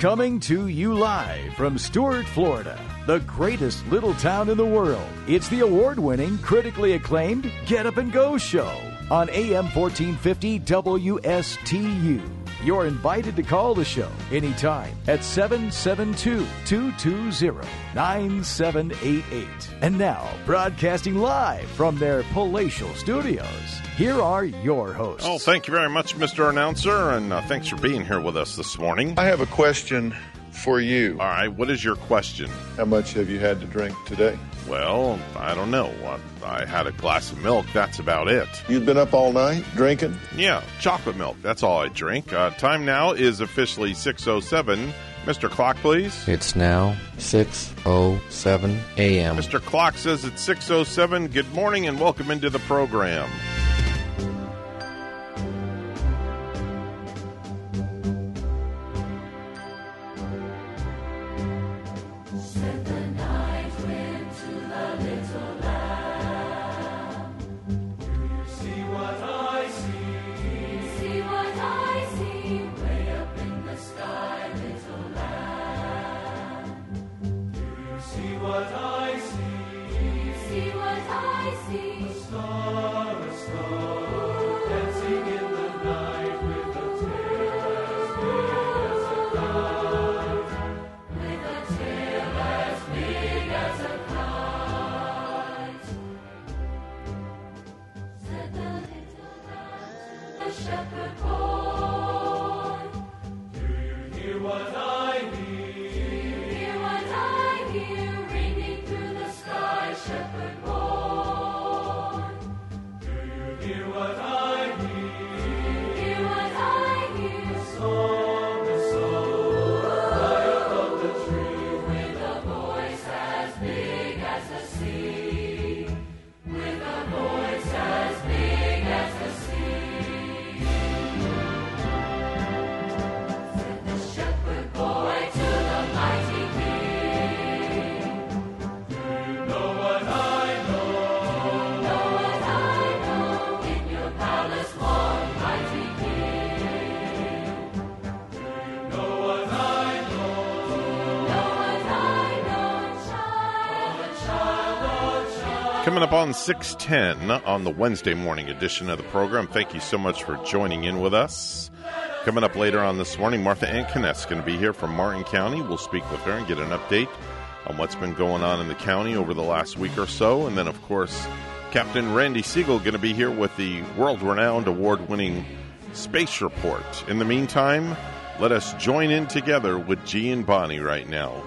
Coming to you live from Stuart, Florida, the greatest little town in the world. It's the award winning, critically acclaimed Get Up and Go show on AM 1450 WSTU. You're invited to call the show anytime at 772 220 9788. And now, broadcasting live from their palatial studios, here are your hosts. Oh, thank you very much, Mr. Announcer, and uh, thanks for being here with us this morning. I have a question for you. All right, what is your question? How much have you had to drink today? Well, I don't know. I had a glass of milk. That's about it. You've been up all night drinking? Yeah, chocolate milk. That's all I drink. Uh, time now is officially 6.07. Mr. Clock, please. It's now 6.07 a.m. Mr. Clock says it's 6.07. Good morning and welcome into the program. Up on 610 on the Wednesday morning edition of the program. Thank you so much for joining in with us. Coming up later on this morning, Martha Anne Kneiss is going to be here from Martin County. We'll speak with her and get an update on what's been going on in the county over the last week or so. And then, of course, Captain Randy Segal going to be here with the world renowned award winning Space Report. In the meantime, let us join in together with G and Bonnie right now.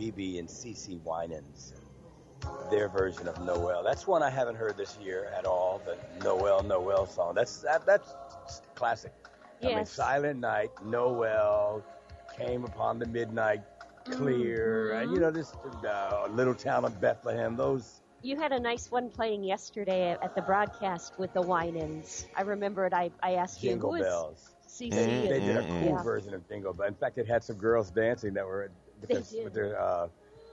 BeBe and CeCe Winans. Their version of Noel. That's one I haven't heard this year at all. The Noel Noel song. That's that, that's classic. Yes. I mean, Silent Night, Noel, came upon the midnight clear, Mm-hmm. and you know this uh, little town of Bethlehem. Those You had a nice one playing yesterday at the broadcast with the Winans. I remember it. I, I asked jingle you who is bells. CeCe. They did a cool yeah. version of Jingle Bell. In fact, it had some girls dancing that were with, They their, with their uh,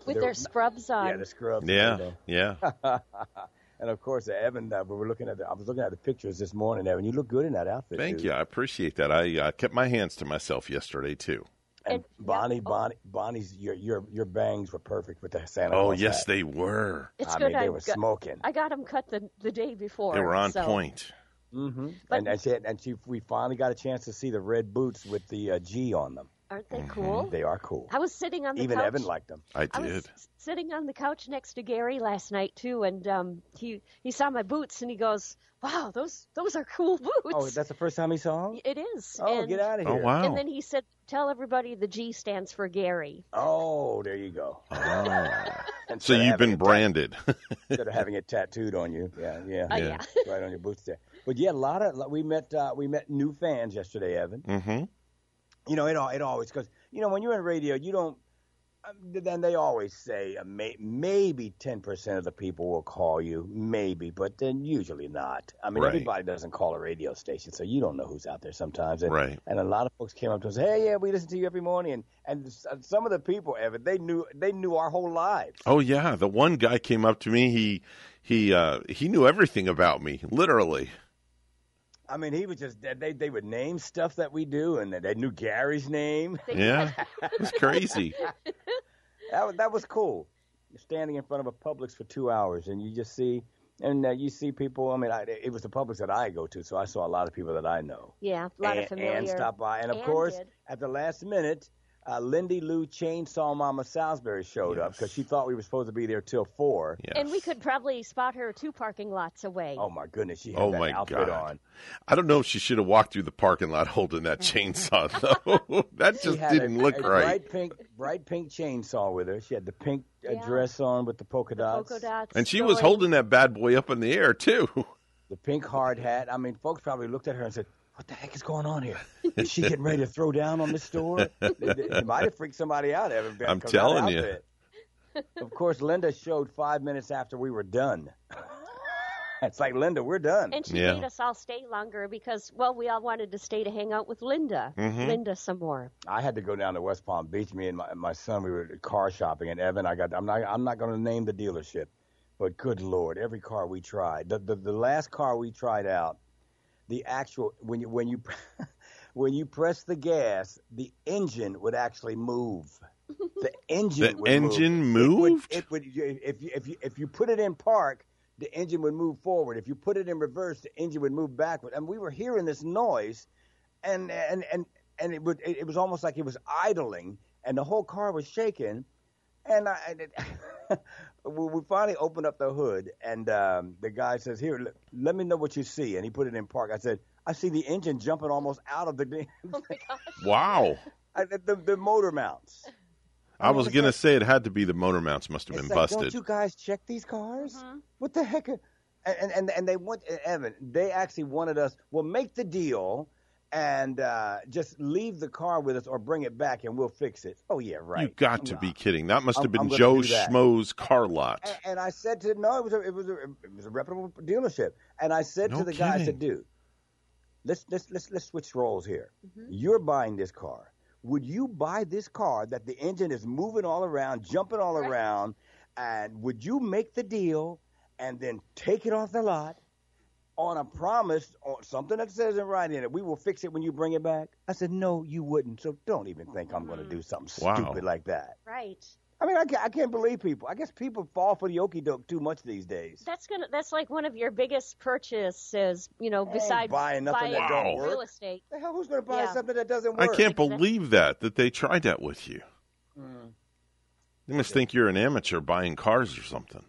with their scrubs on. yeah, the scrubs. Yeah, yeah. and of course, Evan, uh, we were looking at the, I was looking at the pictures this morning, Evan. You look good in that outfit. Thank dude. you. I appreciate that. I uh, kept my hands to myself yesterday, too. And And- Bonnie, yeah. Oh. Bonnie, Bonnie's your your your bangs were perfect with the Santa Oh, Claus yes, hat. they were. It's I good. mean, they I were got, smoking. I got them cut the, the day before. They were on so- point. Mm-hmm. But- And, and she and she we finally got a chance to see the red boots with the uh, G on them. Aren't they cool? They are cool. I was sitting on the couch. Even couch. Evan liked them. I I was did. sitting on the couch next to Gary last night too, and um, he he saw my boots and he goes, "Wow, those those are cool boots." Oh, that's the first time he saw them. it is. Oh, and, get out of here! Oh wow. And then he said, "Tell everybody the G stands for Gary." Oh, there you go. Oh. Instead So you've been it ta- branded. instead of having it tattooed on you. Yeah, yeah, Uh, Yeah. yeah. right on your boots there. But yeah, a lot of we met uh, we met new fans yesterday, Evan. hmm You know, it all it always because you know when you're in radio, you don't. um, Then they always say uh, may, maybe ten percent of the people will call you, maybe, but then usually not. I mean, Right. everybody doesn't call a radio station, so you don't know who's out there sometimes. And, Right. And a lot of folks came up to us, hey, yeah, we listen to you every morning, and and uh, some of the people, Evan, they knew they knew our whole lives. Oh yeah, the one guy came up to me. He he uh, he knew everything about me, literally. I mean, he was just they they would name stuff that we do, and they knew Gary's name. Yeah, it was crazy. That was, that was cool. Standing in front of a Publix for two hours, and you just see, and uh, you see people. I mean, I, it was the Publix that I go to, so I saw a lot of people that I know. Yeah, a lot and, of familiar. and stop by, and of Ann course, did. at the last minute, uh, Lindy Lou Chainsaw Mama Salisbury showed up because she thought we were supposed to be there till four. Yes. And we could probably spot her two parking lots away. Oh my goodness, she had Oh that my outfit God. on. I don't know if she should have walked through the parking lot holding that chainsaw though. that just didn't a, look a right. Bright pink, bright pink chainsaw with her. She had the pink uh, Yeah. dress on with the polka the dots. polka dots. And she was holding that bad boy up in the air too. the pink hard hat. I mean, folks probably looked at her and said, "What the heck is going on here? Is she getting ready to throw down on this store?" it, it- it might have freaked somebody out. Evan, I'm telling you. outfit. Of course, Linda showed five minutes after we were done. it's like Linda, we're done. And she Yeah. made us all stay longer because, well, we all wanted to stay to hang out with Linda. Mhm. Linda some more. I had to go down to West Palm Beach. Me and my, my son, we were car shopping, and Evan, I got. I'm not. I'm not going to name the dealership, but good lord, every car we tried, the, the the last car we tried out, the actual when you when you when you press the gas, the engine would actually move. The engine. The would engine move. moved? It would, it would. If you if you if you put it in park. The engine would move forward. If you put it in reverse, the engine would move backward. And we were hearing this noise, and and and and it would it, it was almost like it was idling, and the whole car was shaking. And I, and it, we we finally opened up the hood, and um, the guy says, "Here, let, let me know what you see." And he put it in park. I said, "I see the engine jumping almost out of the damn- Oh my gosh. Wow. I- the, the motor mounts." I was gonna like- say it had to be the motor mounts must have been like, busted. Don't you guys check these cars? Mhm. What the heck? are- And and and they want Evan. They actually wanted us. Well, make the deal and uh, just leave the car with us or bring it back and we'll fix it. Oh yeah, right. You got to be kidding. That must have I'm- been I'm Joe. Schmo's car lot. And, and I said to no, it was a, it was a, it was a reputable dealership. And I said No to the guy, I kidding. said, dude, let's let's let's let's switch roles here. Mm-hmm. You're buying this car. Would you buy this car that the engine is moving all around, jumping all Right. around, and would you make the deal and then take it off the lot on a promise or something that says it right in it. we will fix it when you bring it back? I said, no, you wouldn't. So don't even think I'm going to do something Wow. stupid like that. Right. I mean, I can't, I can't believe people. I guess people fall for the okey doke too much these days. That's gonna. That's like one of your biggest purchases. You know, ain't besides buying nothing that don't work. real estate. The hell, who's going to buy Yeah. something that doesn't work? I can't believe that that they tried that with you. Mm. They must think you're an amateur buying cars or something.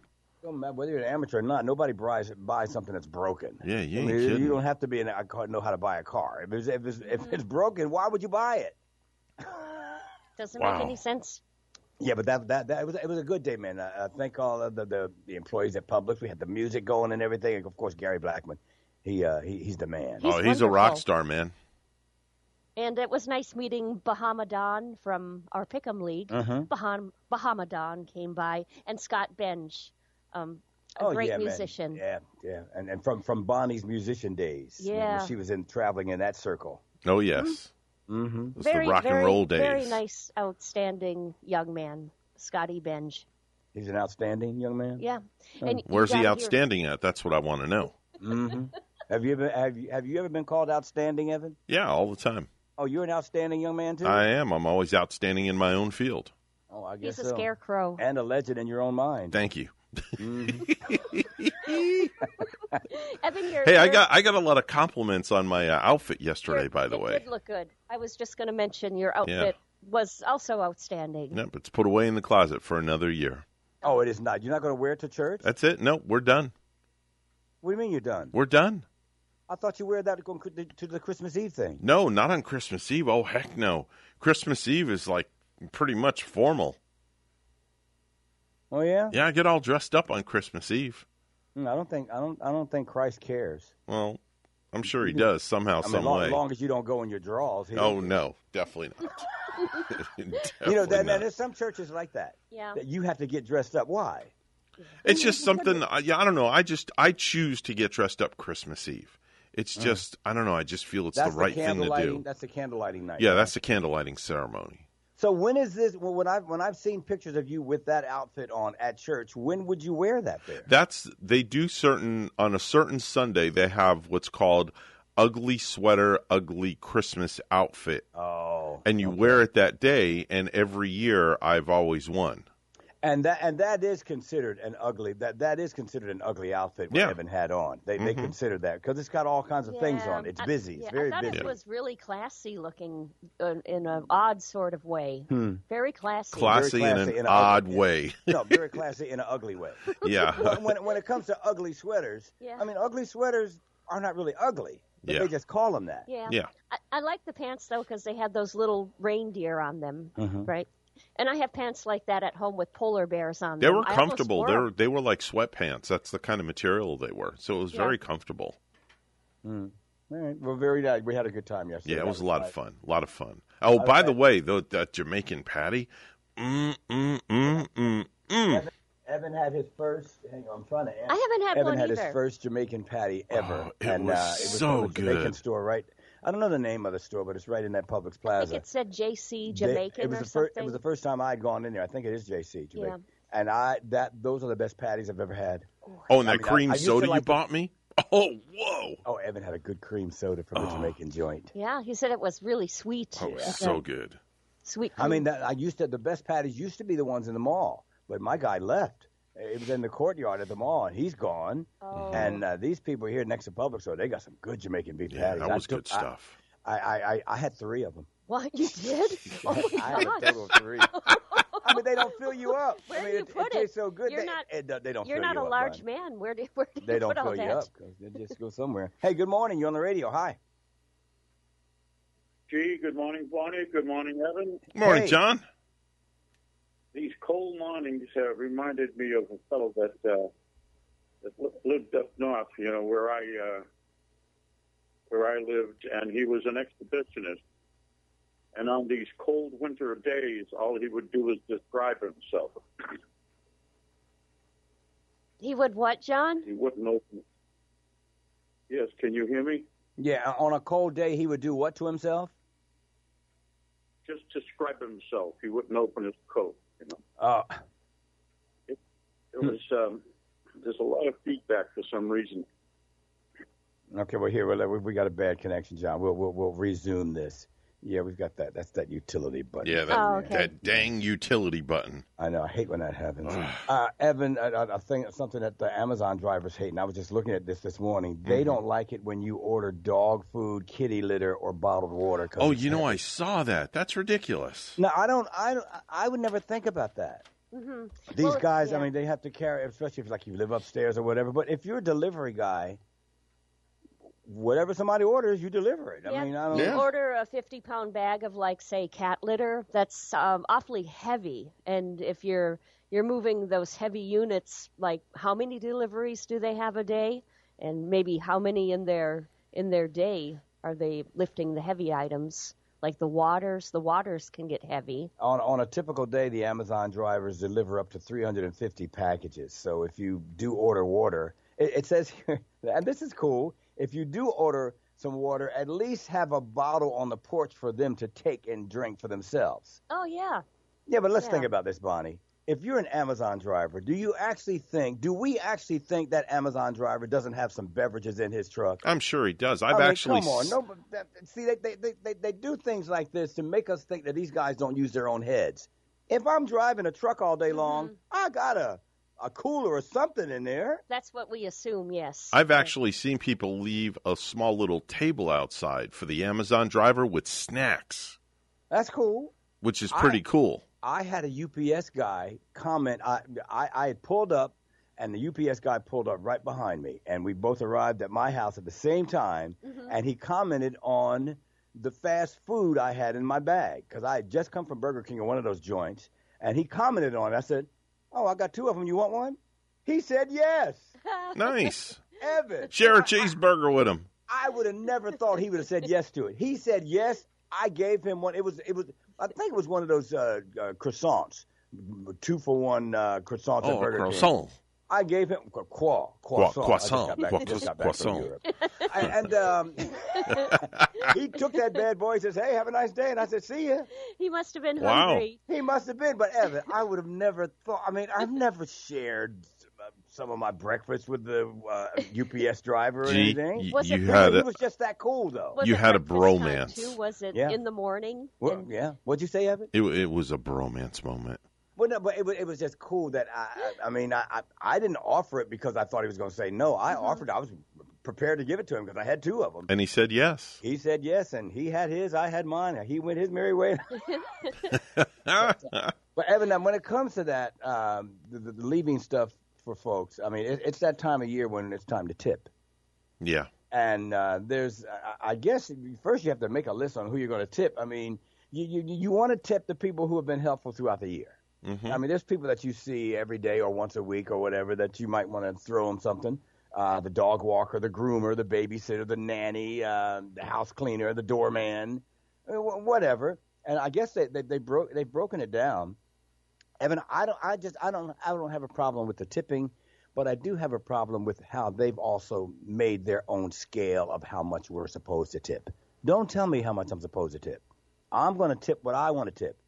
Don't matter whether you're an amateur or not. Nobody buys buys something that's broken. Yeah, you I ain't mean, kidding. you don't have to be in a car know how to buy a car. If it's, if it's if it's broken, why would you buy it? Doesn't Wow. make any sense. Yeah, but that that, that it was it was a good day, man. I, I thank all of the, the the employees at Publix. We had the music going and everything. And of course, Gary Blackman. He uh he, he's the man. He's oh, he's a rock star, man. And it was nice meeting Bahamadan from our Pick'em League. Mhm. Baham- Bahamadan came by, and Scott Benj, um, a oh, great yeah, man. musician. Yeah, yeah, and and from from Bonnie's musician days. when Yeah. she was in traveling in that circle. Oh yes, Mm-hmm. it was Very, the rock very, and roll days. very nice, outstanding young man, Scotty Benj. He's an outstanding young man. Yeah. And Where's he gotta outstanding at? That's what I want to know. hmm have you ever have you have you ever been called outstanding, Evan? Yeah, all the time. Oh, you're an outstanding young man too. I am. I'm always outstanding in my own field. Oh, I guess He's a so. scarecrow. And a legend in your own mind. Thank you. Evan, your Hey, I got I got a lot of compliments on my uh, outfit yesterday. your- by the it way, did look good. I was just going to mention your outfit was also outstanding. Yep, it's put away in the closet for another year. Oh, it is not. You're not going to wear it to church? That's it. No, we're done. What do you mean you're done? We're done. I thought you wear that to go to the Christmas Eve thing. No, not on Christmas Eve. Oh heck no. Christmas Eve is like pretty much formal. Oh yeah? Yeah, I get all dressed up on Christmas Eve. Mm, I don't think I don't I don't think Christ cares. Well, I'm sure he does somehow, I mean, some long, way. as long as you don't go in your drawers. he- oh no, definitely not. you know that, that not. there's some churches like that. Yeah. That you have to get dressed up. Why? It's just something. I- Yeah, I don't know. I just I choose to get dressed up Christmas Eve. It's just I don't know. I just feel it's Mm. That's the right thing to candlelighting- do. That's the candlelighting night. Yeah, right? that's the candlelighting ceremony. So when is this? Well, when I've when I've seen pictures of you with that outfit on at church, when would you wear that there? That's they do certain on a certain Sunday they have what's called ugly sweater, ugly Christmas outfit, Oh, and you wear it that day. And every year I've always won. And that and that is considered an ugly that that is considered an ugly outfit. What Yeah. Evan had on, they they consider that because it's got all kinds of things on. it. It's I- busy. It's yeah, very I thought busy. it was really classy looking uh, in an odd sort of way. Hmm. Very classy. Classy, in classy an in an odd ugly- way. no, very classy in an ugly way. yeah. when, when when it comes to ugly sweaters, Yeah. I mean, ugly sweaters are not really ugly, but Yeah. they just call them that. Yeah. Yeah. I, I like the pants though because they had those little reindeer on them, Mm-hmm. right? And I have pants like that at home with polar bears on They them. They were I comfortable. wore They 'em. were they were like sweatpants. That's the kind of material they were. So it was Yeah. very comfortable. All right. Well, very nice. We had a good time yesterday. Yeah, it That was a lot nice. of fun. A lot of fun. Oh, by the way, though that Jamaican patty, mm mm mm mm mm. Evan had his first. Hang on, I'm trying to. I haven't had Evan one had either. his first Jamaican patty ever, Oh, it and was uh, it was so from a Jamaican good. store, right? I don't know the name of the store, but it's right in that Publix Plaza. I think it said JC They- Jamaican it was or the first. something. It was the first time I had gone in there. I think it is JC Jamaican. Yeah. And I that those are the best patties I've ever had. Oh, and I that mean, cream I used to soda you like the- bought me. Oh, whoa! Oh, Evan had a good cream soda from a oh. Jamaican joint. yeah, he said it was really sweet. Oh, it was so good. Sweet. I mean, that, I used to. The best patties used to be the ones in the mall, but my guy left. It was in the courtyard at the mall, and he's gone. Oh. And uh, these people here next to Publix store, they got some good Jamaican beef Yeah, patties. that I was took- good stuff. I, I, I, I had three of them. What you did? Oh my I had a gosh! total of three. I mean, they don't fill you up. Where I do mean, you it, put it tastes it? so good. You're they, not- it, they don't. You're fill not you a up, large Brian. man. Where do where do They you don't put all fill you that? up because they just go somewhere. Hey, good morning. You're on the radio. Hi. Gee, good morning, Bonnie. Good morning, Evan. Morning, Hey. John. These cold mornings have reminded me of a fellow that uh, that lived up north. You know where I uh, where I lived, and he was an exhibitionist. And on these cold winter days, all he would do was describe himself. He would what, John? He wouldn't open. Yes, can you hear me? Yeah, on a cold day, he would do what to himself? Just describe himself. He wouldn't open his coat. You know, Uh, there was um, there's a lot of feedback for some reason. okay, well here we we got a bad connection, John. We'll we'll, we'll resume this. Yeah, we've got that. That's that utility button. Yeah, that, Oh, okay. that dang utility button. I know. I hate when that happens. uh, Evan, I, I I think something that the Amazon drivers hate, and I was just looking at this this morning. Mm-hmm. They don't like it when you order dog food, kitty litter, or bottled water. 'cause Oh, you know, I saw that. That's ridiculous. No, I don't. I don't, I would never think about that. hmm These Well, guys, I mean, they have to carry, especially if like you live upstairs or whatever. But if you're a delivery guy, whatever somebody orders, you deliver it. I Yeah. mean, I don't. Yeah. Order a 50 pound bag of, like, say, cat litter. That's um, awfully heavy. And if you're you're moving those heavy units, like, how many deliveries do they have a day? And maybe how many in their in their day are they lifting the heavy items? Like the waters, the waters can get heavy. On on a typical day, the Amazon drivers deliver up to 350 packages. So if you do order water, it, it says here, and this is cool. If you do order some water, at least have a bottle on the porch for them to take and drink for themselves. Oh yeah, Yeah, but let's Yeah. think about this, Bonnie. If you're an Amazon driver, do you actually think, do we actually think that Amazon driver doesn't have some beverages in his truck? I'm sure he does. I've I mean, actually. come on. No, but that, see, they, they, they, they, they do things like this to make us think that these guys don't use their own heads. If I'm driving a truck all day long, Mm-hmm. I got a a cooler or something in there. That's what we assume. Yes. I've actually seen people leave a small little table outside for the Amazon driver with snacks, That's cool. which is pretty I- cool. I had a UPS guy comment. I, I I had pulled up, and the UPS guy pulled up right behind me, and we both arrived at my house at the same time. Mm-hmm. And he commented on the fast food I had in my bag because I had just come from Burger King or one of those joints, and he commented on it. I said, "Oh, I got two of them. You want one?" He said, "Yes." Nice. Evan, Share a cheeseburger with him. I would have never thought he would have said yes to it. He said yes. I gave him one. It was it was I think it was one of those uh, uh, croissants, two for one uh, croissants at Oh, a Burger King. Croissant. I gave him qua, qua, croissant. croissant. I just got back, just from Croissant. Europe. and and um, he took that bad boy and says, "Hey, have a nice day." And I said, "See ya." he must have been Wow. hungry. He must have been, but Evan, I would have never thought. I mean, I've never shared uh, some of my breakfast with the uh, UPS driver or Gee, anything. y- Was it you really- had he a, was just that cool, though. Was You had a bromance. Too? Was it Yeah. in the morning? Well, And- yeah. What'd you say, Evan? it, it was a bromance moment. Well, no, but it, was- it was just cool that I. I I mean, I, I I didn't offer it because I thought he was going to say no. I offered. I was prepared to give it to him because I had two of them. And he said yes. He said yes, and he had his. I had mine. He went his merry way. but Evan, when it comes to that, um, the, the leaving stuff for folks, I mean, it, it's that time of year when it's time to tip. yeah. And uh, there's, I- I guess, first you have to make a list on who you're going to tip. I mean, you you, you want to tip the people who have been helpful throughout the year. Hmm I mean, there's people that you see every day or once a week or whatever that you might want to throw them something. Uh, the dog walker, the groomer, the babysitter, the nanny, uh, the house cleaner, the doorman, whatever. And I guess they they, they broke they've broken it down. Evan, I don't I just I don't I don't have a problem with the tipping, but I do have a problem with how they've also made their own scale of how much we're supposed to tip. Don't tell me how much I'm supposed to tip. I'm going to tip what I want to tip.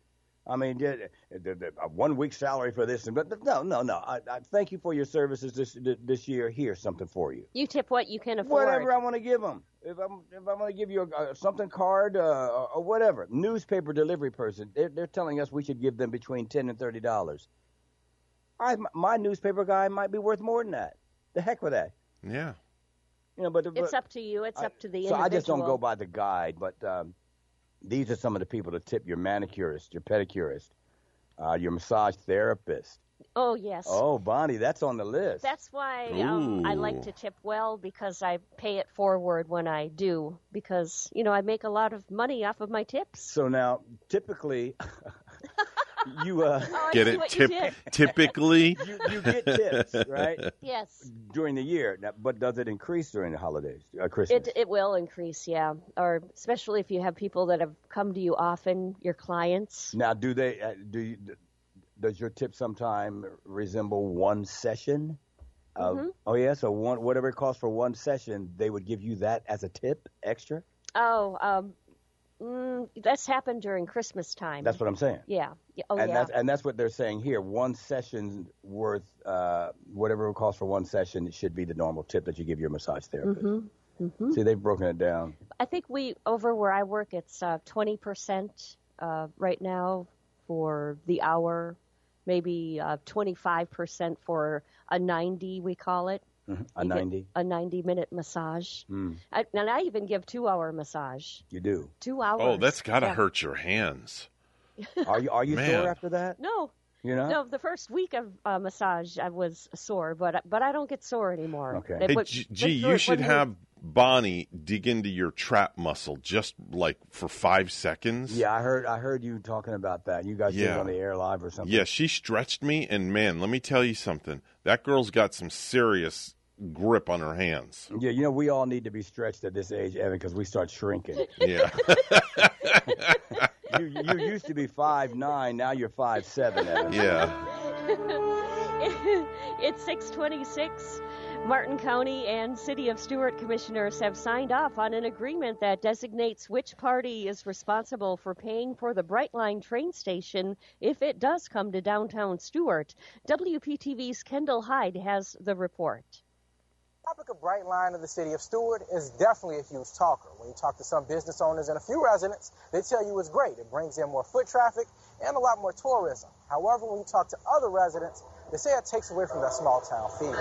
I mean, a one week salary for this, and but no, no, no. I, I thank you for your services this this year. Here's something for you. You tip what you can afford. Whatever I want to give them. If I'm if I'm going to give you a, a something card uh, or, or whatever, newspaper delivery person, they're, they're telling us we should give them between ten and thirty dollars. I my newspaper guy might be worth more than that. The heck with that. Yeah. You know, but It's but- up to you. It's I- up to the so individual. I just don't go by the guide, but um, these are some of the people to tip your manicurist, your pedicurist, uh, your massage therapist. Oh yes. Oh, Bonnie, that's on the list. That's why um, I like to tip well because I pay it forward when I do because you know I make a lot of money off of my tips. so now, typically, you uh, Oh, Get it? what you Tip, typically, you, you get tips, right, Yes, during the year. But does it increase during the holidays, uh, Christmas? it it will increase. Yeah, or especially if you have people that have come to you often, your clients. now, do they? Uh, do you? Does your tip sometime resemble one session? Of, Mhm. Oh yeah, so one whatever it costs for one session, they would give you that as a tip extra. Oh, um, mm, that's happened during Christmas time. That's what I'm saying. Yeah. yeah. Oh and yeah. that's and that's what they're saying here. One session worth uh, whatever it costs for one session should be the normal tip that you give your massage therapist. hmm hmm See, they've broken it down. I think we over where I work, it's uh, twenty percent uh, right now for the hour, maybe uh, twenty-five percent for a ninety. We call it. A You get- ninety. a ninety-minute massage. Mm, I, and I even give two-hour massage. you do. Two hours. oh, that's got to Yeah. hurt your hands. Are you are you Man. sore after that? No, You know. no. The first week of uh, massage, I was sore, but but I don't get sore anymore. Okay. They Hey, put- G, G, you should when have Bonnie dig into your trap muscle just like for five seconds. Yeah, I heard I heard you talking about that. You guys did it on the air live or something. Yeah, she stretched me, and man, let me tell you something. That girl's got some serious grip on her hands. Yeah, you know we all need to be stretched at this age, Evan, because we start shrinking. Yeah. you you used to be five nine, now you're five seven, Evan. yeah. it's 626. Martin County and City of Stuart commissioners have signed off on an agreement that designates which party is responsible for paying for the Brightline train station if it does come to downtown Stuart. WPTV's Kendall Hyde has the report. Topic of Brightline of the city of Stuart is definitely a huge talker. When you talk to some business owners and a few residents, they tell you it's great. It brings in more foot traffic and a lot more tourism. However, when you talk to other residents, they say it takes away from that small town feel.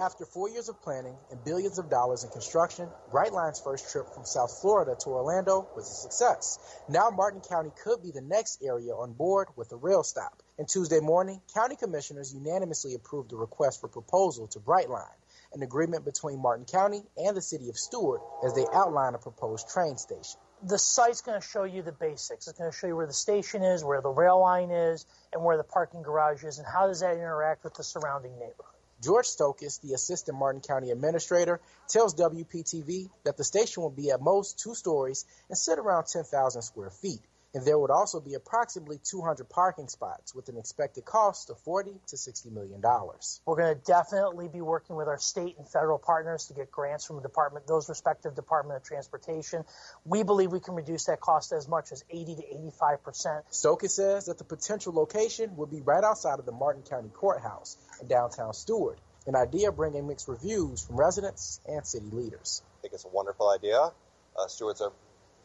After four years of planning and billions of dollars in construction, Brightline's first trip from South Florida to Orlando was a success. Now Martin County could be the next area on board with a rail stop. And Tuesday morning, county commissioners unanimously approved a request for proposal to Brightline, an agreement between Martin County and the city of Stuart as they outline a proposed train station the site's going to show you the basics. It's going to show you where the station is, where the rail line is, and where the parking garage is, and how does that interact with the surrounding neighborhood. George Stokes, the assistant Martin County administrator, tells WPTV that the station will be at most two stories and sit around 10,000 square feet and there would also be approximately 200 parking spots with an expected cost of 40 to 60 million dollars. We're going to definitely be working with our state and federal partners to get grants from the department, those respective Department of Transportation. We believe we can reduce that cost as much as 80 to 85 percent. Stokes says that the potential location would be right outside of the Martin County Courthouse in downtown Stuart, an idea bringing mixed reviews from residents and city leaders. I think it's a wonderful idea. Uh, Stuart's a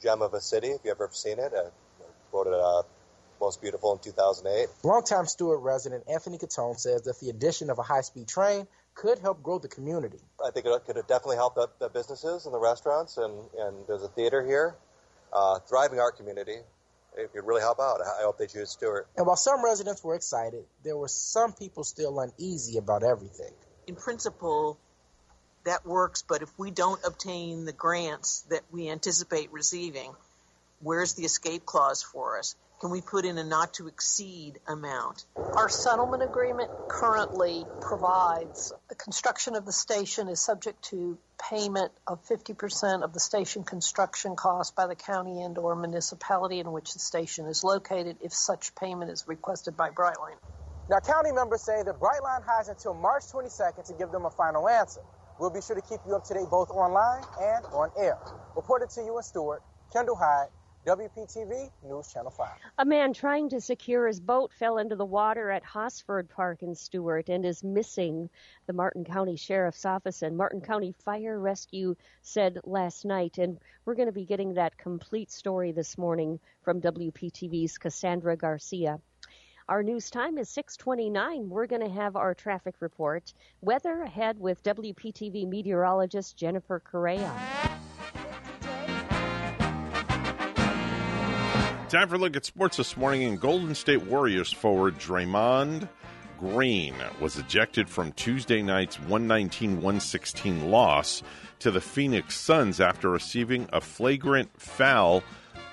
gem of a city if you've ever seen it. Uh, voted uh, most beautiful in 2008. Longtime Stuart resident Anthony Catone says that the addition of a high-speed train could help grow the community. I think it could definitely help the, the businesses and the restaurants, and, and there's a theater here, uh, thriving art community. It could really help out. I hope they choose Stuart. And while some residents were excited, there were some people still uneasy about everything. In principle, that works, but if we don't obtain the grants that we anticipate receiving, Where's the escape clause for us? Can we put in a not to exceed amount? Our settlement agreement currently provides the construction of the station is subject to payment of 50% of the station construction cost by the county and or municipality in which the station is located if such payment is requested by Brightline. Now, county members say that Brightline has until March 22nd to give them a final answer. We'll be sure to keep you up to date both online and on air. Reported to you in Stuart, Kendall Hyde, WPTV News Channel 5. A man trying to secure his boat fell into the water at Hosford Park in Stuart and is missing. The Martin County Sheriff's Office and Martin County Fire Rescue said last night. And we're going to be getting that complete story this morning from WPTV's Cassandra Garcia. Our news time is 6:29. We're going to have our traffic report. Weather ahead with WPTV meteorologist Jennifer Correa. Time for a look at sports this morning. And Golden State Warriors forward Draymond Green was ejected from Tuesday night's 119 116 loss to the Phoenix Suns after receiving a flagrant foul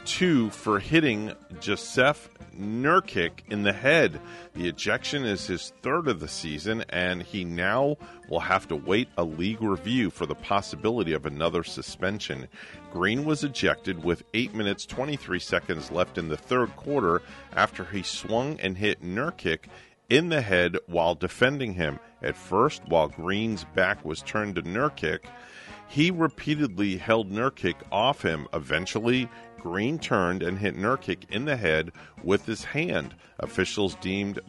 two for hitting Jusuf Nurkic in the head. The ejection is his third of the season, and he now will have to wait a league review for the possibility of another suspension. Green was ejected with 8 minutes 23 seconds left in the third quarter after he swung and hit Nurkic in the head while defending him. At first, while Green's back was turned to Nurkic, he repeatedly held Nurkic off him. Eventually, Green turned and hit Nurkic in the head with his hand. Officials deemed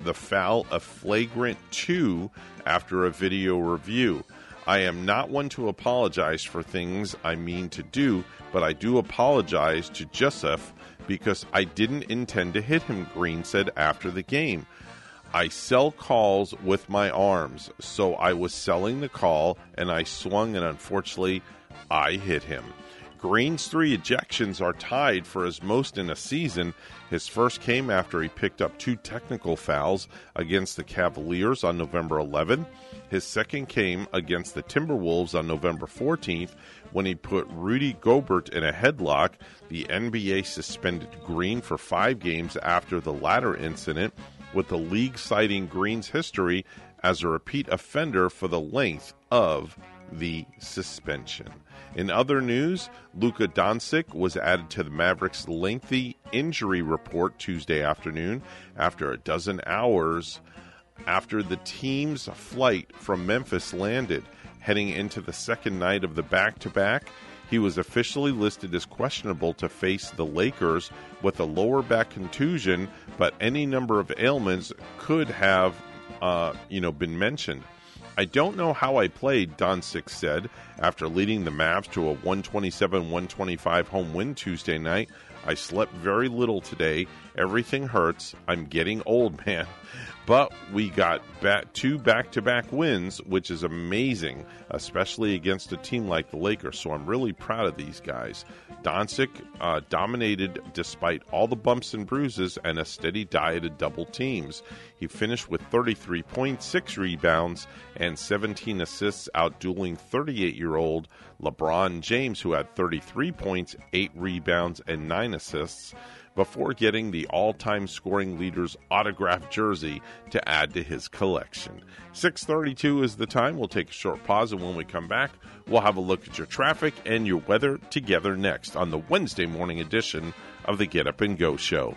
the foul a flagrant two after a video review. I am not one to apologize for things I mean to do, but I do apologize to Jusuf because I didn't intend to hit him, Green said after the game. I sell calls with my arms, so I was selling the call and I swung, and unfortunately, I hit him. Green's three ejections are tied for his most in a season. His first came after he picked up two technical fouls against the Cavaliers on November 11. His second came against the Timberwolves on November 14th when he put Rudy Gobert in a headlock. The NBA suspended Green for five games after the latter incident, with the league citing Green's history as a repeat offender for the length of the suspension. In other news, Luka Doncic was added to the Mavericks' lengthy injury report Tuesday afternoon after a dozen hours after the team's flight from Memphis landed. Heading into the second night of the back to back, he was officially listed as questionable to face the Lakers with a lower back contusion, but any number of ailments could have, uh, you know, been mentioned. I don't know how I played, Doncic said after leading the Mavs to a 127 125 home win Tuesday night. I slept very little today. Everything hurts. I'm getting old, man. But we got back two back to back wins, which is amazing, especially against a team like the Lakers. So I'm really proud of these guys. Doncic uh, dominated despite all the bumps and bruises and a steady diet of double teams. He finished with 33.6 rebounds and 17 assists, outdueling 38 year old LeBron James, who had 33 points, 8 rebounds, and 9 assists before getting the all time scoring leader's autographed jersey to add to his collection. 632 is the time. We'll take a short pause, and when we come back, we'll have a look at your traffic and your weather together next on the Wednesday morning edition of the Get Up and Go Show.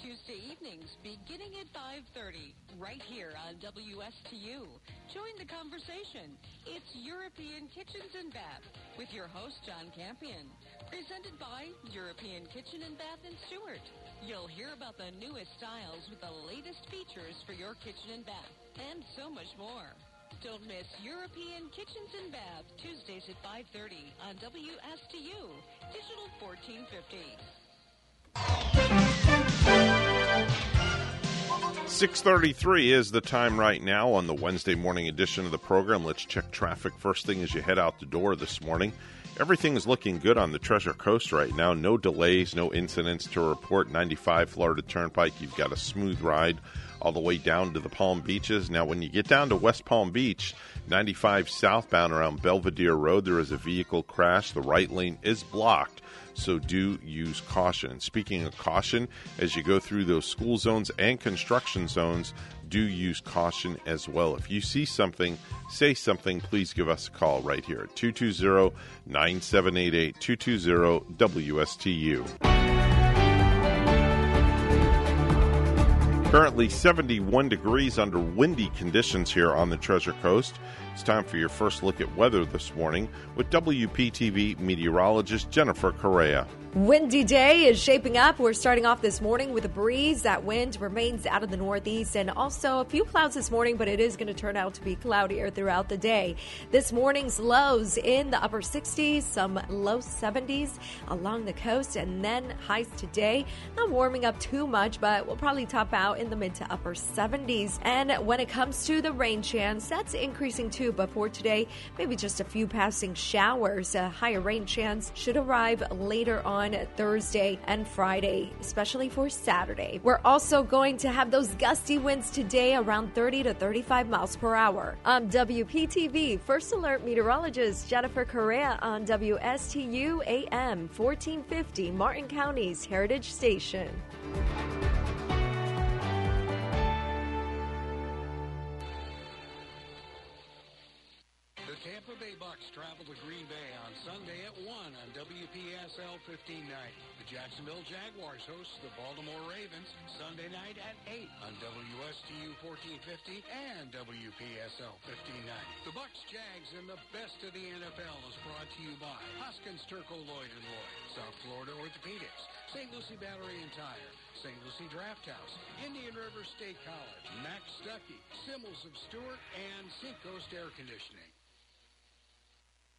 Tuesday evenings beginning at 5:30 right here on WSTU. Join the conversation. It's European Kitchens and Bath with your host John Campion. Presented by European Kitchen and Bath in Stuart. You'll hear about the newest styles with the latest features for your kitchen and bath and so much more. Don't miss European Kitchens and Bath Tuesdays at 5:30 on WSTU Digital 1450. 6:33 is the time right now on the Wednesday morning edition of the program. Let's check traffic first thing as you head out the door this morning. Everything is looking good on the Treasure Coast right now. No delays, no incidents to report. 95 Florida Turnpike, you've got a smooth ride all the way down to the Palm Beaches. Now, when you get down to West Palm Beach, 95 southbound around Belvedere Road, there is a vehicle crash. The right lane is blocked so do use caution. Speaking of caution, as you go through those school zones and construction zones, do use caution as well. If you see something, say something, please give us a call right here at 220 9788 220 WSTU. Currently 71 degrees under windy conditions here on the Treasure Coast. It's time for your first look at weather this morning with WPTV meteorologist Jennifer Correa. Windy day is shaping up. We're starting off this morning with a breeze. That wind remains out of the northeast and also a few clouds this morning, but it is going to turn out to be cloudier throughout the day. This morning's lows in the upper 60s, some low 70s along the coast, and then highs today. Not warming up too much, but we'll probably top out in the mid to upper 70s. And when it comes to the rain chance, that's increasing too, but for today, maybe just a few passing showers. A higher rain chance should arrive later on Thursday and Friday, especially for Saturday. We're also going to have those gusty winds today around 30 to 35 miles per hour. I'm WPTV First Alert meteorologist Jennifer Correa on WSTU AM 1450, Martin County's Heritage Station. 1590. The Jacksonville Jaguars host the Baltimore Ravens Sunday night at 8 on WSTU 1450 and WPSL 1590. The Bucks, Jags, and the best of the NFL is brought to you by Hoskins Turco Lloyd and Lloyd, South Florida Orthopedics, St. Lucie Battery and Tire, St. Lucie Draft House, Indian River State College, Max Stuckey, Simmels of Stuart, and Seacoast Air Conditioning.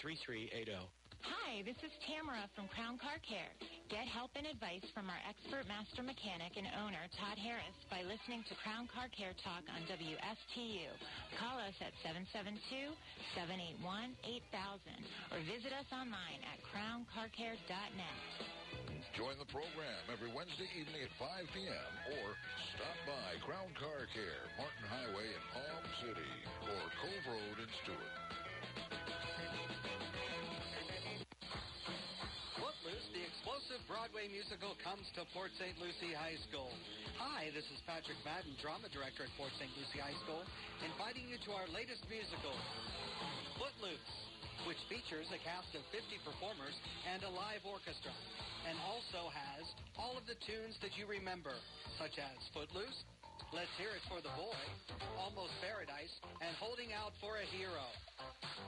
3380. Hi, this is Tamara from Crown Car Care. Get help and advice from our expert master mechanic and owner, Todd Harris, by listening to Crown Car Care Talk on WSTU. Call us at 772-781-8000 or visit us online at crowncarcare.net. Join the program every Wednesday evening at 5 p.m. or stop by Crown Car Care, Martin Highway in Palm City or Cove Road in Stuart. Footloose, the explosive Broadway musical comes to Port St. Lucie High School. Hi, this is Patrick Madden, drama director at Port St. Lucie High School, inviting you to our latest musical, Footloose, which features a cast of 50 performers and a live orchestra, and also has all of the tunes that you remember, such as Footloose, Let's Hear It for the Boy, Almost Paradise, and Holding Out for a Hero.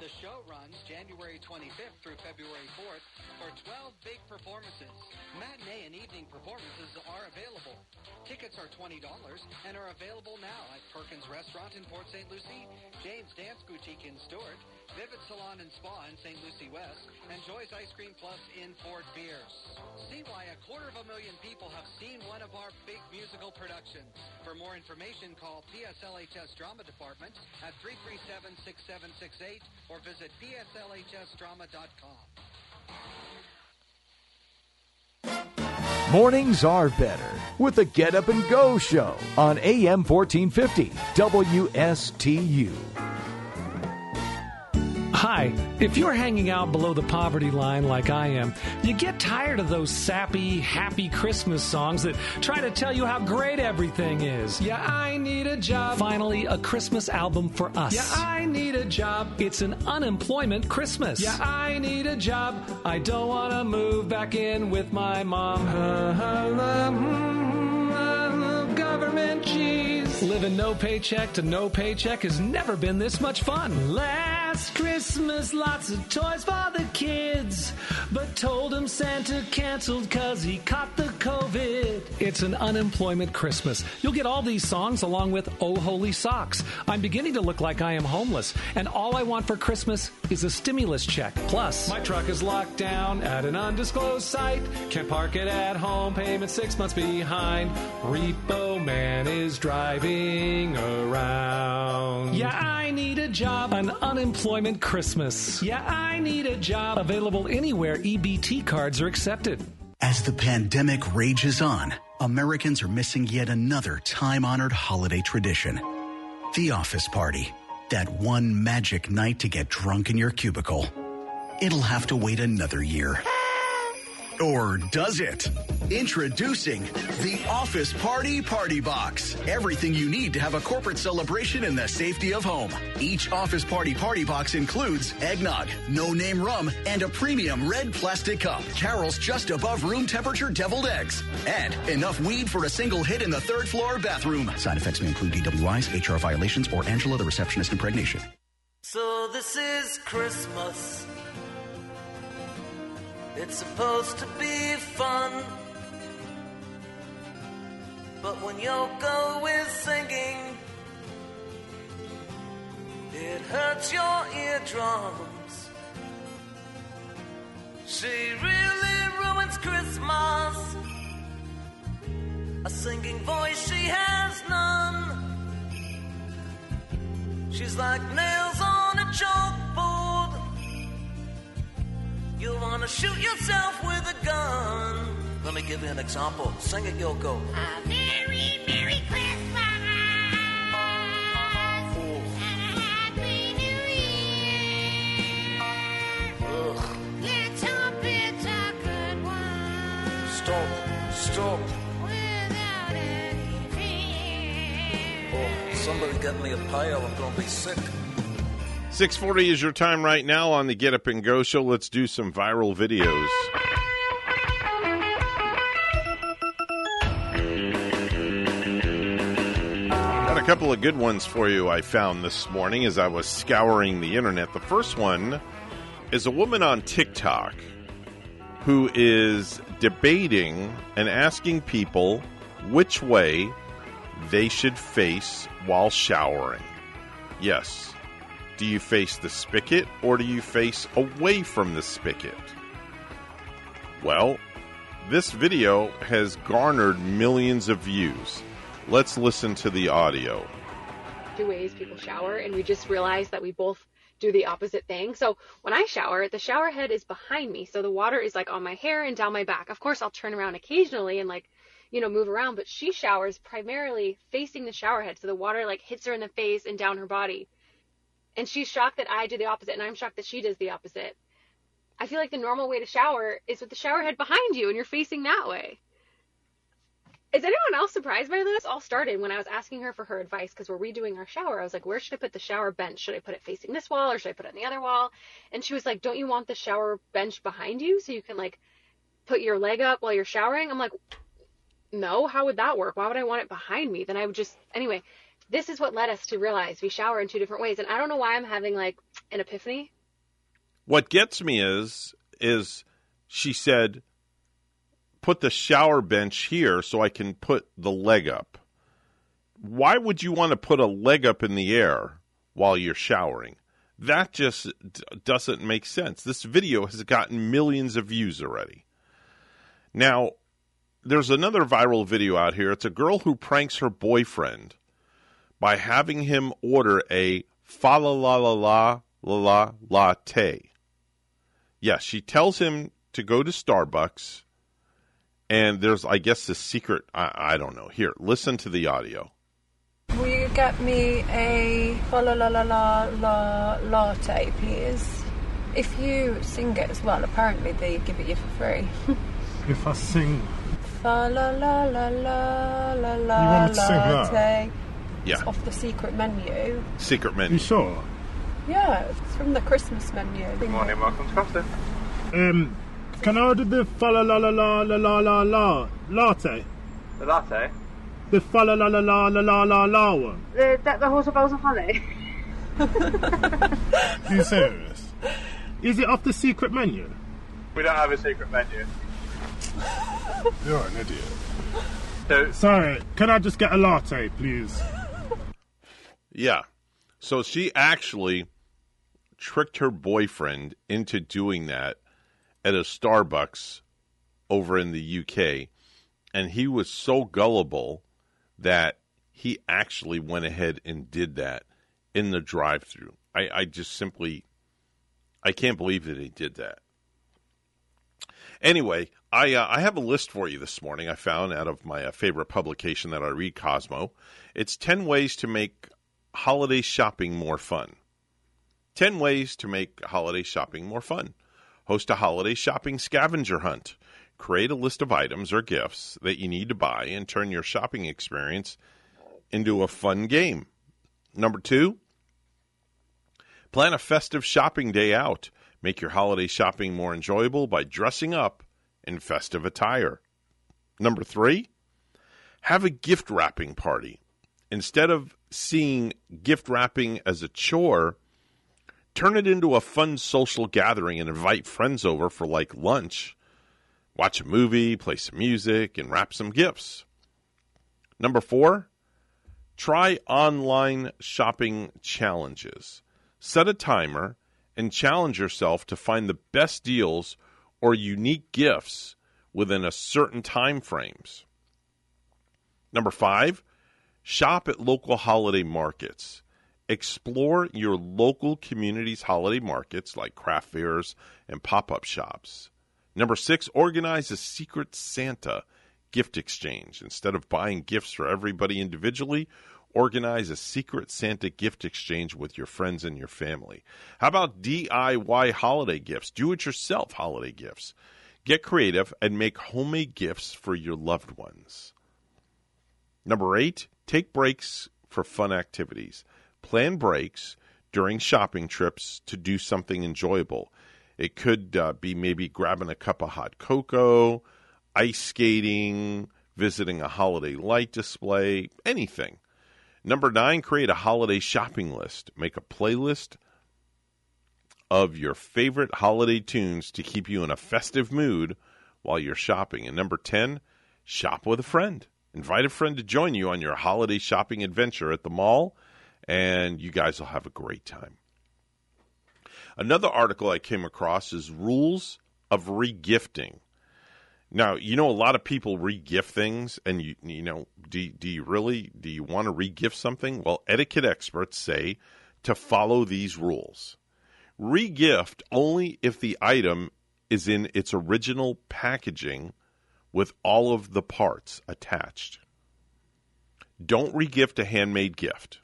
The show runs January 25th through February 4th for 12 big performances. Matinee and evening performances are available. Tickets are $20 and are available now at Perkins Restaurant in Port St. Lucie, James Dance Boutique in Stuart, Vivid Salon and Spa in St. Lucie West, and Joy's Ice Cream Plus in Fort Pierce. See why a quarter of a million people have seen one of our big musical productions. For more information, call PSLHS Drama Department at 337-6768 or visit pslhsdrama.com. Mornings are better with the Get Up and Go show on AM 1450 WSTU. Hi, if you're hanging out below the poverty line like I am, you get tired of those sappy, happy Christmas songs that try to tell you how great everything is. Yeah, I need a job. Finally, a Christmas album for us. Yeah, I need a job. It's an unemployment Christmas. Yeah, I need a job. I don't want to move back in with my mom. Government cheese. Living no paycheck to no paycheck has never been this much fun. Last Christmas, lots of toys for the kids, but told him Santa canceled cause he caught the COVID. It's an unemployment Christmas. You'll get all these songs along with Oh Holy Socks. I'm beginning to look like I am homeless, and all I want for Christmas is a stimulus check. Plus, my truck is locked down at an undisclosed site. Can't park it at home, payment six months behind. Repo Man is driving around. Yeah, I need a job. An unemployment Christmas. Yeah, I need a job. Available anywhere EBT cards are accepted. As the pandemic rages on, Americans are missing yet another time honored holiday tradition the office party. That one magic night to get drunk in your cubicle. It'll have to wait another year. Or does it? Introducing the Office Party Party Box. Everything you need to have a corporate celebration in the safety of home. Each Office Party Party Box includes eggnog, no name rum, and a premium red plastic cup. Carol's just above room temperature deviled eggs. And enough weed for a single hit in the third floor bathroom. Side effects may include DWIs, HR violations, or Angela, the receptionist impregnation. So this is Christmas. It's supposed to be fun. But when Yoko is singing, it hurts your eardrums. She really ruins Christmas. A singing voice, she has none. She's like nails on a chalkboard. You wanna shoot yourself with a gun. Let me give you an example. Sing it, Yoko. A Merry, Merry Christmas. And a Happy New Year. Ugh. Let's hope it's a good one. Stop. Stop. Without any fear. Oh, somebody get me a pail. I'm gonna be sick. 640 is your time right now on the Get Up and Go show. Let's do some viral videos. Got a couple of good ones for you I found this morning as I was scouring the internet. The first one is a woman on TikTok who is debating and asking people which way they should face while showering. Yes. Do you face the spigot or do you face away from the spigot? Well, this video has garnered millions of views. Let's listen to the audio. two ways people shower and we just realized that we both do the opposite thing. So when I shower, the shower head is behind me. So the water is like on my hair and down my back. Of course, I'll turn around occasionally and like, you know, move around, but she showers primarily facing the shower head. So the water like hits her in the face and down her body. And she's shocked that I do the opposite and I'm shocked that she does the opposite. I feel like the normal way to shower is with the shower head behind you and you're facing that way. Is anyone else surprised by this? All started when I was asking her for her advice because we're redoing our shower. I was like, where should I put the shower bench? Should I put it facing this wall or should I put it on the other wall? And she was like, don't you want the shower bench behind you so you can like put your leg up while you're showering? I'm like, no, how would that work? Why would I want it behind me? Then I would just, anyway, this is what led us to realize we shower in two different ways. And I don't know why I'm having like an epiphany. What gets me is is she said put the shower bench here so I can put the leg up. Why would you want to put a leg up in the air while you're showering? That just d- doesn't make sense. This video has gotten millions of views already. Now, there's another viral video out here. It's a girl who pranks her boyfriend by having him order a fa la la la la la la latte. Yes, she tells him to go to Starbucks, and there's, I guess, the secret. I, I don't know. Here, listen to the audio. Will you get me a fa la la la la la latte, please? If you sing it as well, apparently they give it you for free. If I sing, fa la la la la la la You want me to sing that? latte. Yeah. It's off the secret menu. Secret menu. you sure? Yeah, it's from the Christmas menu. Good morning, welcome to Costa. Um, can I order the fa la la la la la la la la latte? The latte? The fa la la la la la la la la one. The, the, the horse of bells of honey? Are you serious? Is it off the secret menu? We don't have a secret menu. You're an idiot. So, Sorry, can I just get a latte, please? Yeah. So she actually tricked her boyfriend into doing that at a Starbucks over in the UK. And he was so gullible that he actually went ahead and did that in the drive through. I, I just simply I can't believe that he did that. Anyway, I uh, I have a list for you this morning. I found out of my uh, favorite publication that I read, Cosmo. It's ten ways to make holiday shopping more fun. Ten ways to make holiday shopping more fun. Host a holiday shopping scavenger hunt. Create a list of items or gifts that you need to buy and turn your shopping experience into a fun game. Number two, Plan a festive shopping day out. Make your holiday shopping more enjoyable by dressing up in festive attire. Number three, have a gift wrapping party. Instead of seeing gift wrapping as a chore, turn it into a fun social gathering and invite friends over for like lunch. Watch a movie, play some music, and wrap some gifts. Number four, try online shopping challenges. Set a timer and challenge yourself to find the best deals or unique gifts within a certain time frames. Number 5, shop at local holiday markets. Explore your local community's holiday markets like craft fairs and pop-up shops. Number 6, organize a secret Santa gift exchange. Instead of buying gifts for everybody individually, organize a secret Santa gift exchange with your friends and your family. How about DIY holiday gifts? Do it yourself holiday gifts. Get creative and make homemade gifts for your loved ones. Number eight, take breaks for fun activities. Plan breaks during shopping trips to do something enjoyable. It could uh, be maybe grabbing a cup of hot cocoa, ice skating, visiting a holiday light display, anything. Number nine, create a holiday shopping list. Make a playlist of your favorite holiday tunes to keep you in a festive mood while you're shopping. And number 10, shop with a friend. Invite a friend to join you on your holiday shopping adventure at the mall, and you guys will have a great time. Another article I came across is rules of regifting. Now, you know, a lot of people regift things, and you you know, do do you really do you want to regift something? Well, etiquette experts say to follow these rules. Regift only if the item is in its original packaging with all of the parts attached. Don't regift a handmade gift.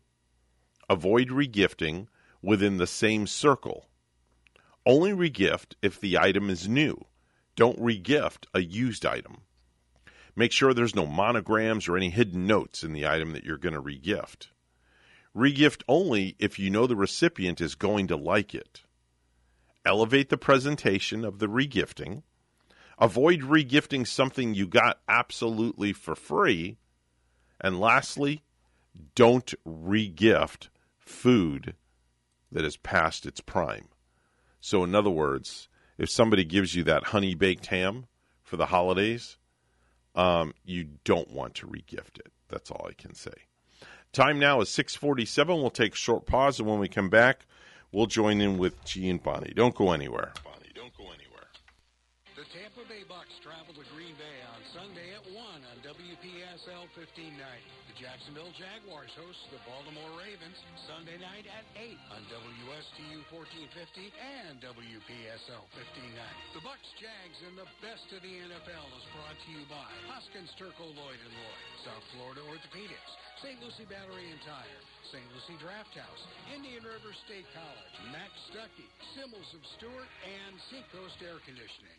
Avoid regifting within the same circle. Only regift if the item is new. Don't regift a used item. Make sure there's no monograms or any hidden notes in the item that you're going to regift. Regift only if you know the recipient is going to like it. Elevate the presentation of the regifting. Avoid regifting something you got absolutely for free. And lastly, don't regift food that is past its prime. So, in other words, if somebody gives you that honey baked ham for the holidays, um, you don't want to regift it. That's all I can say. Time now is 647. We'll take a short pause, and when we come back, we'll join in with G and Bonnie. Don't go anywhere. Bonnie, don't go anywhere. The Tampa Bay Bucks travel to Green Bay on Sunday at 1 on WPSL 1590. The Jacksonville Jaguars host the Baltimore Ravens Sunday night at 8 on WSTU 1450 and WPSL 1590. The Bucks, Jags, and the best of the NFL is brought to you by Hoskins Turco Lloyd and Lloyd, South Florida Orthopedics, St. Lucie Battery and Tire, St. Lucie Draft House, Indian River State College, Max Stuckey, Simmels of Stuart, and Seacoast Air Conditioning.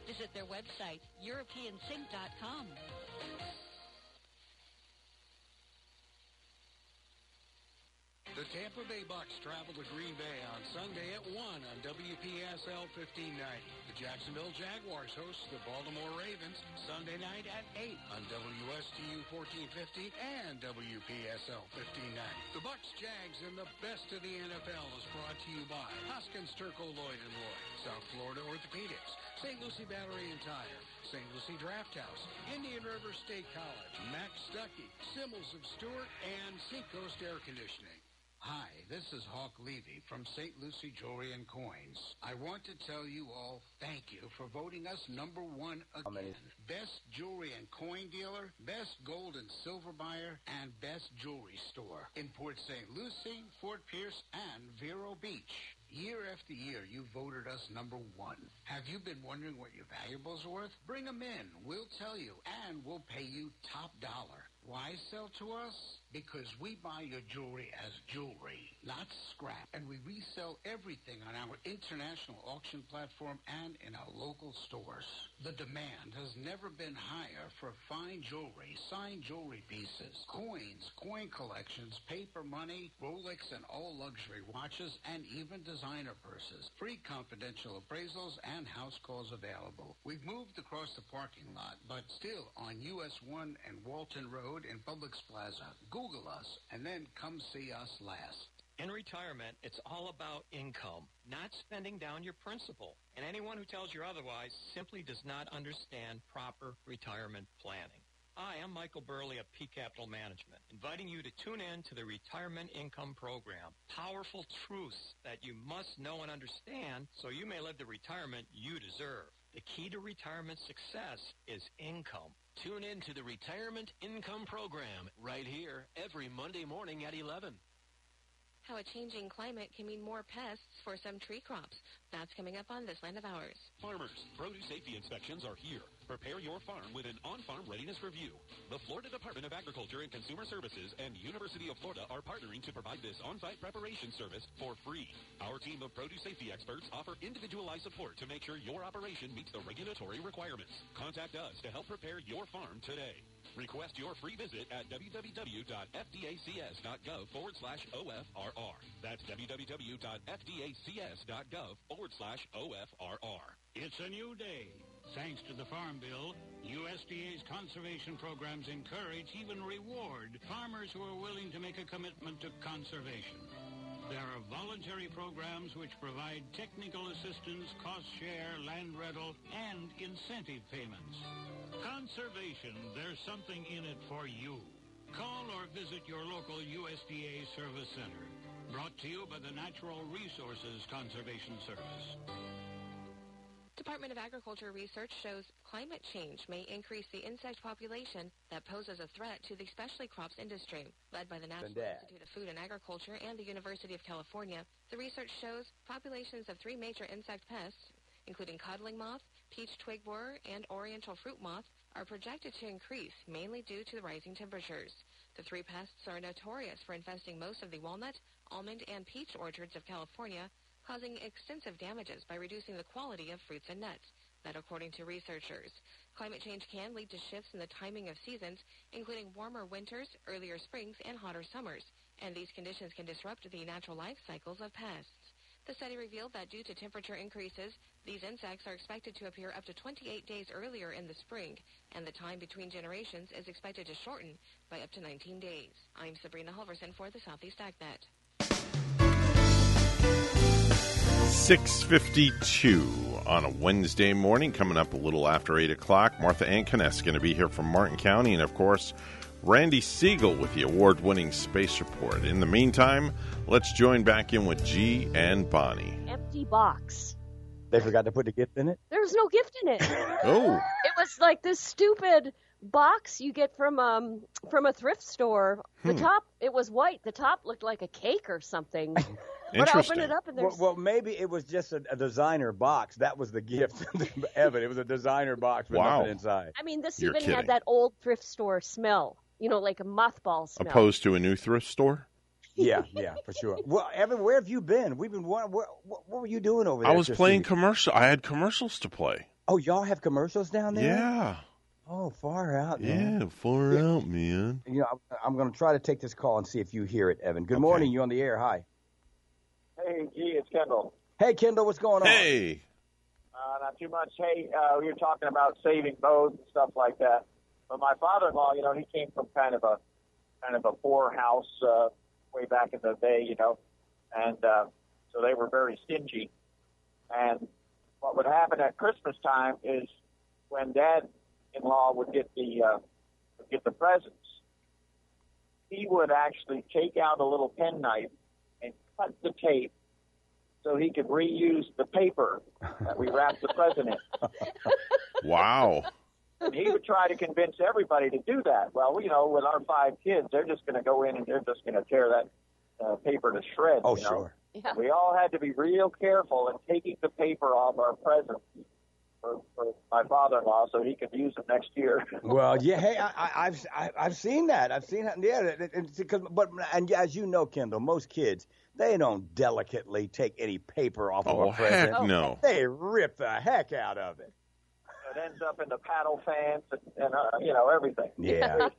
Visit their website, europeansink.com. The Tampa Bay Bucks travel to Green Bay on Sunday at 1 on WPSL 1590. The Jacksonville Jaguars host the Baltimore Ravens Sunday night at 8 on WSTU 1450 and WPSL 1590. The Bucks, Jags, and the best of the NFL is brought to you by Hoskins Turco Lloyd and Lloyd, South Florida Orthopedics, St. Lucie Battery and Tire, St. Lucie Draft House, Indian River State College, Max Stuckey, Simmels of Stuart, and Seacoast Air Conditioning. Hi, this is Hawk Levy from St. Lucie Jewelry and Coins. I want to tell you all thank you for voting us number one again. Best jewelry and coin dealer, best gold and silver buyer, and best jewelry store in Port St. Lucie, Fort Pierce, and Vero Beach. Year after year, you voted us number one. Have you been wondering what your valuables are worth? Bring them in. We'll tell you, and we'll pay you top dollar. Why sell to us? Because we buy your jewelry as jewelry, not scrap. And we resell everything on our international auction platform and in our local stores. The demand has never been higher for fine jewelry, signed jewelry pieces, coins, coin collections, paper money, Rolex and all luxury watches, and even designer purses. Free confidential appraisals and house calls available. We've moved across the parking lot, but still on US 1 and Walton Road in Publix Plaza. Google us and then come see us last. In retirement, it's all about income, not spending down your principal. And anyone who tells you otherwise simply does not understand proper retirement planning. Hi, I'm Michael Burley of P Capital Management, inviting you to tune in to the Retirement Income Program. Powerful truths that you must know and understand so you may live the retirement you deserve. The key to retirement success is income. Tune in to the Retirement Income Program right here every Monday morning at 11. How a changing climate can mean more pests for some tree crops. That's coming up on This Land of Ours. Farmers, produce safety inspections are here. Prepare your farm with an on-farm readiness review. The Florida Department of Agriculture and Consumer Services and University of Florida are partnering to provide this on-site preparation service for free. Our team of produce safety experts offer individualized support to make sure your operation meets the regulatory requirements. Contact us to help prepare your farm today. Request your free visit at www.fdacs.gov forward slash OFRR. That's www.fdacs.gov forward slash OFRR. It's a new day. Thanks to the Farm Bill, USDA's conservation programs encourage, even reward, farmers who are willing to make a commitment to conservation. There are voluntary programs which provide technical assistance, cost share, land rental, and incentive payments. Conservation, there's something in it for you. Call or visit your local USDA Service Center. Brought to you by the Natural Resources Conservation Service. Department of Agriculture research shows climate change may increase the insect population that poses a threat to the specialty crops industry. Led by the National. Institute of Food and Agriculture and the University of California, the research shows populations of three major insect pests, including codling moth, peach twig borer, and oriental fruit moth, are projected to increase mainly due to the rising temperatures. The three pests are notorious for infesting most of the walnut, almond, and peach orchards of California, causing extensive damages by reducing the quality of fruits and nuts. That according to researchers. Climate change can lead to shifts in the timing of seasons, including warmer winters, earlier springs, and hotter summers. And these conditions can disrupt the natural life cycles of pests. The study revealed that due to temperature increases, these insects are expected to appear up to 28 days earlier in the spring, and the time between generations is expected to shorten by up to 19 days. I'm Sabrina Halverson for the Southeast AgNet. 652 on a Wednesday morning, coming up a little after 8 o'clock. Martha Anne Kneiss going to be here from Martin County, and of course, Randy Segal with the award winning Space Report. In the meantime, let's join back in with G and Bonnie. empty box. They forgot to put a gift in it. There was no gift in it. Oh. It was like this stupid box you get from um from a thrift store. The Hmm. top it was white. The top looked like a cake or something. but I opened it up and Well, there's well, maybe it was just a, a designer box. That was the gift, Evan. It was a designer box with Wow. nothing inside. I mean this You're even kidding. had that old thrift store smell. You know, like a mothball smell. Opposed to a new thrift store? Yeah, yeah, for sure. Well, Evan, where have you been? We've been. What, what, what were you doing over there? I was playing to- commercial. I had commercials to play. Oh, y'all have commercials down there? Yeah. Oh, far out. man. Yeah, far out, man. You know, I'm, I'm going to try to take this call and see if you hear it, Evan. Good morning. You on the air? Hi. Hey, gee, it's Kendall. Hey, Kendall, what's going on? Hey. Uh, not too much. Hey, uh, we were talking about saving bows and stuff like that. But my father-in-law, you know, he came from kind of a kind of a poor house uh, way back in the day, you know, and uh, so they were very stingy. And what would happen at Christmas time is when Dad-in-law would get the uh, would get the presents, he would actually take out a little penknife and cut the tape so he could reuse the paper that we wrapped the present in. Wow. And he would try to convince everybody to do that. Well, you know, with our five kids, they're just going to go in and they're just going to tear that uh, paper to shreds. Oh, you know? sure. Yeah. We all had to be real careful in taking the paper off our presents for, for my father-in-law so he could use them next year. Well, yeah. Hey, I, I, I've I, I've seen that. I've seen that. Yeah. it- it- it's because, but and as you know, Kendall, most kids they don't delicately take any paper off Oh, of a present. heck no. They rip the heck out of it. It ends up in the paddle fans and, and uh, you know everything. Yeah.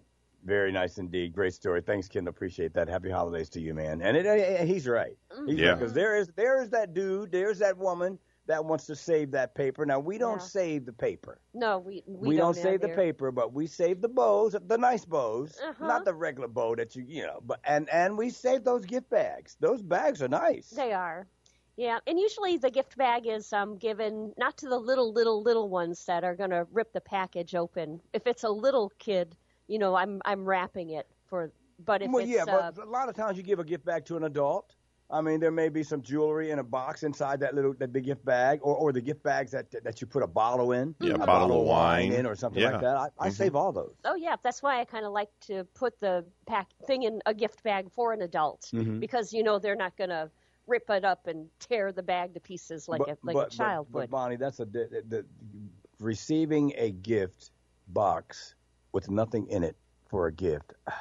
Very nice indeed. Great story. Thanks, Kendall. Appreciate that. Happy holidays to you, man. And it, uh, he's right. He's Yeah. Because there is there is that dude, there's that woman that wants to save that paper. Now we don't Yeah. save the paper. No, we we, We, don't, have save the here. paper, but we save the bows, the nice bows, Uh-huh. not the regular bow that you you know. But and and we save those gift bags. Those bags are nice. They are. Yeah, and usually the gift bag is um, given not to the little, little, little ones that are going to rip the package open. If it's a little kid, you know, I'm I'm wrapping it for. But if well, it's yeah, uh, but a lot of times you give a gift bag to an adult. I mean, there may be some jewelry in a box inside that little that big gift bag, or, or the gift bags that that you put a bottle in, Yeah, a bottle of wine wine. in, or something Yeah. like that. I, I Mhm. save all those. oh yeah, that's why I kind of like to put the pack thing in a gift bag for an adult Mhm. because you know they're not going to rip it up and tear the bag to pieces like but, a like but, a child but, would. But Bonnie, that's a the, the, receiving a gift box with nothing in it for a gift.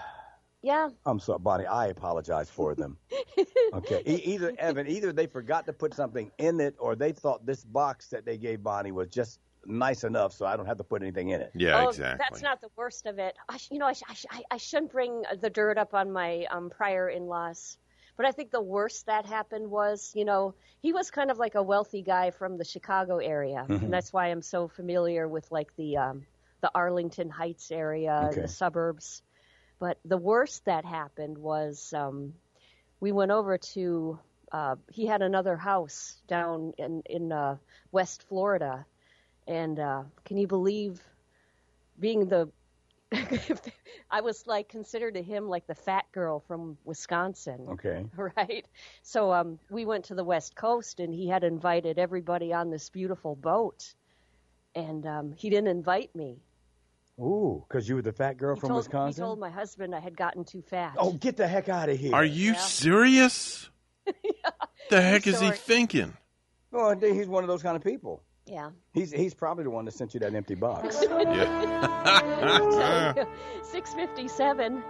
yeah, I'm sorry, Bonnie. I apologize for them. okay, e- either Evan, either they forgot to put something in it, or they thought this box that they gave Bonnie was just nice enough, so I don't have to put anything in it. Yeah, oh, exactly. That's not the worst of it. I, sh- you know, I, sh- I, sh- I, I shouldn't bring the dirt up on my um, prior in-laws, but I think the worst that happened was, you know, he was kind of like a wealthy guy from the Chicago area, Mhm. and that's why I'm so familiar with like the um, the Arlington Heights area, Okay. the suburbs. But the worst that happened was um, we went over to. Uh, he had another house down in in uh, West Florida, and uh, can you believe being the I was like considered to him like the fat girl from Wisconsin. Okay. Right. So um, we went to the West Coast, and he had invited everybody on this beautiful boat, and um, he didn't invite me. Ooh, because you were the fat girl He from told, Wisconsin. He told my husband I had gotten too fat. Oh, get the heck out of here! Are you serious? The heck is he thinking? Well, I think he's one of those kind of people. Yeah. He's he's probably the one that sent you that empty box. Yeah. 657.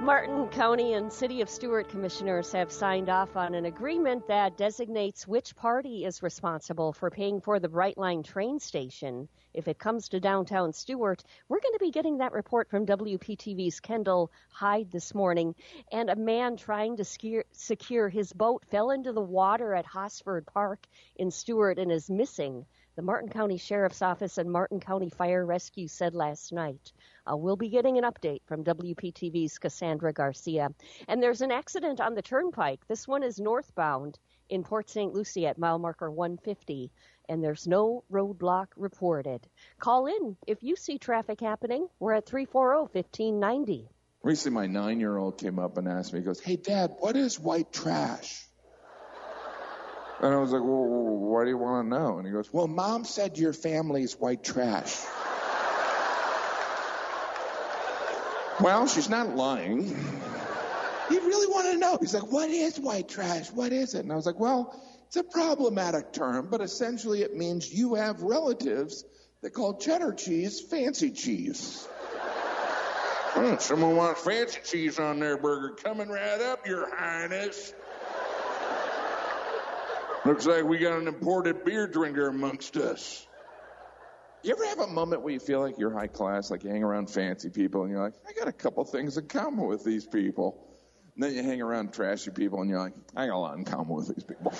Martin County and City of Stuart commissioners have signed off on an agreement that designates which party is responsible for paying for the Brightline train station. If it comes to downtown Stuart, we're going to be getting that report from WPTV's Kendall Hyde this morning. And a man trying to secure, his boat fell into the water at Hosford Park in Stuart and is missing. The Martin County Sheriff's Office and Martin County Fire Rescue said last night. Uh, we'll be getting an update from WPTV's Cassandra Garcia. And there's an accident on the turnpike. This one is northbound in Port St. Lucie at mile marker 150, and there's no roadblock reported. Call in if you see traffic happening. We're at 340 1590. Recently, my nine year old came up and asked me, he goes, Hey, Dad, what is white trash? And I was like, Well, why do you want to know? And he goes, Well, mom said your family's white trash. well, she's not lying. He really wanted to know. He's like, What is white trash? What is it? And I was like, Well, it's a problematic term, but essentially it means you have relatives that call cheddar cheese fancy cheese. Hmm, someone wants fancy cheese on their burger. Coming right up, Your Highness. Looks like we got an imported beer drinker amongst us. You ever have a moment where you feel like you're high class, like you hang around fancy people, and you're like, I got a couple things in common with these people. And then you hang around trashy people, and you're like, I got a lot in common with these people.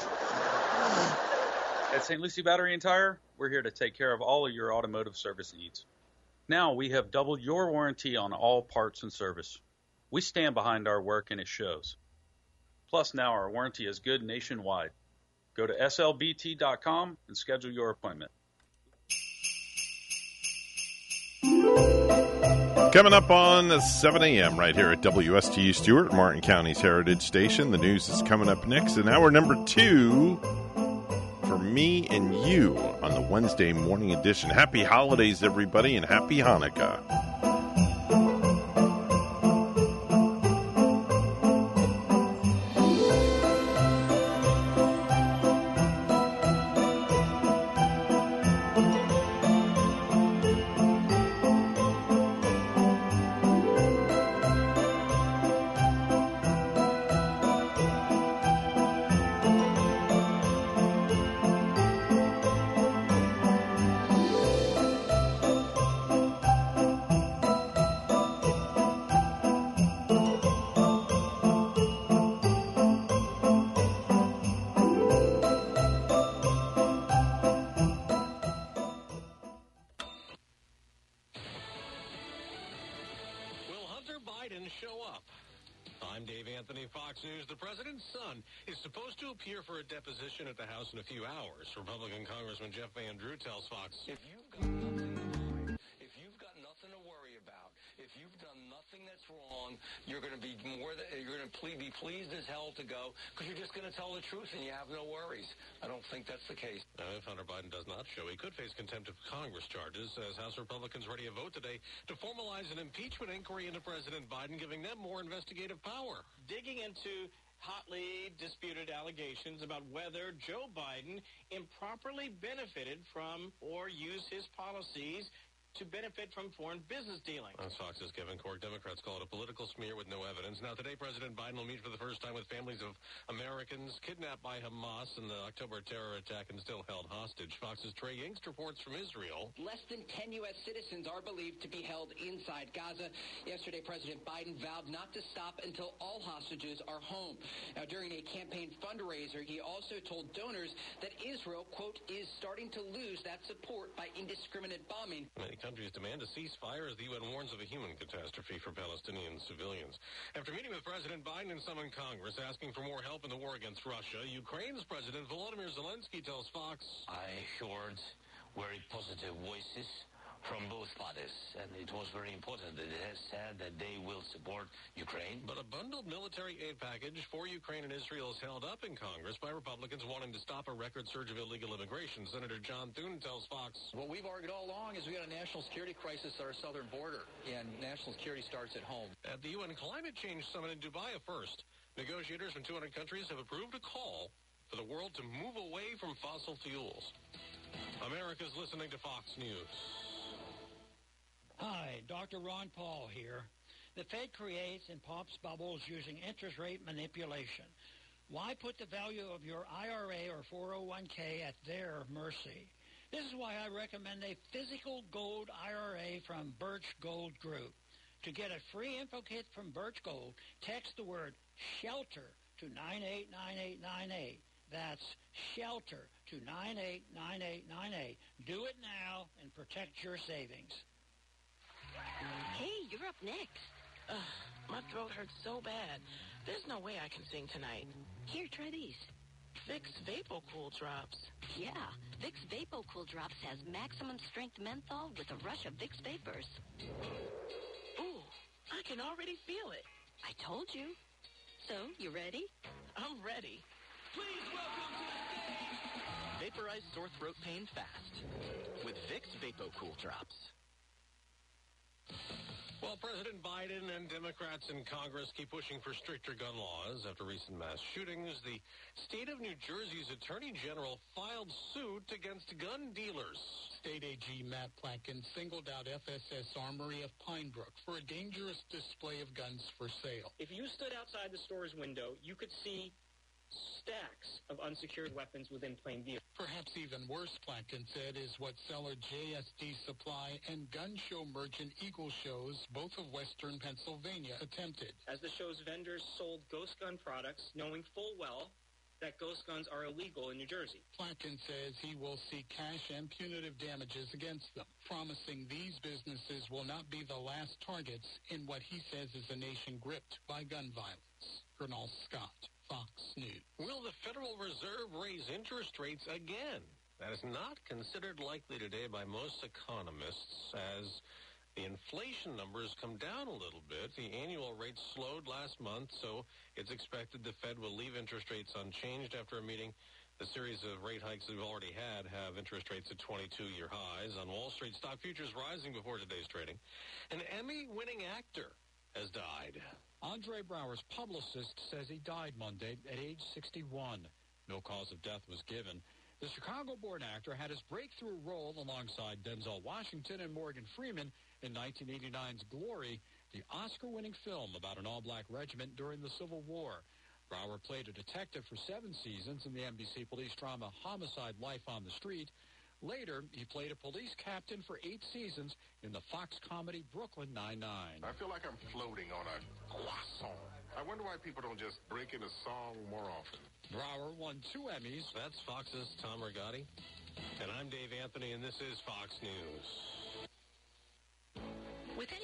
At St. Lucie Battery and Tire, we're here to take care of all of your automotive service needs. Now we have doubled your warranty on all parts and service. We stand behind our work and it shows. Plus, now our warranty is good nationwide. Go to slbt.com and schedule your appointment. Coming up on 7 a.m. right here at WSTU Stuart, Martin County's Heritage Station. The news is coming up next in hour number two for me and you on the Wednesday morning edition. Happy holidays, everybody, and happy Hanukkah. Joe Biden improperly benefited from or used his policies to benefit from foreign business dealings. On Fox's Kevin Corke, Democrats call it a political smear with no evidence. Now, today, President Biden will meet for the first time with families of Americans kidnapped by Hamas in the October terror attack and still held hostage. Fox's Trey Yingst reports from Israel. Less than 10 U.S. citizens are believed to be held inside Gaza. Yesterday, President Biden vowed not to stop until all hostages are home. Now, during a campaign fundraiser, he also told donors that Israel, quote, is starting to lose that support by indiscriminate bombing. Many countries demand a ceasefire as the UN warns of a human catastrophe for Palestinian civilians. After meeting with President Biden and in Congress asking for more help in the war against Russia, Ukraine's President Volodymyr Zelensky tells Fox. I heard very positive voices from both parties, and it was very important that it has said that they will support Ukraine. But a bundled military aid package for Ukraine and Israel is held up in Congress by Republicans wanting to stop a record surge of illegal immigration. Senator John Thune tells Fox. What we've argued all along is we got a national security crisis at our southern border, and national security starts at home. At the UN Climate Change Summit in Dubai, a first, negotiators from 200 countries have approved a call for the world to move away from fossil fuels. America's listening to Fox News. Hi, Dr. Ron Paul here. The Fed creates and pops bubbles using interest rate manipulation. Why put the value of your IRA or 401k at their mercy? This is why I recommend a physical gold IRA from Birch Gold Group. To get a free info kit from Birch Gold, text the word SHELTER to 989898. That's SHELTER to 989898. Do it now and protect your savings. Hey, you're up next. Ugh, my throat hurts so bad. There's no way I can sing tonight. Here, try these. Vicks Vapo Cool Drops. Yeah, Vicks Vapo Cool Drops has maximum strength menthol with a rush of Vicks vapors. Ooh, I can already feel it. I told you. So, you ready? I'm ready. Please welcome to the stage. Vaporize sore throat pain fast with Vicks Vapo Cool Drops. Well, President Biden and Democrats in Congress keep pushing for stricter gun laws after recent mass shootings. The state of New Jersey's Attorney General filed suit against gun dealers. State AG Matt Platkin singled out FSS Armory of Pinebrook for a dangerous display of guns for sale. If you stood outside the store's window, you could see stacks of unsecured weapons within plain view. Perhaps even worse, Platkin said, is what seller JSD Supply and gun show merchant Eagle Shows, both of western Pennsylvania, attempted. As the show's vendors sold ghost gun products, knowing full well that ghost guns are illegal in New Jersey. Platkin says he will seek cash and punitive damages against them, promising these businesses will not be the last targets in what he says is a nation gripped by gun violence. Colonel Scott. Fox News. Will the Federal Reserve raise interest rates again? That is not considered likely today by most economists as the inflation numbers come down a little bit. The annual rate slowed last month, so it's expected the Fed will leave interest rates unchanged after a meeting. The series of rate hikes we've already had have interest rates at 22-year highs. On Wall Street, stock futures rising before today's trading. An Emmy-winning actor has died. Andre Braugher's publicist says he died Monday at age 61. No cause of death was given. The Chicago-born actor had his breakthrough role alongside Denzel Washington and Morgan Freeman in 1989's Glory, the Oscar-winning film about an all-black regiment during the Civil War. Braugher played a detective for seven seasons in the NBC police drama Homicide Life on the Street. Later, he played a police captain for eight seasons in the Fox comedy Brooklyn Nine-Nine. I feel like I'm floating on a croissant. I wonder why people don't just break into a song more often. Braugher won two Emmys. That's Fox's Tom Rigotti. And I'm Dave Anthony, and this is Fox News. With any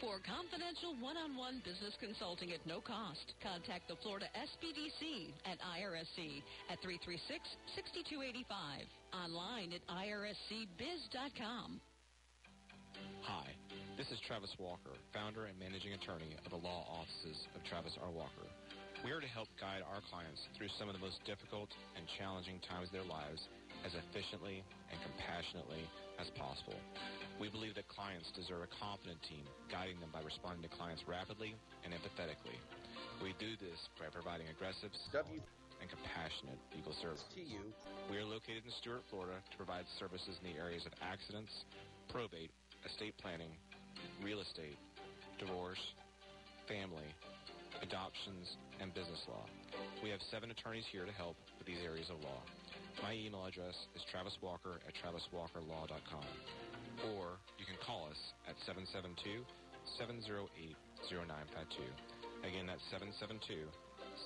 For confidential one-on-one business consulting at no cost, contact the Florida SBDC at IRSC at 336-6285. Online at irscbiz.com. Hi, this is Travis Walker, founder and managing attorney of the law offices of Travis R. Walker. We are to help guide our clients through some of the most difficult and challenging times of their lives as efficiently and compassionately as possible. We believe that clients deserve a confident team guiding them by responding to clients rapidly and empathetically. We do this by providing aggressive... W- and compassionate legal service. We are located in Stuart, Florida to provide services in the areas of accidents, probate, estate planning, real estate, divorce, family, adoptions, and business law. We have seven attorneys here to help with these areas of law. My email address is traviswalker at traviswalkerlaw.com. Or you can call us at 772-708-0952. Again, that's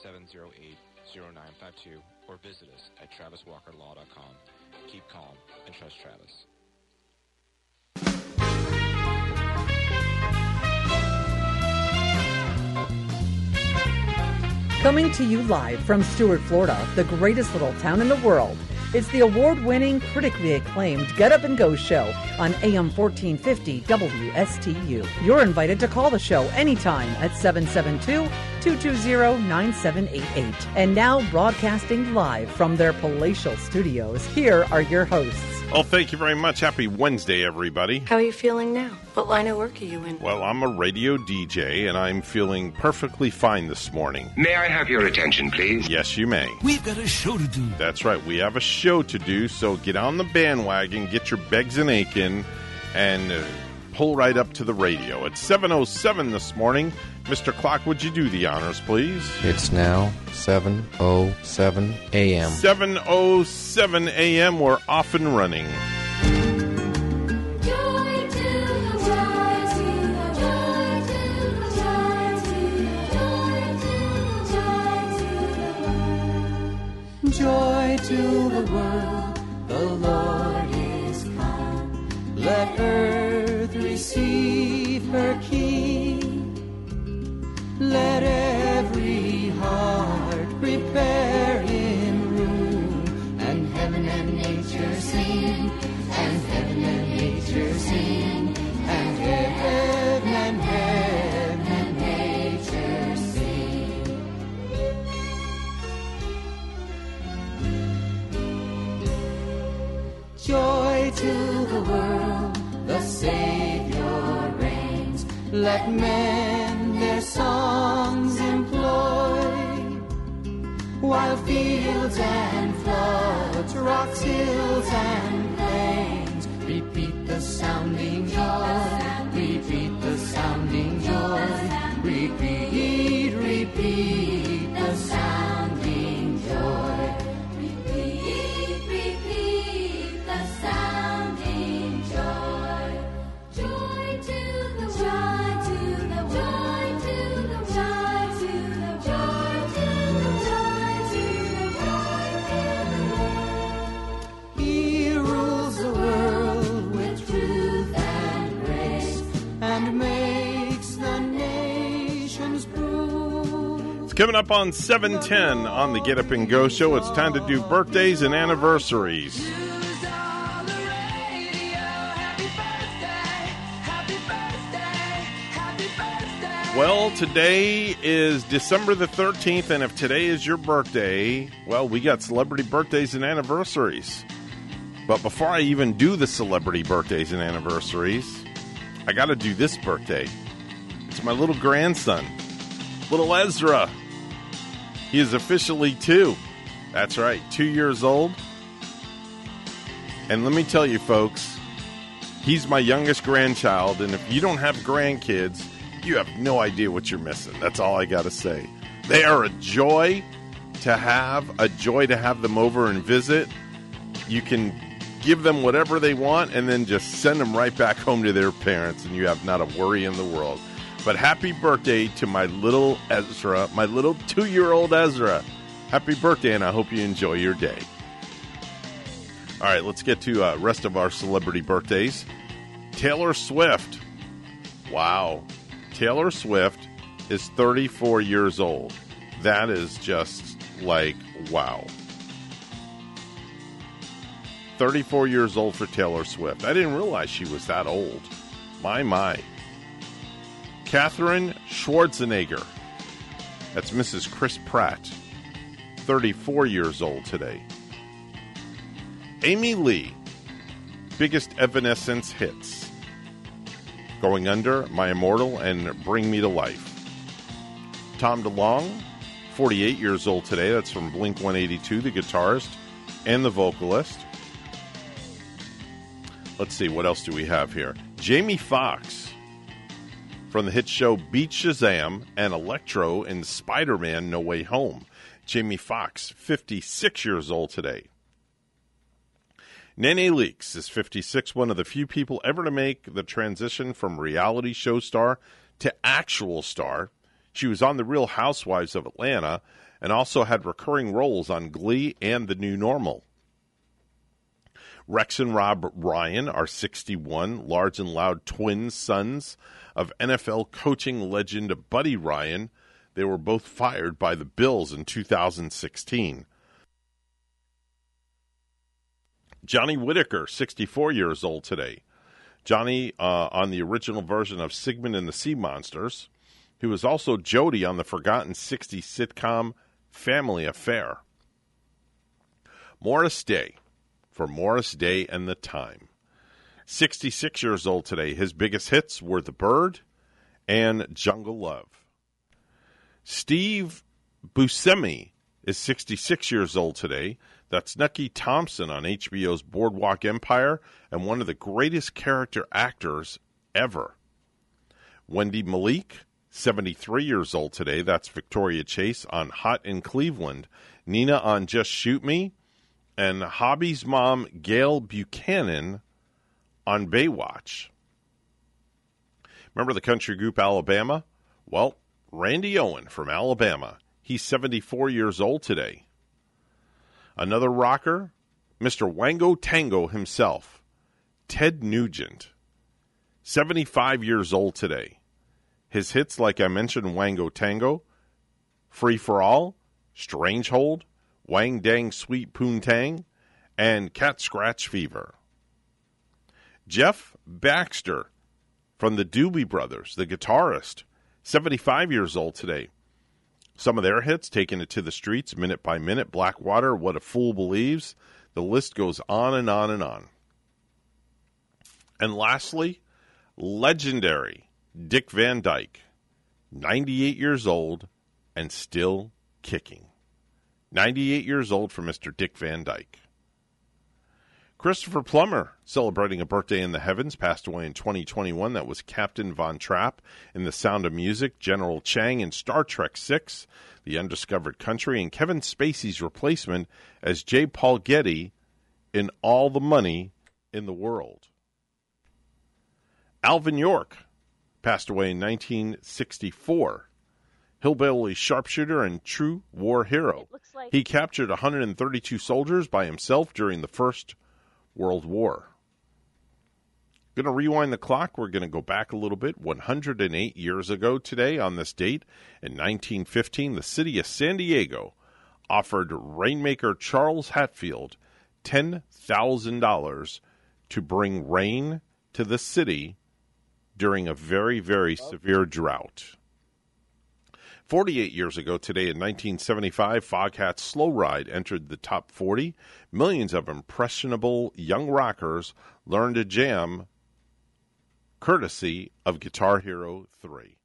772-708-0952. Or visit us at traviswalkerlaw.com. Keep calm and trust Travis. Coming to you live from Stuart, Florida, the greatest little town in the world. It's the award winning, critically acclaimed Get Up and Go show on AM 1450 WSTU. You're invited to call the show anytime at 772 220 9788. And now, broadcasting live from their palatial studios, here are your hosts. Oh, thank you very much. Happy Wednesday, everybody. How are you feeling now? What line of work are you in? Well, I'm a radio DJ, and I'm feeling perfectly fine this morning. May I have your attention, please? Yes, you may. We've got a show to do. That's right. We have a show to do, so get on the bandwagon, get your begs and aching, and uh, pull right up to the radio. It's 7.07 this morning. Mr. Clock, would you do the honors, please? It's now 7:07 a.m. 7.07 a.m. We're off and running. Joy to the world, the Lord is come. Let earth receive her King. Let every heart prepare him room, and heaven and nature sing, and heaven and nature sing, and heaven and heaven and nature sing. Joy to the world, the Savior reigns. Let men songs employ, while fields and floods, rocks, hills, and plains repeat the sounding joy, repeat the sounding joy, repeat, repeat the sounding coming up on 710 on the Get Up and Go show. It's time to do birthdays and anniversaries. Well, today is December the 13th, and if today is your birthday, well, we got celebrity birthdays and anniversaries. But before I even do the celebrity birthdays and anniversaries, I got to do this birthday. It's my little grandson, little Ezra. He is officially two. That's right, two years old. And let me tell you, folks, he's my youngest grandchild. And if you don't have grandkids, you have no idea what you're missing. That's all I got to say. They are a joy to have, a joy to have them over and visit. You can give them whatever they want and then just send them right back home to their parents, and you have not a worry in the world. But happy birthday to my little Ezra, my little two year old Ezra. Happy birthday, and I hope you enjoy your day. All right, let's get to uh, rest of our celebrity birthdays. Taylor Swift. Wow. Taylor Swift is 34 years old. That is just like, wow. 34 years old for Taylor Swift. I didn't realize she was that old. My, my. Catherine Schwarzenegger. That's Mrs. Chris Pratt. 34 years old today. Amy Lee. Biggest Evanescence hits. Going Under, My Immortal, and Bring Me to Life. Tom DeLonge, 48 years old today. That's from Blink 182, the guitarist and the vocalist. Let's see, what else do we have here? Jamie Foxx from the hit show Beat Shazam and Electro in Spider Man No Way Home. Jamie Foxx, 56 years old today. Nene Leakes is 56, one of the few people ever to make the transition from reality show star to actual star. She was on The Real Housewives of Atlanta and also had recurring roles on Glee and The New Normal. Rex and Rob Ryan are 61, large and loud twin sons of NFL coaching legend Buddy Ryan. They were both fired by the Bills in 2016. Johnny Whitaker, 64 years old today. Johnny uh, on the original version of Sigmund and the Sea Monsters. He was also Jody on the forgotten 60s sitcom Family Affair. Morris Day for Morris Day and the Time. 66 years old today. His biggest hits were The Bird and Jungle Love. Steve Buscemi is 66 years old today. That's Nucky Thompson on HBO's Boardwalk Empire and one of the greatest character actors ever. Wendy Malick, 73 years old today. That's Victoria Chase on Hot in Cleveland. Nina on Just Shoot Me. And Hobie's mom, Gail Buchanan, on Baywatch. Remember the country group Alabama? Well, Randy Owen from Alabama. He's 74 years old today. Another rocker, Mr. Wango Tango himself, Ted Nugent, 75 years old today. His hits, like I mentioned, Wango Tango, Free for All, Stranglehold, Wang Dang Sweet Poontang, and Cat Scratch Fever. Jeff Baxter from the Doobie Brothers, the guitarist, 75 years old today. Some of their hits, Taking It to the Streets, Minute by Minute, Blackwater, What a Fool Believes. The list goes on and on and on. And lastly, legendary Dick Van Dyke, 98 years old and still kicking. 98 years old for Mr. Dick Van Dyke. Christopher Plummer, celebrating a birthday in the heavens, passed away in 2021. That was Captain Von Trapp in The Sound of Music, General Chang in Star Trek VI, The Undiscovered Country, and Kevin Spacey's replacement as J. Paul Getty in All the Money in the World. Alvin York passed away in 1964. Hillbilly sharpshooter and true war hero. Like- he captured 132 soldiers by himself during the First World War. Going to rewind the clock. We're going to go back a little bit. 108 years ago today, on this date, in 1915, the city of San Diego offered rainmaker Charles Hatfield $10,000 to bring rain to the city during a very, very severe drought. 48 years ago today in 1975, Foghat's Slow Ride entered the top 40. Millions of impressionable young rockers learned to jam courtesy of Guitar Hero 3.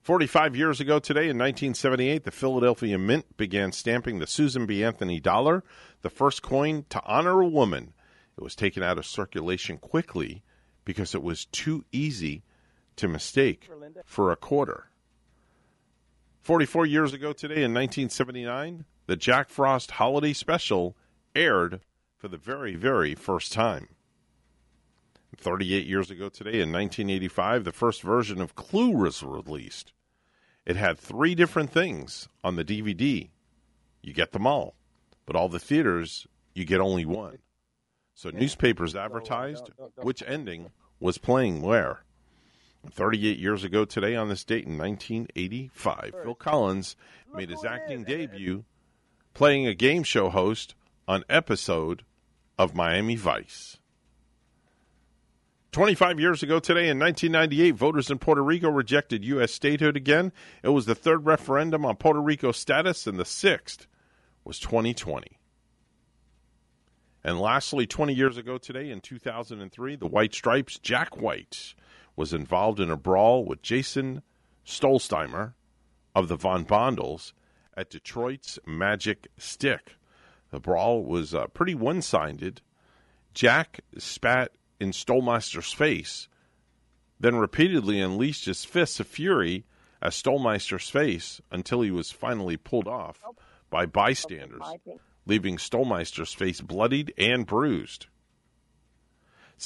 45 years ago today in 1978, the Philadelphia Mint began stamping the Susan B. Anthony dollar, the first coin to honor a woman. It was taken out of circulation quickly because it was too easy to mistake for a quarter. 44 years ago today in 1979, the Jack Frost Holiday Special aired for the very, very first time. 38 years ago today in 1985, the first version of Clue was released. It had three different things on the DVD. You get them all, but all the theaters, you get only one. So newspapers advertised which ending was playing where. 38 years ago today, on this date in 1985, Phil Collins made his acting debut playing a game show host on episode of Miami Vice. 25 years ago today, in 1998, voters in Puerto Rico rejected U.S. statehood again. It was the third referendum on Puerto Rico's status, and the sixth was 2020. And lastly, 20 years ago today, in 2003, the White Stripes' Jack White was involved in a brawl with Jason Stollsteimer of the Von Bondies at Detroit's Magic Stick. The brawl was uh, pretty one sided. Jack spat in Stollsteimer's face, then repeatedly unleashed his fists of fury at Stollsteimer's face until he was finally pulled off by bystanders, leaving Stollsteimer's face bloodied and bruised.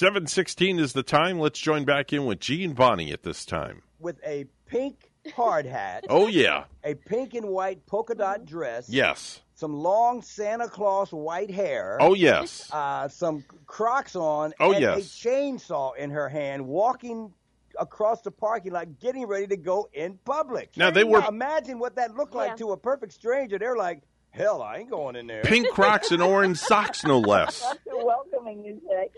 716 is the time. Let's join back in with G and Bonnie at this time. With a pink hard hat. Oh, yeah. A pink and white polka dot dress. Yes. Some long Santa Claus white hair. Oh, yes. Uh, some Crocs on. Oh, and yes. A chainsaw in her hand, walking across the parking lot, getting ready to go in public. Now, they were- Imagine what that looked like Yeah. to a perfect stranger. They're like, hell, I ain't going in there. Pink Crocs and orange socks, no less. That's welcoming, you say.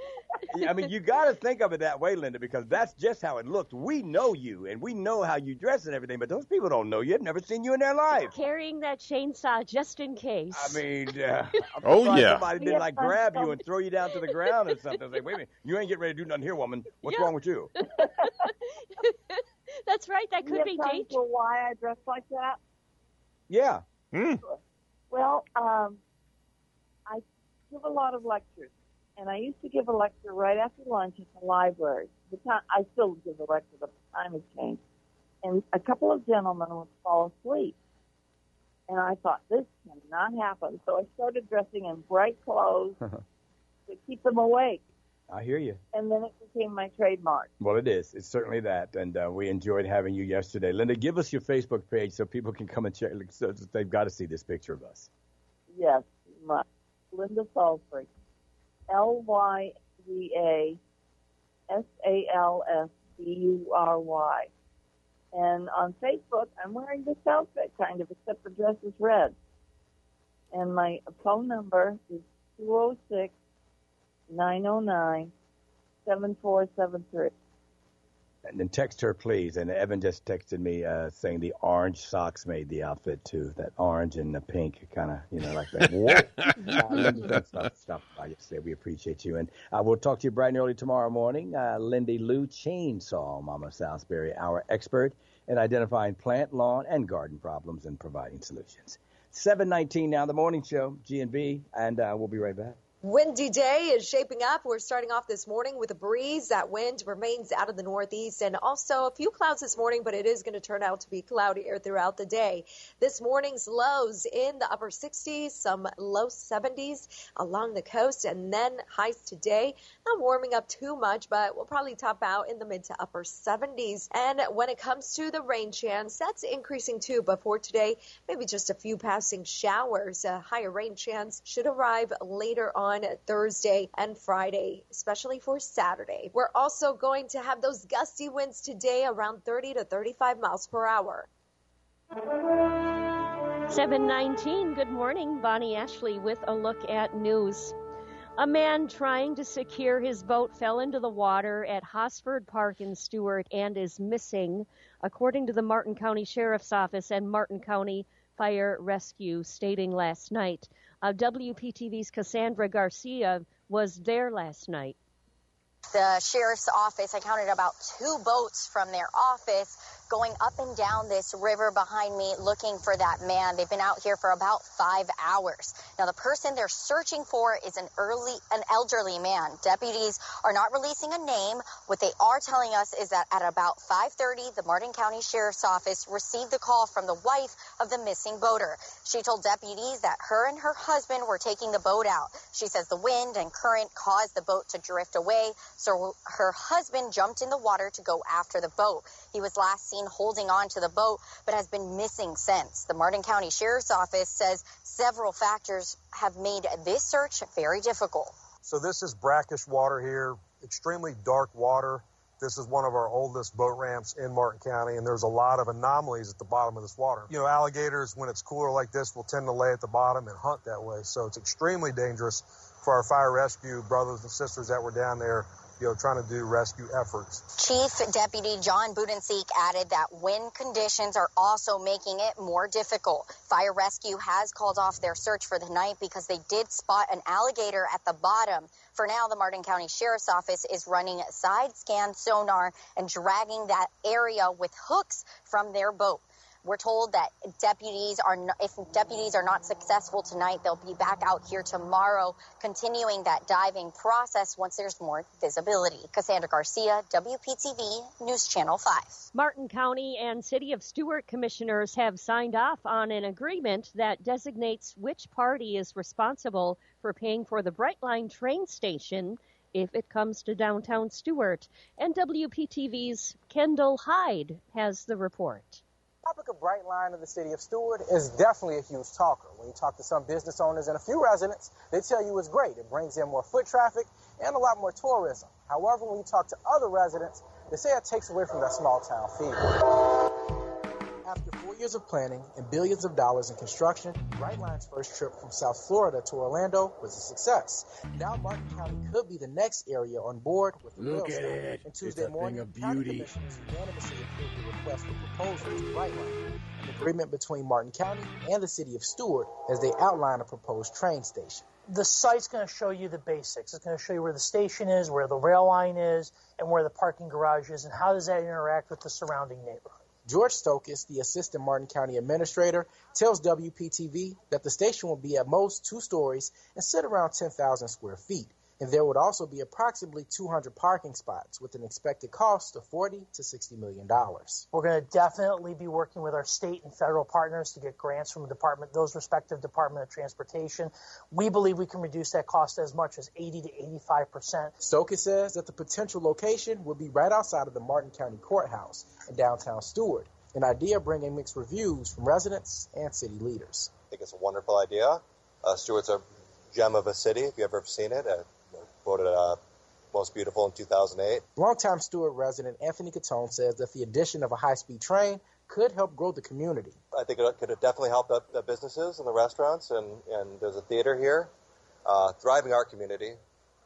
Yeah, I mean, you got to think of it that way, Linda, because that's just how it looked. We know you, and we know how you dress and everything, but those people don't know you. They've never seen you in their life. Carrying that chainsaw just in case. I mean, uh, Oh, yeah. somebody didn't like fun grab you and throw you down to the ground or something. Say, wait a minute, you ain't getting ready to do nothing here, woman. What's Yeah. wrong with you? That's right. That could be have time dangerous. why I dress like that? Yeah. Hmm. Well, um, I give a lot of lectures, and I used to give a lecture right after lunch at the library. The time I still give a lecture, but the time has changed. And a couple of gentlemen would fall asleep, and I thought this cannot happen. So I started dressing in bright clothes to keep them awake, I hear you. and then it became my trademark. Well, it is. It's certainly that, and uh, we enjoyed having you yesterday. Linda, give us your Facebook page so people can come and check. So they've got to see this picture of us. Yes, my Linda Salisbury. L Y D A S A L S B U R Y. And on Facebook, I'm wearing this outfit kind of, except the dress is red. And my phone number is 206 909 7473. And then text her, please. And Evan just texted me uh, saying the orange socks made the outfit too. That orange and the pink, kind of, you know, like that. What? uh, Linda, stop, stop by yesterday. We appreciate you, and uh, we'll talk to you bright and early tomorrow morning. Uh, Lindy Lou Chainsaw, Mama Salisbury, our expert in identifying plant, lawn, and garden problems and providing solutions. Seven nineteen now, the morning show, G and B, and uh, we'll be right back. Windy day is shaping up. We're starting off this morning with a breeze. That wind remains out of the northeast and also a few clouds this morning, but it is going to turn out to be cloudier throughout the day. This morning's lows in the upper 60s, some low 70s along the coast, and then highs today. Not warming up too much, but we'll probably top out in the mid to upper 70s. And when it comes to the rain chance, that's increasing too. But for today, maybe just a few passing showers. A higher rain chance should arrive later on Thursday and Friday, especially for Saturday. We're also going to have those gusty winds today around 30 to 35 miles per hour. 719, good morning. Bonnie Ashley with a look at news. A man trying to secure his boat fell into the water at Hosford Park in Stuart and is missing, according to the Martin County Sheriff's Office and Martin County Fire Rescue, stating last night. Uh, WPTV's Cassandra Garcia was there last night. the sheriff's office. I counted about two boats from their office going up and down this river behind me looking for that man. They've been out here for about five hours. Now, the person they're searching for is an early, an elderly man. Deputies are not releasing a name. What they are telling us is that at about 5:30, the Martin County Sheriff's Office received the call from the wife of the missing boater. She told deputies that her and her husband were taking the boat out. She says the wind and current caused the boat to drift away, so her husband jumped in the water to go after the boat. He was last seen holding on to the boat, but has been missing since. The Martin County Sheriff's Office says several factors have made this search very difficult. So this is brackish water here, extremely dark water. This is one of our oldest boat ramps in Martin County, and there's a lot of anomalies at the bottom of this water. You know, alligators, when it's cooler like this, will tend to lay at the bottom and hunt that way. So it's extremely dangerous for our fire rescue brothers and sisters that were down there, you know, trying to do rescue efforts. Chief Deputy John Budensiek added that wind conditions are also making it more difficult. Fire Rescue has called off their search for the night because they did spot an alligator at the bottom. For now, the Martin County Sheriff's Office is running side scan sonar and dragging that area with hooks from their boat. We're told that deputies are, if deputies are not successful tonight, they'll be back out here tomorrow, continuing that diving process once there's more visibility. Cassandra Garcia, WPTV News Channel 5. Martin County and City of Stuart commissioners have signed off on an agreement that designates which party is responsible for paying for the Brightline train station if it comes to downtown Stuart. And WPTV's Kendall Hyde has the report. The topic of Brightline of the city of Stuart is definitely a huge talker. When you talk to some business owners and a few residents, they tell you it's great. It brings in more foot traffic and a lot more tourism. However, when you talk to other residents, they say it takes away from that small town feel. After four years of planning and billions of dollars in construction, Brightline's first trip from South Florida to Orlando was a success. Now Martin County could be the next area on board with the Look rail at stop. it. And It's Tuesday a morning, thing of County beauty. commissioners unanimously approved the request for proposals to Brightline, an agreement between Martin County and the city of Stuart as they outline a proposed train station. the site's going to show you the basics. It's going to show you where the station is, where the rail line is, and where the parking garage is, and how does that interact with the surrounding neighborhood. George Stokes, the assistant Martin County administrator, tells WPTV that the station will be at most two stories and sit around 10,000 square feet. And there would also be approximately 200 parking spots with an expected cost of 40 to 60 million dollars. We're going to definitely be working with our state and federal partners to get grants from the department, those respective Department of Transportation. We believe we can reduce that cost as much as 80 to 85 percent. Stokes says that the potential location would be right outside of the Martin County Courthouse in downtown Stuart, an idea bringing mixed reviews from residents and city leaders. I think it's a wonderful idea. Uh, Stuart's a gem of a city. If you've ever seen it, uh, voted uh, most beautiful in 2008. Longtime Stuart resident Anthony Catone says that the addition of a high-speed train could help grow the community. I think it could definitely help the, the businesses and the restaurants, and, and there's a theater here, uh, thriving art community.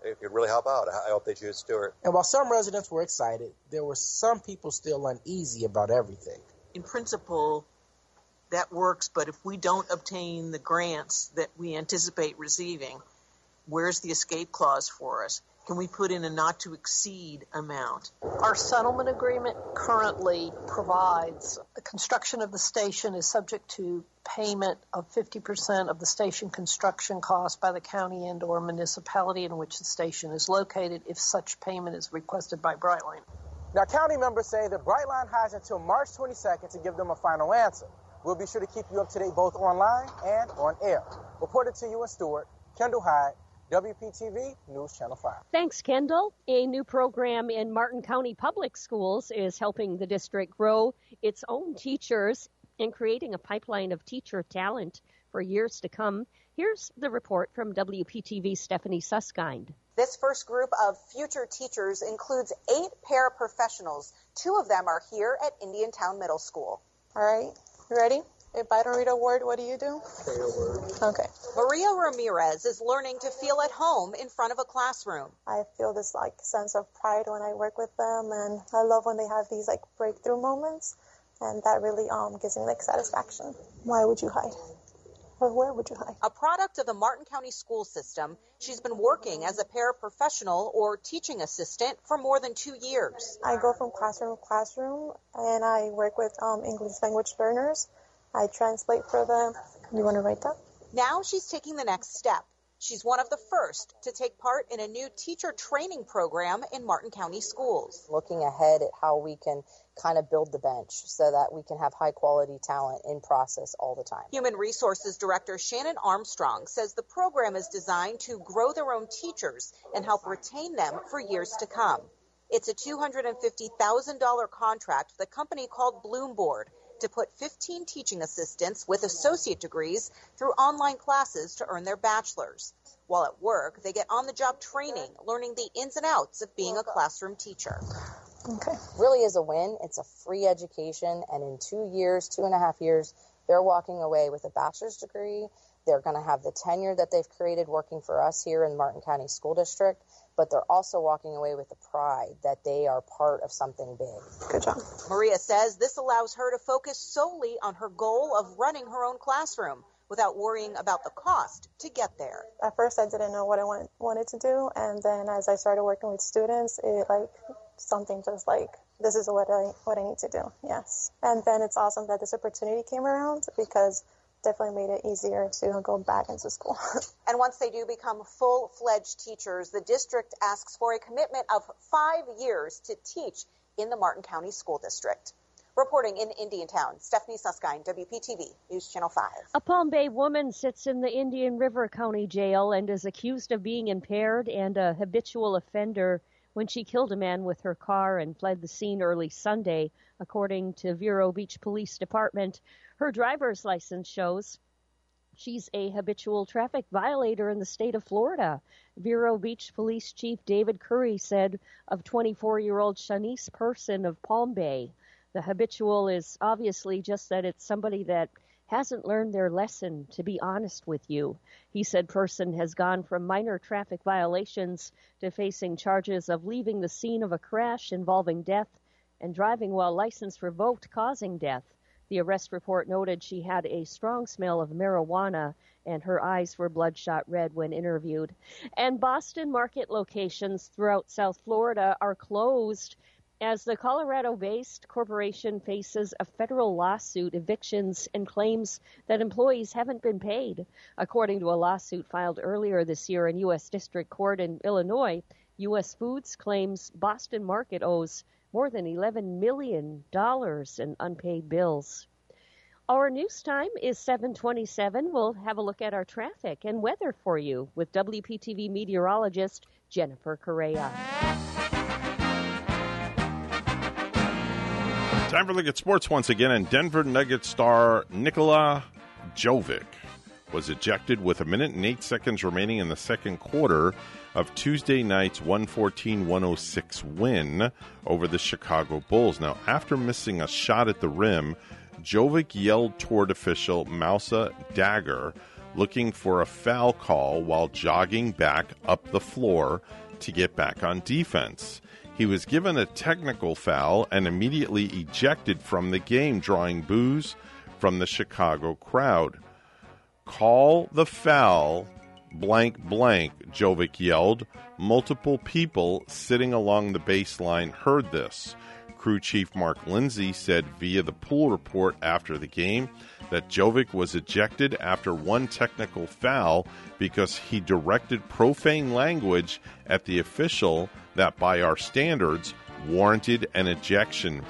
It could really help out. I I hope they choose Stuart. And while some residents were excited, there were some people still uneasy about everything. in principle, that works, but if we don't obtain the grants that we anticipate receiving, where's the escape clause for us? Can we put in a not to exceed amount? Our settlement agreement currently provides the construction of the station is subject to payment of 50% of the station construction cost by the county and or municipality in which the station is located if such payment is requested by Brightline. Now, county members say that Brightline has until March 22nd to give them a final answer. We'll be sure to keep you up to date both online and on air. Reported to you in Stuart, Kendall Hyde, WPTV News Channel 5. Thanks, Kendall. A new program in Martin County Public Schools is helping the district grow its own teachers and creating a pipeline of teacher talent for years to come. Here's the report from WPTV Stephanie Susskind. This first group of future teachers includes eight paraprofessionals. Two of them are here at Indiantown Middle School. All right, you ready? If I don't read a word, what do you do? Say a word. Okay. Maria Ramirez is learning to feel at home in front of a classroom. I feel this like sense of pride when I work with them, and I love when they have these like breakthrough moments, and that really um gives me like satisfaction. Why would you hide? Or where would you hide? A product of the Martin County school system, she's been working as a paraprofessional or teaching assistant for more than two years. I go from classroom to classroom, and I work with um English language learners. I translate for them. You want to write that? Now she's taking the next step. She's one of the first to take part in a new teacher training program in Martin County schools. looking ahead at how we can kind of build the bench so that we can have high quality talent in process all the time. Human Resources Director Shannon Armstrong says the program is designed to grow their own teachers and help retain them for years to come. It's a $250,000 contract with a company called Bloomboard to put 15 teaching assistants with associate degrees through online classes to earn their bachelor's. While at work, they get on the job training, learning the ins and outs of being a classroom teacher. Okay. Really is a win. It's a free education, and in two years, two and a half years, they're walking away with a bachelor's degree. They're going to have the tenure that they've created working for us here in Martin County School District, but they're also walking away with the pride that they are part of something big. Good job. Maria says this allows her to focus solely on her goal of running her own classroom without worrying about the cost to get there. At first, I didn't know what I want, wanted to do, and then as I started working with students, it like something just like this is what I what I need to do. Yes, and then it's awesome that this opportunity came around because definitely made it easier to go back into school. and once they do become full-fledged teachers, the district asks for a commitment of five years to teach in the Martin County School District. Reporting in Indiantown, Stephanie Susskind, WPTV News Channel 5. A Palm Bay woman sits in the Indian River County Jail and is accused of being impaired and a habitual offender when she killed a man with her car and fled the scene early Sunday, according to Vero Beach Police Department. Her driver's license shows she's a habitual traffic violator in the state of Florida. Vero Beach Police Chief David Curry said of 24 year old Shanice Person of Palm Bay. The habitual is obviously just that it's somebody that hasn't learned their lesson, to be honest with you. He said Person has gone from minor traffic violations to facing charges of leaving the scene of a crash involving death and driving while license revoked causing death. The arrest report noted she had a strong smell of marijuana and her eyes were bloodshot red when interviewed. And Boston market locations throughout South Florida are closed as the Colorado based corporation faces a federal lawsuit, evictions, and claims that employees haven't been paid. According to a lawsuit filed earlier this year in U.S. District Court in Illinois, U.S. Foods claims Boston Market owes more than $11 million in unpaid bills. Our news time is 727. We'll have a look at our traffic and weather for you with WPTV meteorologist Jennifer Correa. Time for look at sports once again, and Denver Nugget star Nikola Jokic was ejected with a minute and eight seconds remaining in the second quarter of Tuesday night's 114 106 win over the Chicago Bulls. Now, after missing a shot at the rim, Jokic yelled toward official Mousa Dagher, looking for a foul call while jogging back up the floor to get back on defense. He was given a technical foul and immediately ejected from the game, drawing boos from the Chicago crowd. Call the foul, blank, blank, Jokic yelled. Multiple people sitting along the baseline heard this. Crew Chief Mark Lindsay said via the pool report after the game that Jokic was ejected after one technical foul because he directed profane language at the official that, by our standards, warranted an ejection.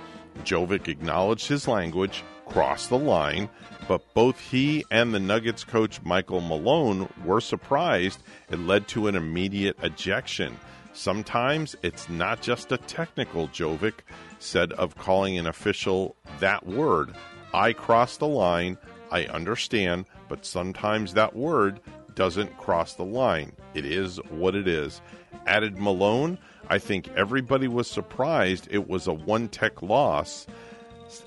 Jokic acknowledged his language, crossed the line, but both he and the Nuggets coach Michael Malone were surprised it led to an immediate ejection. Sometimes it's not just a technical, Jokic said of calling an official that word. I crossed the line, I understand, but sometimes that word doesn't cross the line. It is what it is. Added Malone, I think everybody was surprised it was a one tech loss.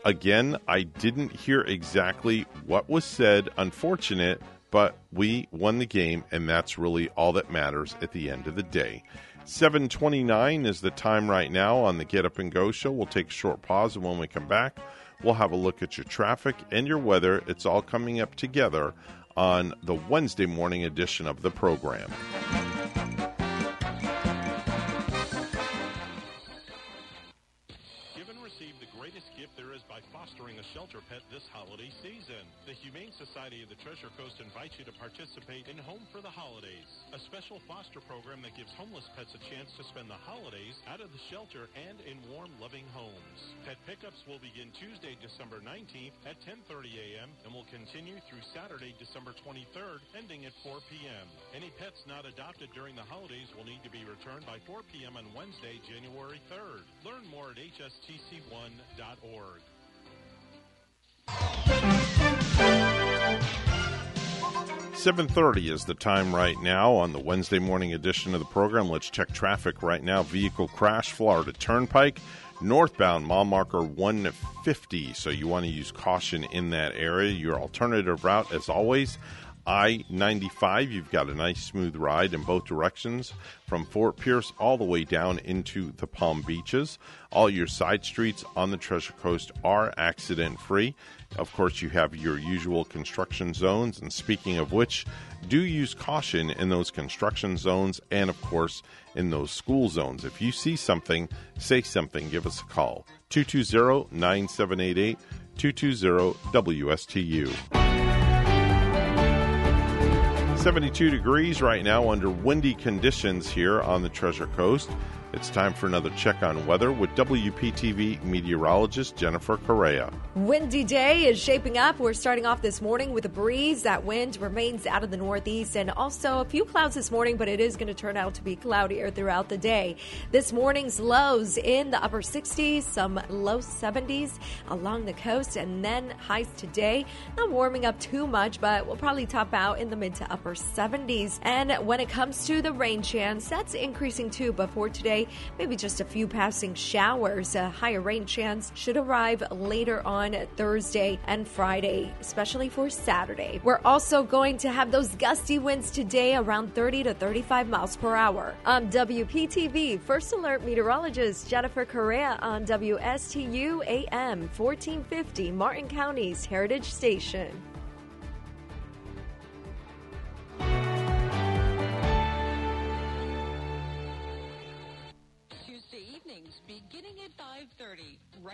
Again, I didn't hear exactly what was said, unfortunate, but we won the game, and that's really all that matters at the end of the day. 729 is the time right now on the Get Up and Go show. We'll take a short pause, and when we come back, we'll have a look at your traffic and your weather. It's all coming up together on the Wednesday morning edition of the program. Society of the Treasure Coast invites you to participate in Home for the Holidays, a special foster program that gives homeless pets a chance to spend the holidays out of the shelter and in warm, loving homes. Pet pickups will begin Tuesday, December 19th at 10:30 a.m. and will continue through Saturday, December 23rd, ending at 4 p.m. Any pets not adopted during the holidays will need to be returned by 4 p.m. on Wednesday, January 3rd. Learn more at hstc1.org. 7:30 is the time right now on the Wednesday morning edition of the program. Let's check traffic right now. Vehicle crash, Florida Turnpike, northbound mile marker 150. So you want to use caution in that area. Your alternative route, as always, I 95. You've got a nice smooth ride in both directions from Fort Pierce all the way down into the Palm Beaches. All your side streets on the Treasure Coast are accident free. Of course, you have your usual construction zones. And speaking of which, do use caution in those construction zones and, of course, in those school zones. If you see something, say something, give us a call. 220 9788 220 WSTU. 72 degrees right now under windy conditions here on the Treasure Coast. It's time for another check on weather with WPTV meteorologist Jennifer Correa. Windy day is shaping up. We're starting off this morning with a breeze. That wind remains out of the northeast and also a few clouds this morning, but it is going to turn out to be cloudier throughout the day. This morning's lows in the upper 60s, some low 70s along the coast, and then highs today. Not warming up too much, but we'll probably top out in the mid to upper 70s. And when it comes to the rain chance, that's increasing too, but for today, maybe just a few passing showers. A higher rain chance should arrive later on Thursday and Friday, especially for Saturday. We're also going to have those gusty winds today around 30 to 35 miles per hour. I'm WPTV First Alert meteorologist Jennifer Correa on WSTU AM 1450, Martin County's Heritage Station.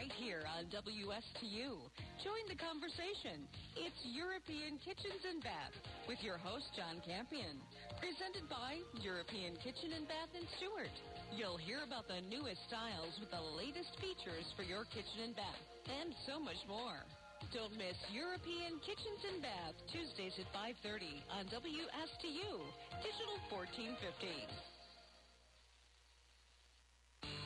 Right here on WSTU. Join the conversation. It's European Kitchens and Bath with your host John Campion. Presented by European Kitchen and Bath in Stuart. You'll hear about the newest styles with the latest features for your kitchen and bath and so much more. Don't miss European Kitchens and Bath Tuesdays at 5:30 on WSTU Digital 1450.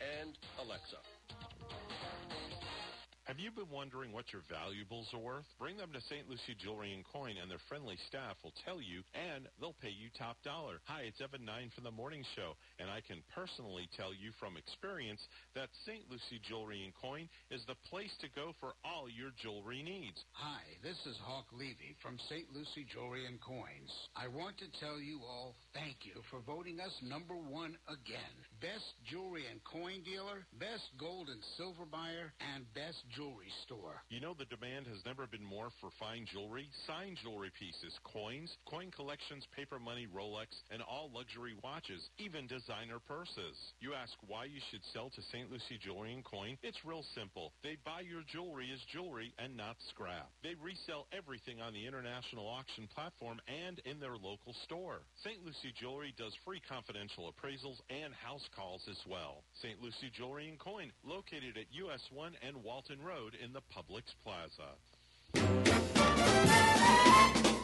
and Alexa. Have you been wondering what your valuables are worth? Bring them to St. Lucie Jewelry and Coin, and their friendly staff will tell you, and they'll pay you top dollar. Hi, it's Evan Nine from the Morning Show, and I can personally tell you from experience that St. Lucie Jewelry and Coin is the place to go for all your jewelry needs. Hi, this is Hawk Levy from St. Lucie Jewelry and Coins. I want to tell you all thank you for voting us number one again. Best jewelry and coin dealer, best gold and silver buyer, and best jewelry store. You know the demand has never been more for fine jewelry, signed jewelry pieces, coins, coin collections, paper money, Rolex, and all luxury watches, even designer purses. You ask why you should sell to St. Lucie Jewelry and Coin? It's real simple. They buy your jewelry as jewelry and not scrap. They resell everything on the international auction platform and in their local store. St. Lucie Jewelry does free confidential appraisals and house calls as well. St. Lucie Jewelry and Coin, located at US 1 and Walton Road in the Publix Plaza.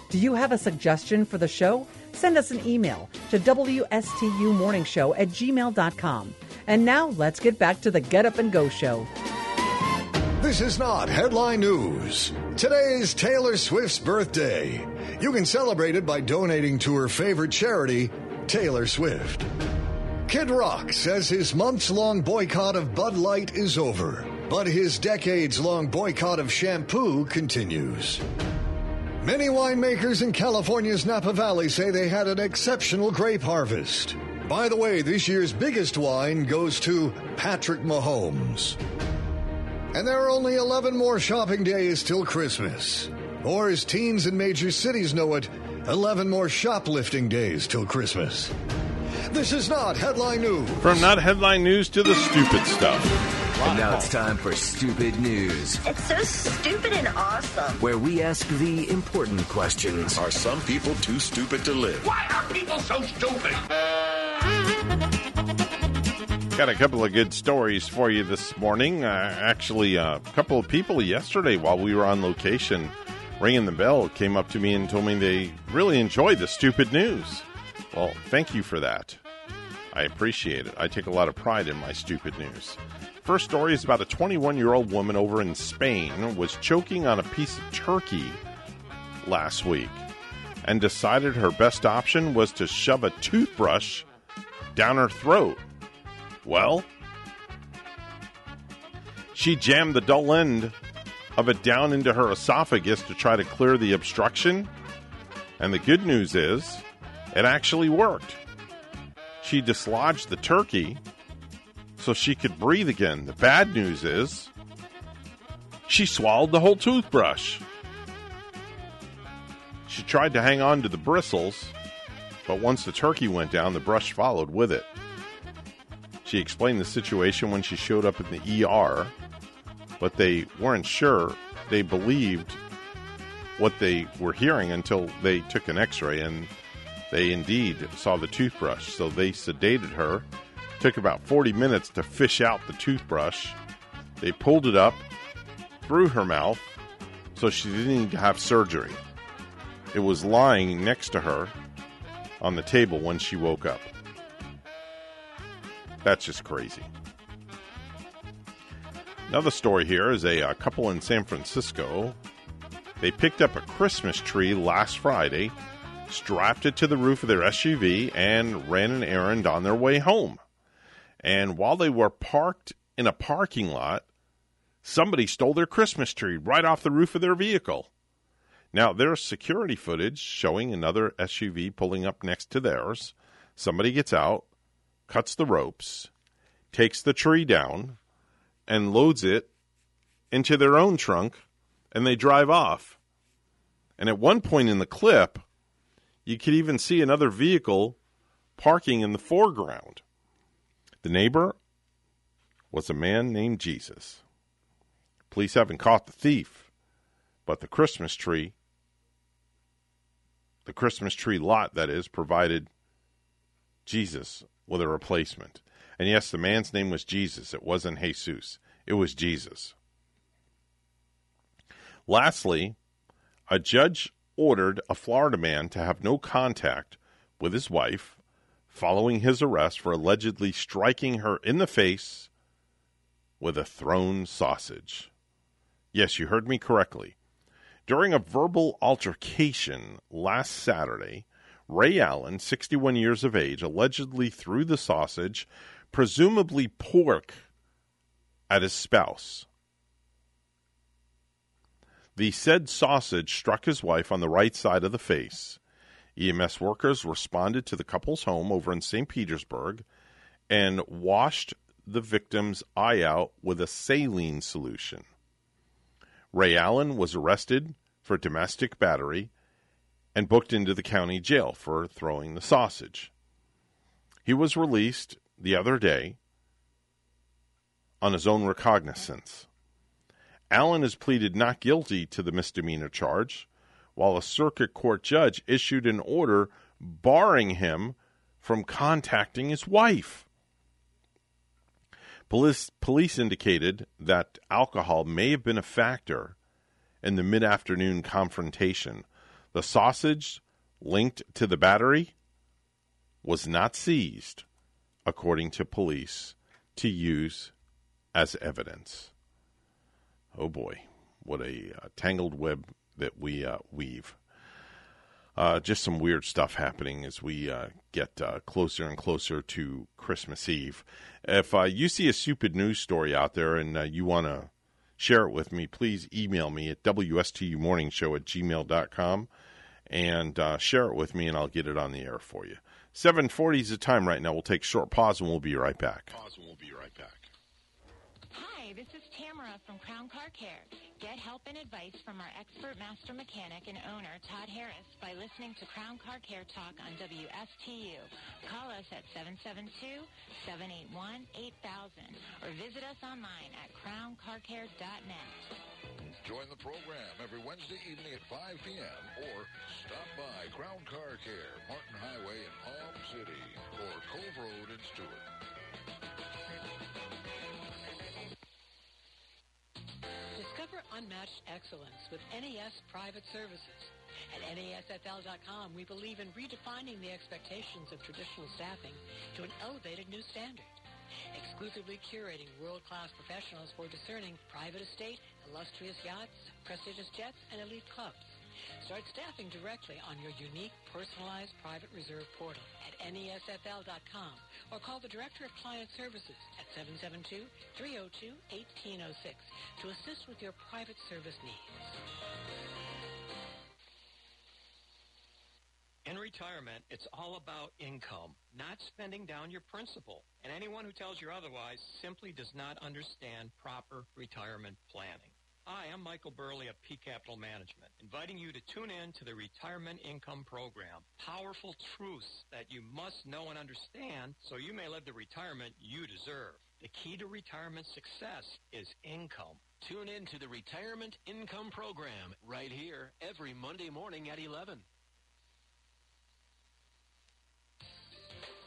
Do you have a suggestion for the show? Send us an email to WSTUmorningshow at gmail.com. And now let's get back to the Get Up and Go show. This is not headline news. Today is Taylor Swift's birthday. You can celebrate it by donating to her favorite charity, Taylor Swift. Kid Rock says his months long boycott of Bud Light is over, but his decades long boycott of shampoo continues. Many winemakers in California's Napa Valley say they had an exceptional grape harvest. By the way, this year's biggest whine goes to Patrick Mahomes. And there are only 11 more shopping days till Christmas. Or as teens in major cities know it, 11 more shoplifting days till Christmas. This is not headline news. From not headline news to the stupid stuff. And now it's time for Stupid News, It's so stupid and awesome. where we ask the important questions. Are some people too stupid to live? Why are people so stupid? Got a couple of good stories for you this morning. Uh, actually, a couple of people yesterday while we were on location ringing the bell came up to me and told me they really enjoyed the stupid news. Well, thank you for that. I appreciate it. I take a lot of pride in my stupid news. First story is about a 21 year old woman over in Spain was choking on a piece of turkey last week and decided her best option was to shove a toothbrush down her throat. Well, she jammed the dull end of it down into her esophagus to try to clear the obstruction. And the good news is, it actually worked. She dislodged the turkey so she could breathe again. The bad news is, she swallowed the whole toothbrush. She tried to hang on to the bristles, but once the turkey went down, the brush followed with it. She explained the situation when she showed up in the ER, but they weren't sure. They believed what they were hearing until they took an x ray and they indeed saw the toothbrush. So they sedated her. Took about 40 minutes to fish out the toothbrush. They pulled it up through her mouth so she didn't need to have surgery. It was lying next to her on the table when she woke up. That's just crazy. Another story here is a, uh couple in San Francisco. They picked up a Christmas tree last Friday, strapped it to the roof of their SUV, and ran an errand on their way home. And while they were parked in a parking lot, somebody stole their Christmas tree right off the roof of their vehicle. Now, there's security footage showing another SUV pulling up next to theirs. Somebody gets out, cuts the ropes, takes the tree down, and loads it into their own trunk, and they drive off. And at one point in the clip, you could even see another vehicle parking in the foreground. The neighbor was a man named Jesus. Police haven't caught the thief, but the Christmas tree, the Christmas tree lot, that is, provided Jesus with a replacement. And yes, the man's name was Jesus. It wasn't Jesus, it was Jesus. Lastly, a judge ordered a Florida man to have no contact with his wife following his arrest for allegedly striking her in the face with a thrown sausage. Yes, you heard me correctly. During a verbal altercation last Saturday, Ray Allen, 61 years of age, allegedly threw the sausage, presumably pork, at his spouse. The said sausage struck his wife on the right side of the face. EMS workers responded to the couple's home over in St. Petersburg and washed the victim's eye out with a saline solution. Ray Allen was arrested for domestic battery and booked into the county jail for throwing the sausage. He was released the other day on his own recognizance. Allen has pleaded not guilty to the misdemeanor charge, while a circuit court judge issued an order barring him from contacting his wife. Police, police indicated that alcohol may have been a factor in the mid afternoon confrontation. The sausage linked to the battery was not seized, according to police, to use as evidence. Oh boy, what a uh, tangled web that we uh, weave. Uh, just some weird stuff happening as we uh, get uh, closer and closer to Christmas Eve. If uh, you see a stupid news story out there and uh, you want to share it with me, please email me at WSTUmorningshow at gmail.com and uh, share it with me, and I'll get it on the air for you. 740 is the time right now. We'll take a short pause, and we'll be right back. Pause and we'll be right back. Hi, this is Tamara from Crown Car Care. Get help and advice from our expert master mechanic and owner, Todd Harris, by listening to Crown Car Care Talk on WSTU. Call us at 772-781-8000 or visit us online at crowncarcare.net. Join the program every Wednesday evening at 5 p.m. or stop by Crown Car Care, Martin Highway in Palm City or Cove Road in Stuart. Discover unmatched excellence with NES Private Services. At NESFL.com, we believe in redefining the expectations of traditional staffing to an elevated new standard. Exclusively curating world-class professionals for discerning private estate, illustrious yachts, prestigious jets, and elite clubs. Start staffing directly on your unique, personalized private reserve portal at NESFL.com or call the Director of Client Services at 772-302-1806 to assist with your private service needs. In retirement, it's all about income, not spending down your principal. And anyone who tells you otherwise simply does not understand proper retirement planning. Hi, I'm Michael Burley of Peak Capital Management, inviting you to tune in to the Retirement Income Program. Powerful truths that you must know and understand so you may live the retirement you deserve. The key to retirement success is income. Tune in to the Retirement Income Program right here every Monday morning at 11.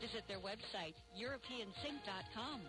Visit their website, EuropeanSink.com.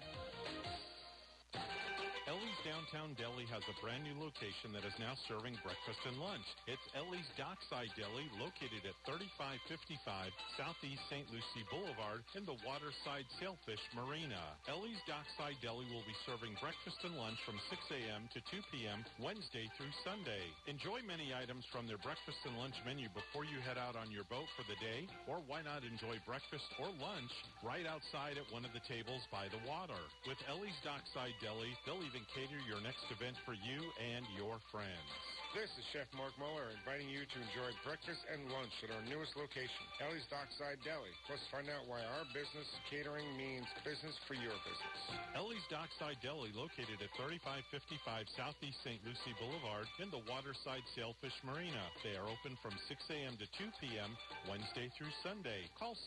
Ellie's Downtown Deli has a brand new location that is now serving breakfast and lunch. It's Ellie's Dockside Deli, located at 3555 Southeast St. Lucie Boulevard in the Waterside Sailfish Marina. Ellie's Dockside Deli will be serving breakfast and lunch from 6 a.m. to 2 p.m. Wednesday through Sunday. Enjoy many items from their breakfast and lunch menu before you head out on your boat for the day, or why not enjoy breakfast or lunch right outside at one of the tables by the water. With Ellie's Dockside Deli, they'll even cater your next event for you and your friends. This is Chef Mark Muller inviting you to enjoy breakfast and lunch at our newest location, Ellie's Dockside Deli. Plus, find out why our business catering means business for your business. Ellie's Dockside Deli, located at 3555 Southeast St. Lucie Boulevard in the Waterside Sailfish Marina. They are open from 6 a.m. to 2 p.m. Wednesday through Sunday. Call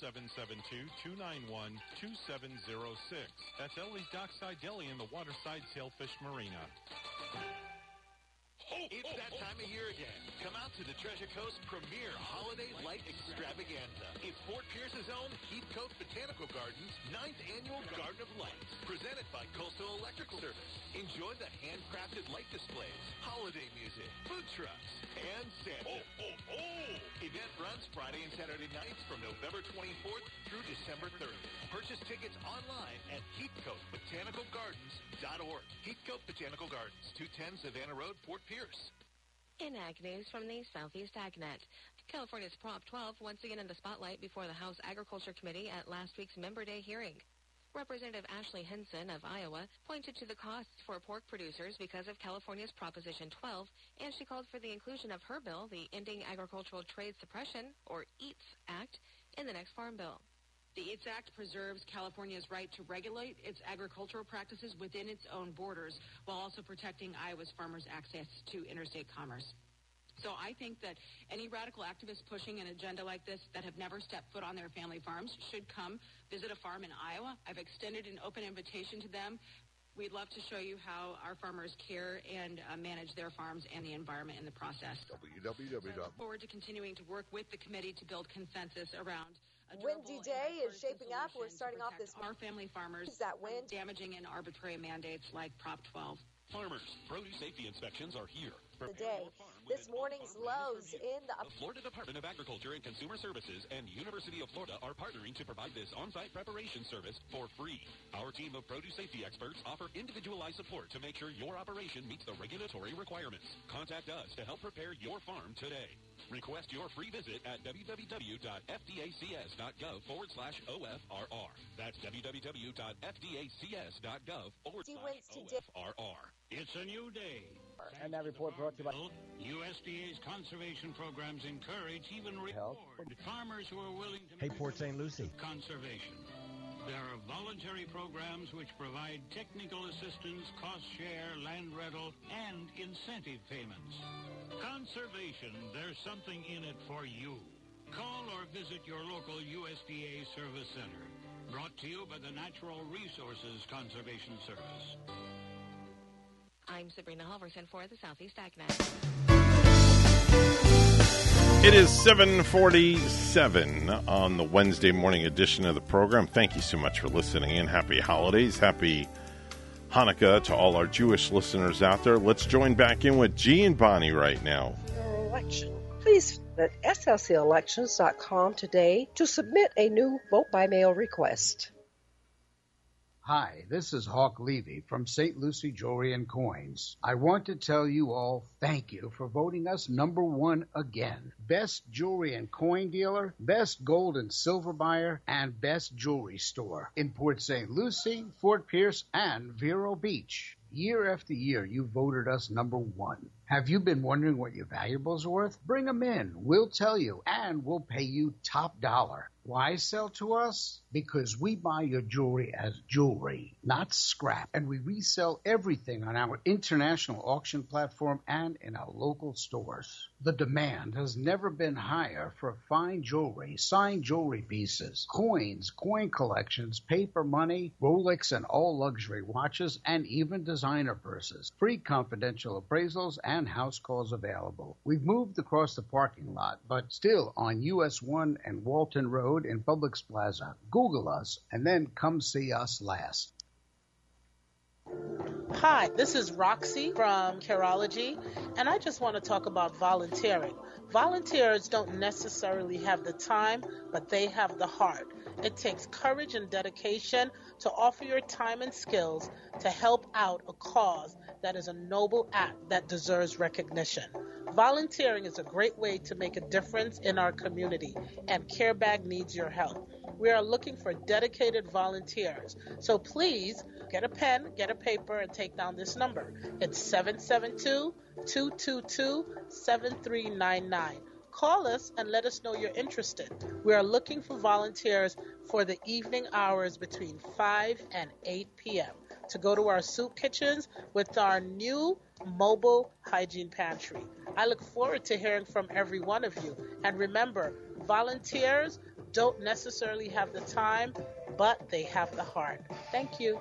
772-291-2706. That's Ellie's Dockside Deli in the Waterside Sailfish Marina. It's that time of year again. Come out to the Treasure Coast premier holiday light extravaganza. It's Fort Pierce's own Heathcote Botanical Gardens' ninth annual Garden of Lights, presented by Coastal Electrical Service. Enjoy the handcrafted light displays, holiday music, food trucks, and Santa. Oh, oh, oh! Event runs Friday and Saturday nights from November 24th through December 30th. Purchase tickets online at HeathcoteBotanicalGardens.org. Heathcote Botanical Gardens, 210 Savannah Road, Fort Pierce. In Ag News from the Southeast AgNet. California's Prop 12 once again in the spotlight before the House Agriculture Committee at last week's Member Day hearing. Representative Ashley Hinson of Iowa pointed to the costs for pork producers because of California's Proposition 12, and she called for the inclusion of her bill, the Ending Agricultural Trade Suppression, or EATS Act, in the next Farm Bill. The EATS Act preserves California's right to regulate its agricultural practices within its own borders while also protecting Iowa's farmers' access to interstate commerce. So I think that any radical activists pushing an agenda like this that have never stepped foot on their family farms should come visit a farm in Iowa. I've extended an open invitation to them. We'd love to show you how our farmers care and uh, manage their farms and the environment in the process. www. I look forward to continuing to work with the committee to build consensus around Windy day is shaping up. We're starting off this our family farmers is that wind damaging and arbitrary mandates like Prop 12. Farmers, produce safety inspections are here. the day. This morning's lows in the The Florida Department of Agriculture and Consumer Services and University of Florida are partnering to provide this on-site preparation service for free. Our team of produce safety experts offer individualized support to make sure your operation meets the regulatory requirements. Contact us to help prepare your farm today. Request your free visit at www.fdacs.gov forward slash OFRR. That's www.fdacs.gov forward slash OFRR. It's a new day. And that report brought to you by USDA's conservation programs encourage even reward farmers who are willing to Hey, Port St. Lucie. conservation. There are voluntary programs which provide technical assistance, cost share, land rental, and incentive payments. Conservation, there's something in it for you. Call or visit your local USDA Service Center. Brought to you by the Natural Resources Conservation Service. I'm Sabrina Halverson for the Southeast AgNet. It is 747 on the Wednesday morning edition of the program. Thank you so much for listening and Happy holidays. Happy Hanukkah to all our Jewish listeners out there. Let's join back in with G and Bonnie right now. Your election. Please visit slcelections.com today to submit a new vote by mail request. Hi, this is Hawk Levy from St. Lucie Jewelry and Coins. I want to tell you all thank you for voting us number one again. Best jewelry and coin dealer, best gold and silver buyer, and best jewelry store in Port St. Lucie, Fort Pierce, and Vero Beach. Year after year, you voted us number one. Have you been wondering what your valuables are worth? Bring them in. We'll tell you, and we'll pay you top dollar. Why sell to us? Because we buy your jewelry as jewelry, not scrap. And we resell everything on our international auction platform and in our local stores. The demand has never been higher for fine jewelry, signed jewelry pieces, coins, coin collections, paper money, Rolex and all luxury watches, and even designer purses. Free confidential appraisals and house calls available. We've moved across the parking lot, but still on US 1 and Walton Road in Publix Plaza. Google us and then come see us last. Hi, this is Roxy from Carology, and I just want to talk about volunteering. Volunteers don't necessarily have the time, but they have the heart. It takes courage and dedication to offer your time and skills to help out a cause that is a noble act that deserves recognition. Volunteering is a great way to make a difference in our community, and CareBag needs your help. We are looking for dedicated volunteers. So please get a pen, get a paper, and take down this number. It's 772 222 7399. Call us and let us know you're interested. We are looking for volunteers for the evening hours between 5 and 8 p.m. to go to our soup kitchens with our new mobile hygiene pantry. I look forward to hearing from every one of you. And remember, volunteers don't necessarily have the time, but they have the heart. Thank you.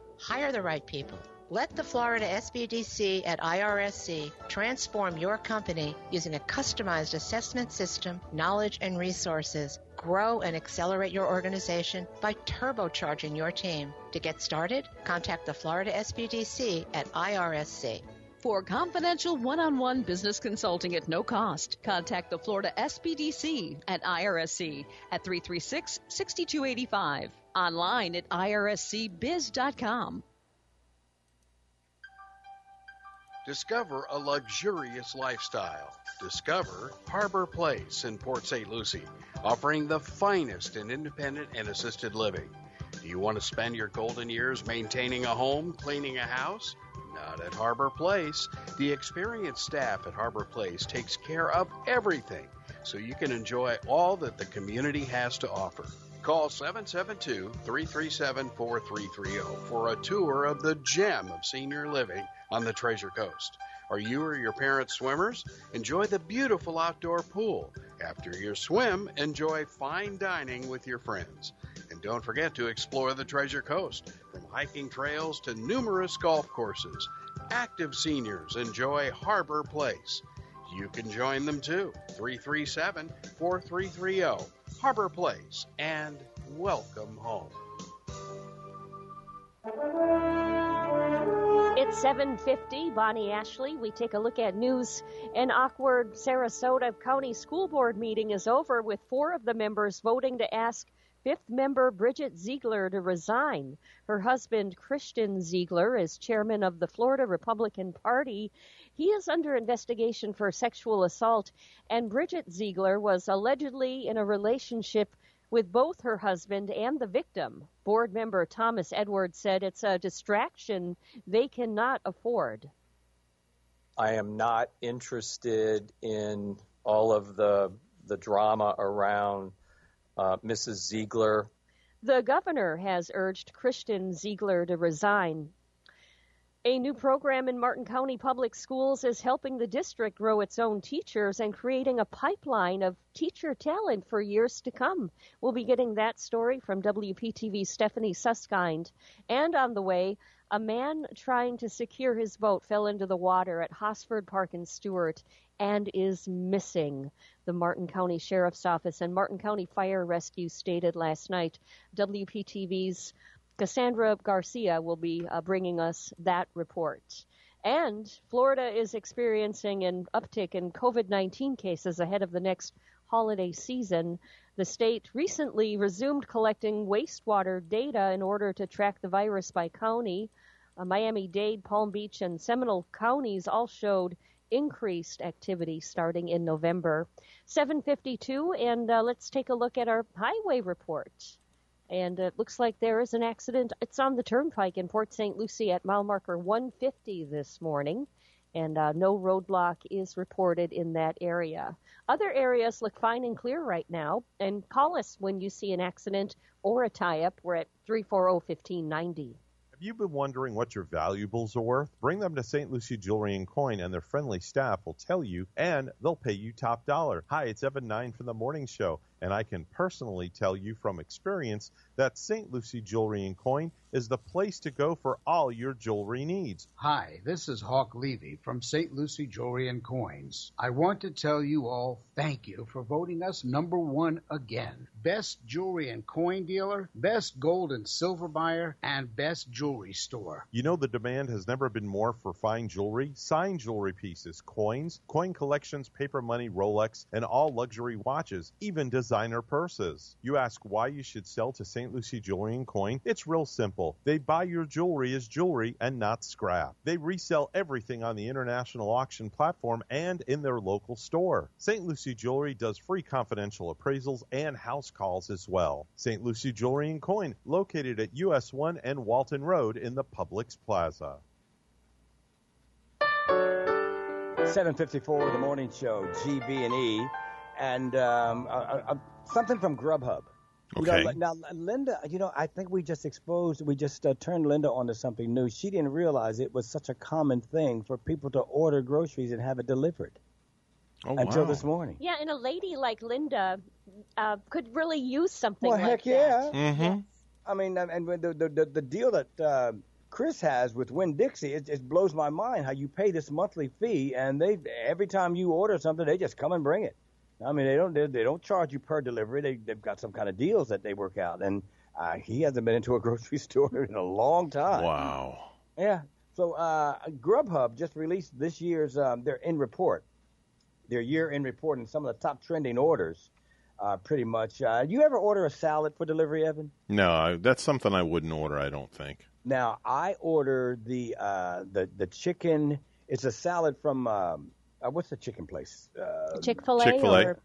Hire the right people. Let the Florida SBDC at IRSC transform your company using a customized assessment system, knowledge, and resources. Grow and accelerate your organization by turbocharging your team. To get started, contact the Florida SBDC at IRSC. For confidential one-on-one business consulting at no cost, contact the Florida SBDC at IRSC at 336-6285. Online at irscbiz.com. Discover a luxurious lifestyle. Discover Harbor Place in Port St. Lucie, offering the finest in independent and assisted living. Do you want to spend your golden years maintaining a home, cleaning a house? Not at Harbor Place. The experienced staff at Harbor Place takes care of everything so you can enjoy all that the community has to offer. Call 772 337 4330 for a tour of the gem of senior living on the Treasure Coast. Are you or your parents swimmers? Enjoy the beautiful outdoor pool. After your swim, enjoy fine dining with your friends. And don't forget to explore the Treasure Coast, from hiking trails to numerous golf courses. Active seniors enjoy Harbor Place. You can join them too. 337 4330. Harbor Place. And welcome home. It's 7:50. Bonnie Ashley. We take a look at news. An awkward Sarasota County School Board meeting is over with four of the members voting to ask fifth member Bridget Ziegler to resign. Her husband Christian Ziegler is chairman of the Florida Republican Party. He is under investigation for sexual assault and Bridget Ziegler was allegedly in a relationship with both her husband and the victim. Board member Thomas Edwards said it's a distraction they cannot afford. I am not interested in all of the the drama around uh, Mrs. Ziegler. The governor has urged Christian Ziegler to resign. A new program in Martin County Public Schools is helping the district grow its own teachers and creating a pipeline of teacher talent for years to come. We'll be getting that story from WPTV's Stephanie Susskind. And on the way, a man trying to secure his boat fell into the water at Hosford Park in Stuart and is missing. The Martin County Sheriff's Office and Martin County Fire Rescue stated last night. WPTV's Cassandra Garcia will be uh, bringing us that report. And Florida is experiencing an uptick in COVID 19 cases ahead of the next holiday season. The state recently resumed collecting wastewater data in order to track the virus by county. Uh, Miami Dade, Palm Beach, and Seminole counties all showed increased activity starting in November. 752, and uh, let's take a look at our highway report and it looks like there is an accident. It's on the turnpike in Port St. Lucie at mile marker 150 this morning, and uh, no roadblock is reported in that area. Other areas look fine and clear right now, and call us when you see an accident or a tie up. We're at 340 1590. Have you been wondering what your valuables are worth? Bring them to St. Lucie Jewelry and Coin, and their friendly staff will tell you, and they'll pay you top dollar. Hi, it's Evan Nine from the Morning Show, and I can personally tell you from experience that St. Lucie Jewelry and Coin is the place to go for all your jewelry needs. Hi, this is Hawk Levy from St. Lucie Jewelry and Coins. I want to tell you all thank you for voting us number one again. Best jewelry and coin dealer, best gold and silver buyer, and best jewelry store. You know the demand has never been more for fine jewelry, signed jewelry pieces, coins, coin collections, paper money, Rolex, and all luxury watches, even designer purses. You ask why you should sell to St. Lucie Jewelry and Coin? It's real simple. They buy your jewelry as jewelry and not scrap. They resell everything on the international auction platform and in their local store. St. Lucie Jewelry does free confidential appraisals and house calls as well. St. Lucie Jewelry and Coin, located at US 1 and Walton Road in the Publix Plaza. 754, the morning show, GB and E, and um, uh, uh, something from Grubhub. You Okay. know, now, Linda, you know, I think we just exposed, we just uh, turned Linda onto something new. She didn't realize it was such a common thing for people to order groceries and have it delivered Oh, until wow. this morning. Yeah, and a lady like Linda uh, could really use something Well, like heck that. yeah. Mm-hmm. I mean, and and the the the, the deal that uh, Chris has with Winn-Dixie, it, it blows my mind how you pay this monthly fee, and they every time you order something, they just come and bring it. I mean, they don't they, they don't charge you per delivery. They they've got some kind of deals that they work out, and uh, he hasn't been into a grocery store in a long time. Wow. Yeah. So uh, Grubhub just released this year's um, their in report, their year in report, and some of the top trending orders. Uh, pretty much. Uh, you ever order a salad for delivery, Evan? No, I, that's something I wouldn't order, I don't think. Now I order the uh, the the chicken. It's a salad from um, uh, what's the chicken place? Uh, Chick Fil A Chick-fil-A?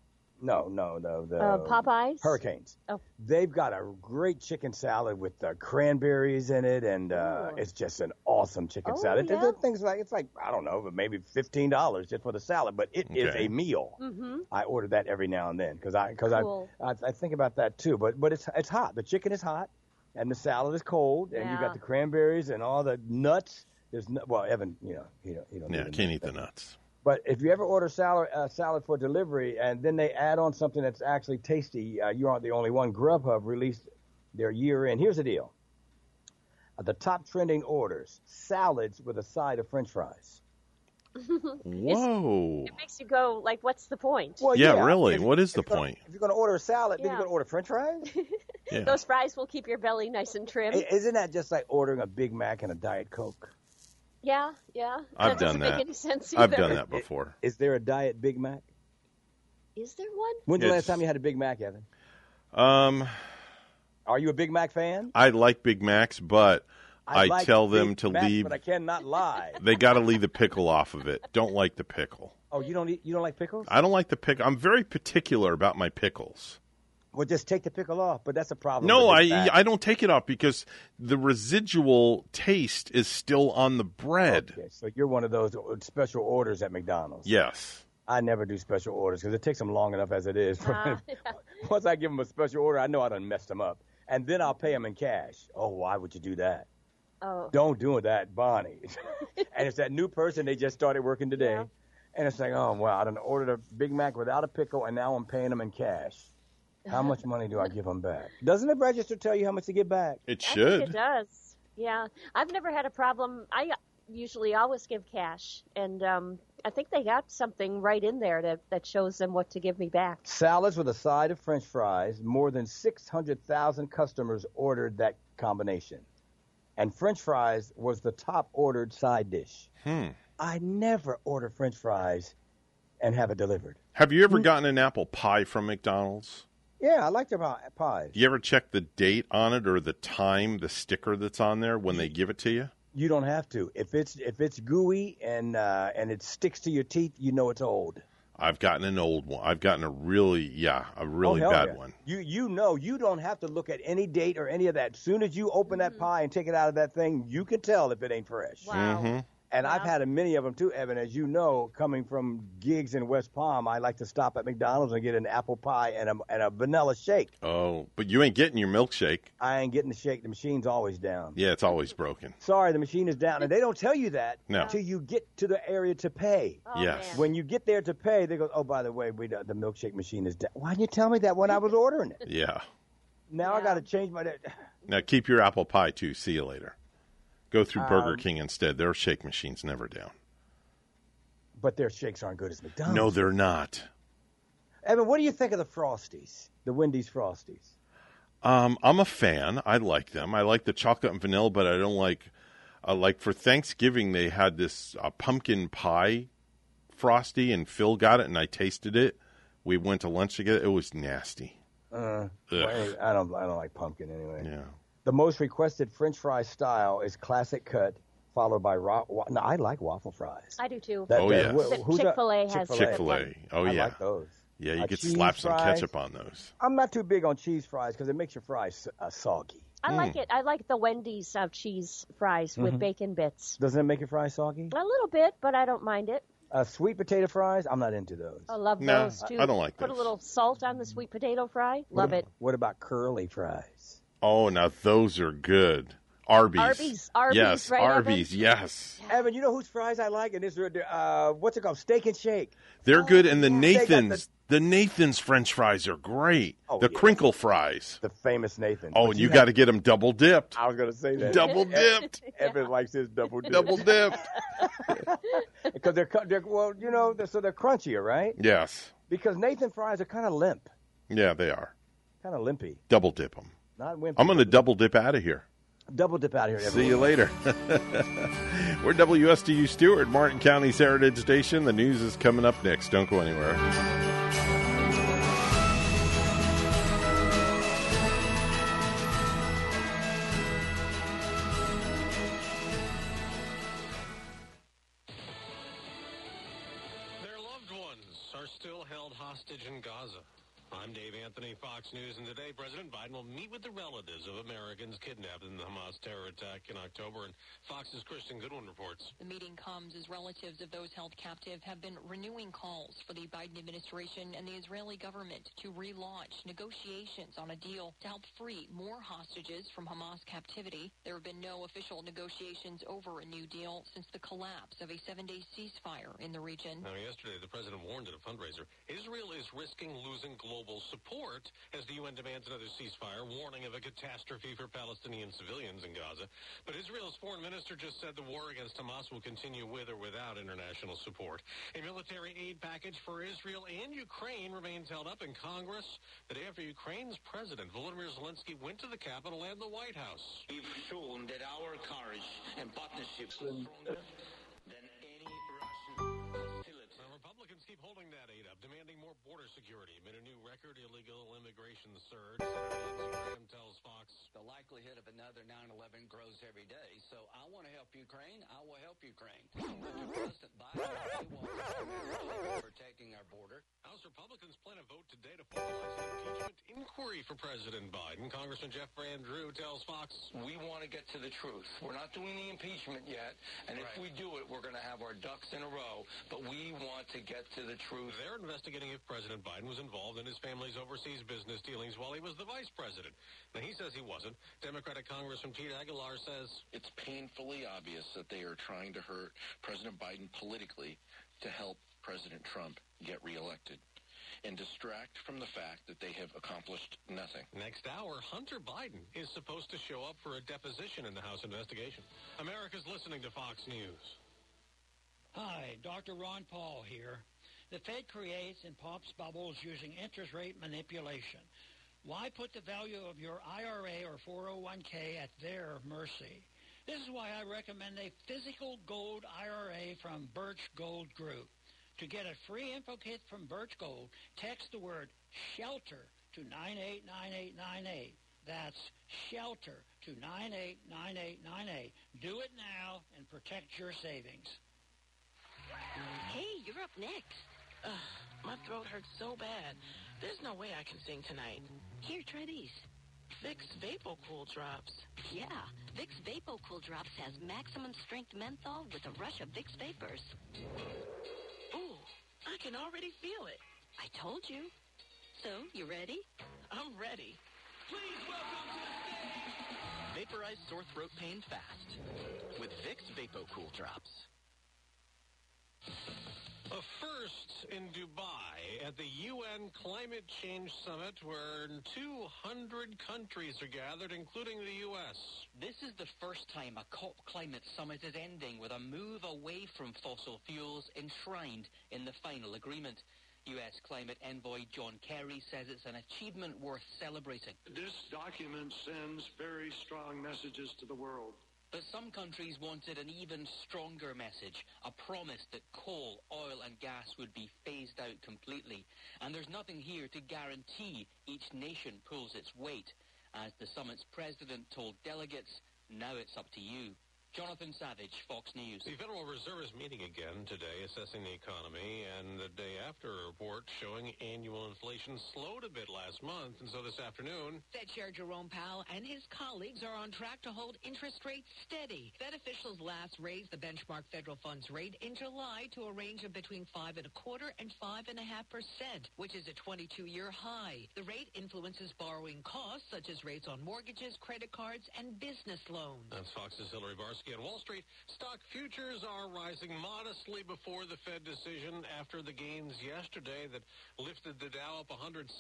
no, no, no. The uh, Popeyes. Hurricanes. Oh. They've got a great chicken salad with uh, cranberries in it, and uh, it's just an awesome chicken Oh, salad. yeah. The things like it's like I don't know, but maybe fifteen dollars just for the salad, but it is Okay. a meal. Mm-hmm. I order that every now and then because I because Cool. I, I I think about that too. But but it's it's hot. The chicken is hot, and the salad is cold, and you Yeah. got the cranberries and all the nuts. there's no, well, Evan, you know, he don't, he don't Yeah, can't eat the nuts. But if you ever order salad uh, salad for delivery and then they add on something that's actually tasty, uh, you aren't the only one. Grubhub released their year end. Here's the deal: uh, the top trending orders: salads with a side of French fries. Whoa. It makes you go like, what's the point? Well, yeah, yeah, really. if- What is the if gonna- point? If you're going to order a salad, then you're going to order French fries. Yeah. Those fries will keep your belly nice and trim. Isn't that just like ordering a Big Mac and a Diet Coke? Yeah, yeah. I've that doesn't done that. Make any sense I've done that before. Is there a Diet Big Mac? Is there one? When's the last time you had a Big Mac, Evan? Um, Are you a Big Mac fan? I like Big Macs, but I, like tell them to Mac, leave. but I cannot lie. They got to leave the pickle off of it. Don't like the pickle. Oh, you don't eat, you don't like pickles? I don't like the pickle. I'm very particular about my pickles. Well, just take the pickle off. But that's a problem. No, I Big I don't take it off because the residual taste is still on the bread. Okay, so you're one of those special orders at McDonald's. Yes. I never do special orders because it takes them long enough as it is. Ah, Once I give them a special order, I know I done messed them up, and then I'll pay them in cash. Oh, why would you do that? oh. Don't do that, Bonnie. and it's that new person they just started working today, Yeah. and it's like, oh wow, I done ordered a Big Mac without a pickle, and now I'm paying them in cash. How much money do I give them back? Doesn't the register tell you how much to get back? It I should. think it does. Yeah, I've never had a problem. I usually always give cash, and um, I think they got something right in there that that shows them what to give me back. Salads with a side of French fries. More than 600,000 customers ordered that combination. And French fries was the top ordered side dish. Hmm. I never order French fries and have it delivered. Have you ever gotten an apple pie from McDonald's? Yeah, I like their pi- pies. You ever check the date on it or the time, the sticker that's on there when they give it to you? You don't have to. If it's if it's gooey and uh, and it sticks to your teeth, you know it's old. I've gotten an old one. I've gotten a really, yeah, a really Oh, bad yeah. one. You you know you don't have to look at any date or any of that. As soon as you open Mm-hmm. that pie and take it out of that thing, you can tell if it ain't fresh. Wow. Mhm. And I've had a many of them too, Evan. As you know, coming from gigs in West Palm, I like to stop at McDonald's and get an apple pie and a, and a vanilla shake. Oh, but you ain't getting your milkshake. I ain't getting the shake. The machine's always down. Yeah, it's always broken. Sorry, the machine is down. And they don't tell you that No. until you get to the area to pay. Oh, Yes. man. When you get there to pay, they go, oh, by the way, we, the milkshake machine is down. Why didn't you tell me that when I was ordering it? Yeah. Now I got to change my. Now keep your apple pie too. See you later. Go through Burger Um, King instead. Their shake machine's never down. But their shakes aren't good as McDonald's. No, they're not. Evan, what do you think of the Frosties? The Wendy's Frosties? Um, I'm a fan. I like them. I like the chocolate and vanilla, but I don't like. Uh, like for Thanksgiving, they had this uh, pumpkin pie frosty, and Phil got it, and I tasted it. We went to lunch together. It was nasty. Uh, well, I don't. I don't like pumpkin anyway. Yeah. The most requested French fry style is classic cut, followed by raw. Wa- no, I like waffle fries. I do too. That- Oh, that- yes. wh- Chick-fil-A has Chick-fil-A. Chick Fil A. Oh I yeah. like those. Yeah, you Uh, could slap some fries. ketchup on those. I'm not too big on cheese fries because it makes your fries uh, soggy. I Hmm. like it. I like the Wendy's uh, cheese fries with Mhm. bacon bits. Doesn't it make your fries soggy? A little bit, but I don't mind it. Uh, sweet potato fries, I'm not into those. I love Nah, those too. I don't like Put those. a little salt on the sweet potato fry. What Love ab- it. What about curly fries? Oh, now those are good. Arby's. Arby's, Arby's, yes, right, Evan? Arby's. Yes, Evan, you know whose fries I like? And this, uh, what's it called? Steak and Shake. they're good, and the They got Nathan's. The Nathan's French fries are great. Oh, the yeah. crinkle fries. The famous Nathan. Oh, and you have- got to get them double dipped. I was going to say that. Double dipped. Evan likes his double dip. double dipped. Because they're, they're, well, you know, they're, so they're crunchier, right? Yes. Because Nathan fries are kind of limp, Yeah, they are. kind of limpy, Double dip them. Not wimpy. I'm going to double dip out of here. double dip out of here. See you later. We're WSTU Stuart, Martin County's Heritage Station. The news is coming up next. Don't go anywhere. Fox News, and today President Biden will meet with the relatives of Americans kidnapped in the Hamas terror attack in October, and Fox's Kristen Goodwin reports. The meeting comes as relatives of those held captive have been renewing calls for the Biden administration and the Israeli government to relaunch negotiations on a deal to help free more hostages from Hamas captivity. There have been no official negotiations over a new deal since the collapse of a seven-day ceasefire in the region. Now, yesterday, the president warned at a fundraiser, Israel is risking losing global support as the UN demands another ceasefire, warning of a catastrophe for Palestinian civilians in Gaza. But Israel's foreign minister just said the war against Hamas will continue with or without international support. A military aid package for Israel and Ukraine remains held up in Congress the day after Ukraine's president, Volodymyr Zelensky, went to the Capitol and the White House. We've shown that our courage and partnerships are stronger than any Russian hostility. Now, Republicans keep holding that aid up, demanding more border security amid a new record illegal immigration surge. Senator Lindsey Graham tells Fox. The likelihood of another 9-11 grows every day. So I want to help Ukraine. I will help Ukraine. President Biden, they won't protecting our border. House Republicans plan a vote today to formalize an impeachment inquiry for President Biden. Congressman Jeff Van Drew tells Fox. We want to get to the truth. We're not doing the impeachment yet. And if we do it, we're going to have our ducks in a row. But we want to get to the truth. They're investigating if President Biden was involved in his family's overseas business dealings while he was the vice president. Now, he says he wasn't. Democratic Congressman Pete Aguilar says it's painfully obvious that they are trying to hurt President Biden politically to help President Trump get reelected and distract from the fact that they have accomplished nothing. Next hour, Hunter Biden is supposed to show up for a deposition in the House investigation. America's listening to Fox News. Hi, Dr. Ron Paul here. The Fed creates and pops bubbles using interest rate manipulation. Why put the value of your IRA or 401k at their mercy? This is why I recommend a physical gold IRA from Birch Gold Group. To get a free info kit from Birch Gold, text the word SHELTER to 989898. That's SHELTER to 989898. Do it now and protect your savings. Hey, you're up next. Ugh, my throat hurts so bad. There's no way I can sing tonight. Here, try these. Vicks Vapo Cool Drops. Yeah, Vicks Vapo Cool Drops has maximum strength menthol with a rush of Vicks vapors. Ooh, I can already feel it. I told you. So, you ready? I'm ready. Please welcome to the stage. Vaporize sore throat pain fast with Vicks Vapo Cool Drops. A first in Dubai at the UN Climate Change Summit where 200 countries are gathered, including the U.S. This is the first time a COP climate summit is ending with a move away from fossil fuels enshrined in the final agreement. U.S. climate envoy John Kerry says it's an achievement worth celebrating. This document sends very strong messages to the world. But some countries wanted an even stronger message, a promise that coal, oil and gas would be phased out completely. And there's nothing here to guarantee each nation pulls its weight. As the summit's president told delegates, now it's up to you. Jonathan Savage, Fox News. The Federal Reserve is meeting again today, assessing the economy, and the day after a report showing annual inflation slowed a bit last month, and so this afternoon. Fed Chair Jerome Powell and his colleagues are on track to hold interest rates steady. Fed officials last raised the benchmark federal funds rate in July to a range of between five and a quarter and five and a half percent, which is a 22-year high. The rate influences borrowing costs, such as rates on mortgages, credit cards, and business loans. That's Fox's Hillary Barsky. On Wall Street, stock futures are rising modestly before the Fed decision after the gains yesterday that lifted the Dow up 173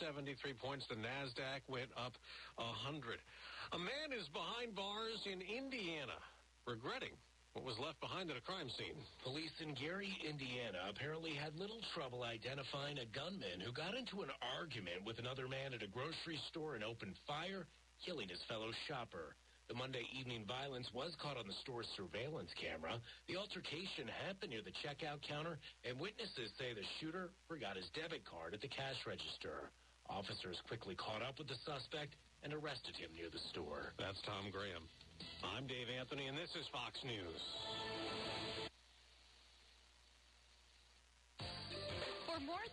points. The NASDAQ went up 100. A man is behind bars in Indiana, regretting what was left behind at a crime scene. Police in Gary, Indiana apparently had little trouble identifying a gunman who got into an argument with another man at a grocery store and opened fire, killing his fellow shopper. The Monday evening violence was caught on the store's surveillance camera. The altercation happened near the checkout counter, and witnesses say the shooter forgot his debit card at the cash register. Officers quickly caught up with the suspect and arrested him near the store. That's Tom Graham. I'm Dave Anthony, and this is Fox News.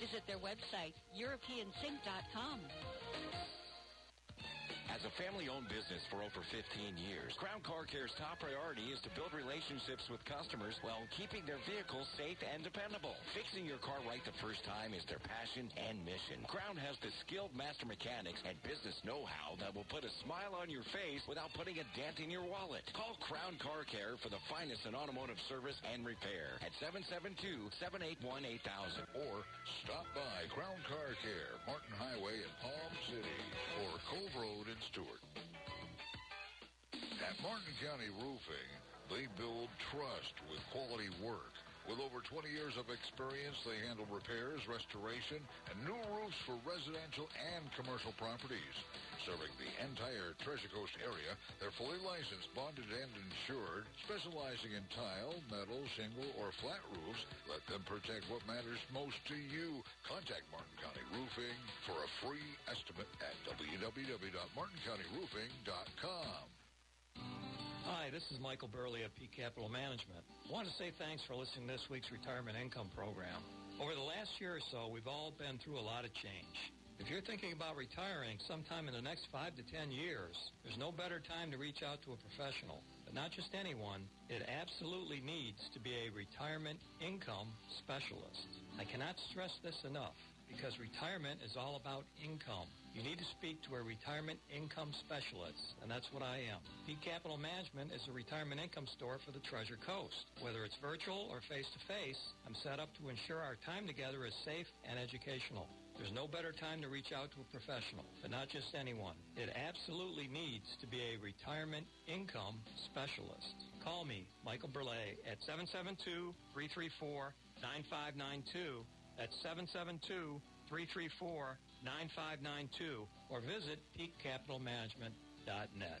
Visit their website, EuropeanSink.com. As a family-owned business for over 15 years, Crown Car Care's top priority is to build relationships with customers while keeping their vehicles safe and dependable. Fixing your car right the first time is their passion and mission. Crown has the skilled master mechanics and business know-how that will put a smile on your face without putting a dent in your wallet. Call Crown Car Care for the finest in automotive service and repair at 772-781-8000 or stop by Crown Car Care, Martin Highway in Palm City or Cove Road in Stuart. At Martin County Roofing, they build trust with quality work. With over 20 years of experience, they handle repairs, restoration, and new roofs for residential and commercial properties. Serving the entire Treasure Coast area, they're fully licensed, bonded, and insured, specializing in tile, metal, shingle, or flat roofs. Let them protect what matters most to you. Contact Martin County Roofing for a free estimate at www.martincountyroofing.com. Hi, this is Michael Burley of Peak Capital Management. I want to say thanks for listening to this week's retirement income program. Over the last year or so, we've all been through a lot of change. If you're thinking about retiring sometime in the next five to ten years, there's no better time to reach out to a professional. But not just anyone, it absolutely needs to be a retirement income specialist. I cannot stress this enough because retirement is all about income. You need to speak to a retirement income specialist, and that's what I am. Peak Capital Management is a retirement income store for the Treasure Coast. Whether it's virtual or face-to-face, I'm set up to ensure our time together is safe and educational. There's no better time to reach out to a professional, but not just anyone. It absolutely needs to be a retirement income specialist. Call me, Michael Burley, at 772-334-9592. That's 772-334-9592 or visit peakcapitalmanagement.net.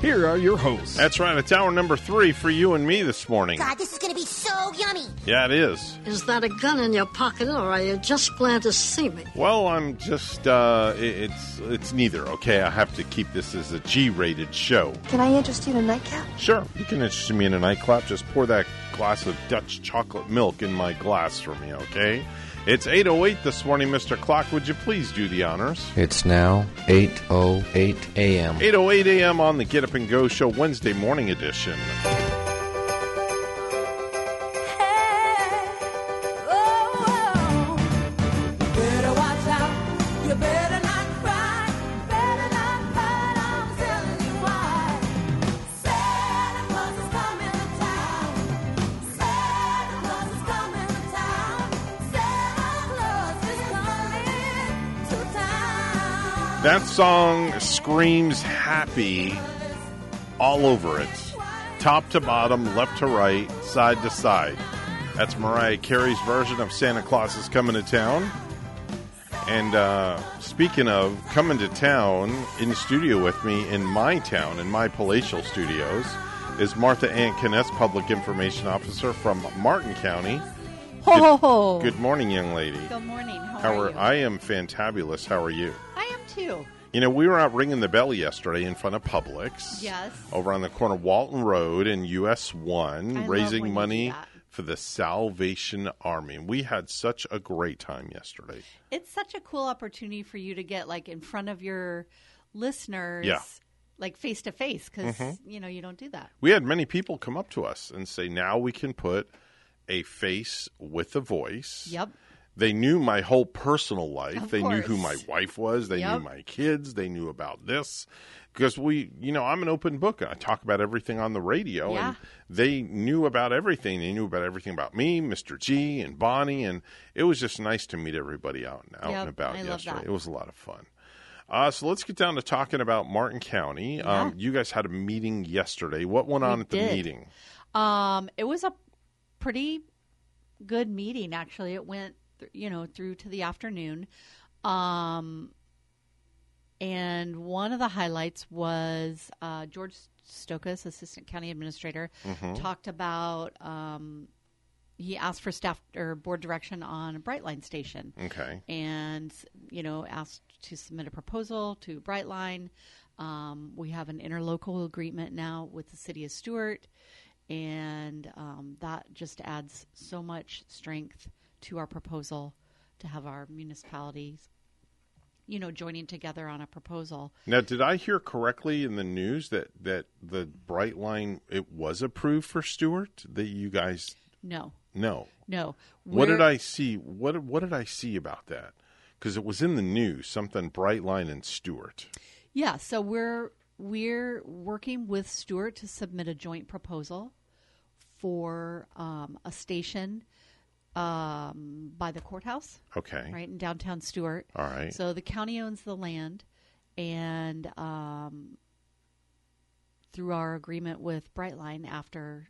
here are your hosts. That's right. It's hour number three for you and me this morning. God, this is going to be so yummy. Yeah, it is. Is that a gun in your pocket, or are you just glad to see me? Well, I'm just. Uh, it's it's neither, okay? I have to keep this as a G rated show. Can I interest you in a nightcap? Sure, you can interest me in a nightcap. Just pour that glass of Dutch chocolate milk in my glass for me, okay? It's 8.08 this morning, Mr. Clock. Would you please do the honors? It's now 8.08 a.m. 8.08 a.m. on the Get Up and Go Show Wednesday morning edition. Song screams happy all over it. Top to bottom, left to right, side to side. That's Mariah Carey's version of Santa Claus is Coming to Town. And uh, speaking of coming to town, in studio with me in my town, in my palatial studios, is Martha Anne Kneiss, Public Information Officer from Martin County. Ho, ho, ho. Good morning, young lady. Good morning. How, are, you? I am fantabulous. How are you? I am too. You know, we were out ringing the bell yesterday in front of Publix. Yes. Over on the corner of Walton Road and US I 1, love raising money for the Salvation Army. And we had such a great time yesterday. It's such a cool opportunity for you to get like in front of your listeners, Yeah. like face to face, because Mhm. you know you don't do that. We had many people come up to us and say, now we can put a face with a voice. Yep. They knew my whole personal life. Of they knew who my wife was. They Yep. knew my kids. They knew about this. Because we, you know, I'm an open book. I talk about everything on the radio, Yeah. and they knew about everything. They knew about everything about me, Mr. G, and Bonnie, and it was just nice to meet everybody out, out Yep, and about I yesterday. It was a lot of fun. Uh, so let's get down to talking about Martin County. Um, you guys had a meeting yesterday. What went on We at the did. meeting? Um, it was a pretty good meeting, actually. It went, th- you know, through to the afternoon. Um, and one of the highlights was uh, George Stokas, Assistant County Administrator, Mhm. talked about. Um, he asked for staff or board direction on a Brightline station. Okay. And, you know, asked to submit a proposal to Brightline. Um, we have an interlocal agreement now with the city of Stuart, and um, that just adds so much strength to our proposal to have our municipalities, you know, joining together on a proposal. Now, did I hear correctly in the news that that the Brightline it was approved for Stuart? That you guys No, no no. What did I see? What what did I see about that? Because it was in the news, something Brightline and Stuart. Yeah, so we're we're working with Stuart to submit a joint proposal for um, a station um, by the courthouse. Okay. Right in downtown Stuart. All right. So the county owns the land, and um, through our agreement with Brightline, after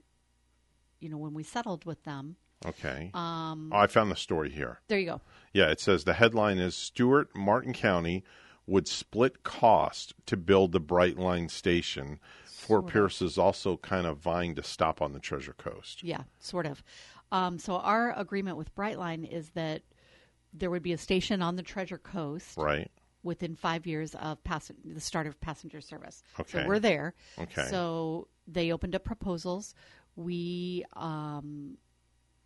you know when we settled with them, Okay. Um, oh, I found the story here. there you go. Yeah, it says the headline is Stuart Martin County would split cost to build the Brightline station. Fort Sort of. Is also kind of vying to stop on the Treasure Coast. Yeah, sort of. Um, so our agreement with Brightline is that there would be a station on the Treasure Coast, Right. within five years of pass- the start of passenger service. Okay. So we're there. Okay. So they opened up proposals. We um,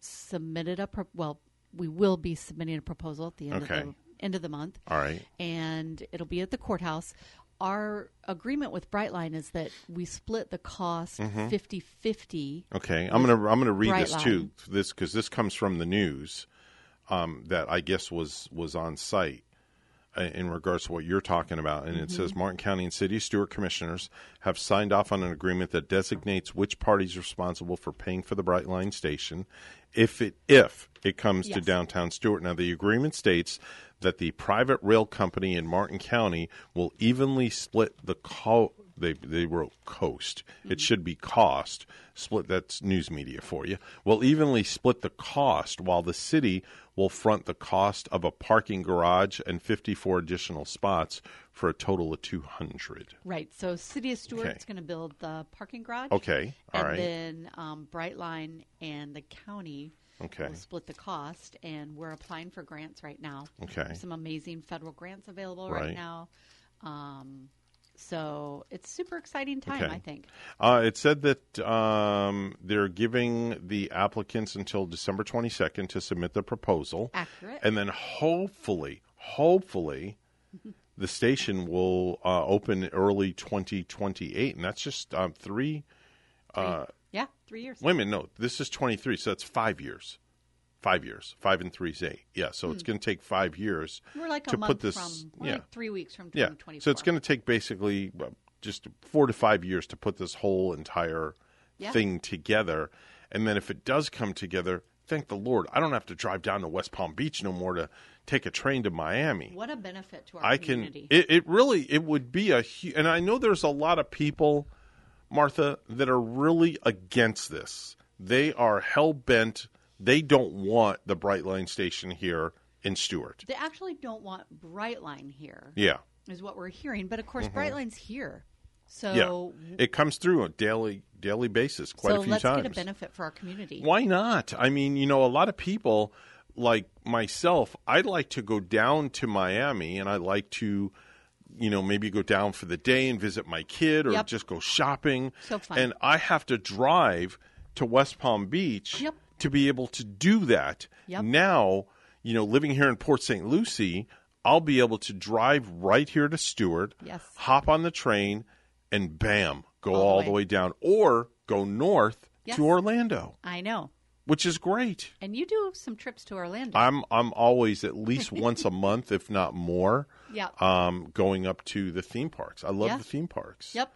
submitted a pro- well. We will be submitting a proposal at the end Okay. of the end of the month. All right. And it'll be at the courthouse. Our agreement with Brightline is that we split the cost Mhm. 50-50 Okay, I'm gonna I'm gonna read this too. This because this comes from the news um, that I guess was was on site uh, in regards to what you're talking about, and it Mhm. says Martin County and City Stuart commissioners have signed off on an agreement that designates which party is responsible for paying for the Brightline station, if it if it comes to downtown Stuart. Now the agreement states that the private rail company in Martin County will evenly split the co- they they wrote coast. It should be cost. Split that's news media for you. Will evenly split the cost while the city will front the cost of a parking garage and 54 additional spots for a total of 200. Right. So City of Stuart's Okay. going to build the parking garage. Okay. All and right. then um, Brightline and the county Okay. will split the cost. And we're applying for grants right now. Okay. There's some amazing federal grants available Right. right, now. Um, so it's super exciting time, Okay. I think. Uh, it said that um, they're giving the applicants until December 22nd to submit the proposal. Accurate. And then hopefully, hopefully, the station will uh, open early 2028. And that's just um, three. Uh, Yeah, three years. Wait a minute, no, this is 23, so that's five years. Five years. Five and three is eight. Yeah, so it's Hmm. going to take five years We're like a to month put this. from, we're yeah, like three weeks from yeah. So it's going to take basically just four to five years to put this whole entire Yeah. thing together. And then if it does come together, thank the Lord, I don't have to drive down to West Palm Beach no more to take a train to Miami. What a benefit to our I community. can. It, it really. It would be a. And I know there's a lot of people, Martha, that are really against this. They are hell bent. They don't want the Brightline station here in Stuart. They actually don't want Brightline here. Yeah. Is what we're hearing. But of course, Mhm. Brightline's here. So, yeah. It comes through on a daily daily basis quite so a few let's times. get a benefit for our community. Why not? I mean, you know, a lot of people like myself, I'd like to go down to Miami and I like to, you know, maybe go down for the day and visit my kid or Yep. just go shopping. So fun. And I have to drive to West Palm Beach Yep. to be able to do that. Yep. Now, you know, living here in Port St. Lucie, I'll be able to drive right here to Stuart, Yes. hop on the train, and bam, go All the way. the way down, or go north Yes. to Orlando I know. which is great. And you do some trips to Orlando. I'm I'm always at least once a month, if not more. Yep. Um, going up to the theme parks. I love Yeah. the theme parks. Yep.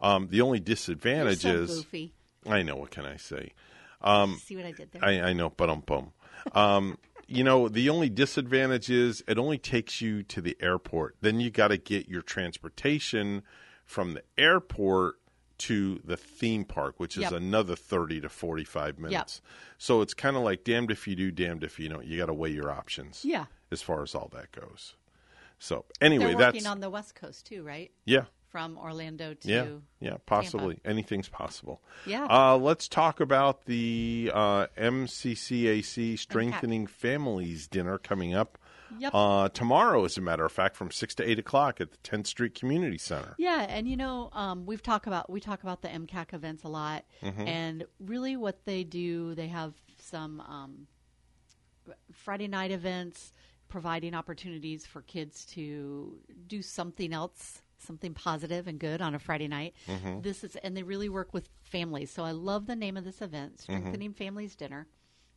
Um, the only disadvantage so is goofy. I know what can I say. Um, See what I did there? I, I know, but um, bum. Um, you know, the only disadvantage is it only takes you to the airport. Then you got to get your transportation from the airport to the theme park, which is Yep. another thirty to forty-five minutes. So it's kind of like damned if you do, damned if you don't. You got to weigh your options. Yeah. As far as all that goes. So anyway, They're that's working on the West Coast too, right? yeah. From Orlando to Yeah, yeah, possibly. Tampa. Anything's possible. Yeah. Uh, let's talk about the uh, MCCAC Strengthening Families Dinner coming up Yep. uh, tomorrow, as a matter of fact, from 6 to 8 o'clock at the 10th Street Community Center. Yeah, and you know, um, we've talked about we talk about the MCAC events a lot, Mhm. and really what they do, they have some um, Friday night events, providing opportunities for kids to do something else, something positive and good on a Friday night. Mhm. This is, and they really work with families. So I love the name of this event, Mhm. Strengthening Families Dinner,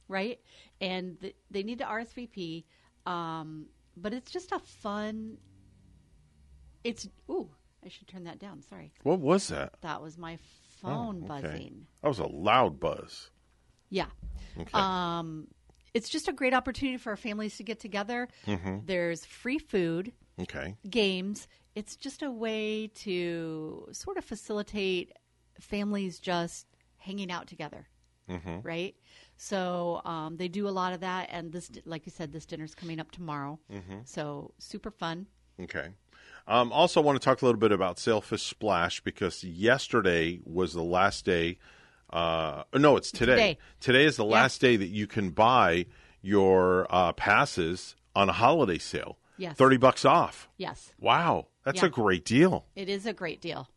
right? And th- they need to RSVP, um, but it's just a fun. It's ooh, I should turn that down. Sorry. What was that? That was my phone Oh, okay. buzzing. That was a loud buzz. Yeah. Okay. Um, it's just a great opportunity for our families to get together. Mhm. There's free food, Okay. games. It's just a way to sort of facilitate families just hanging out together, Mhm. right? So um, they do a lot of that, and this, like you said, this dinner's coming up tomorrow. Mhm. So super fun. Okay. Um, also, want to talk a little bit about Sailfish Splash because yesterday was the last day. Uh, no, it's today. Today. Today is the Yeah. last day that you can buy your uh, passes on a holiday sale. Yes. thirty bucks off. Yes. Wow, that's Yeah. a great deal. It is a great deal.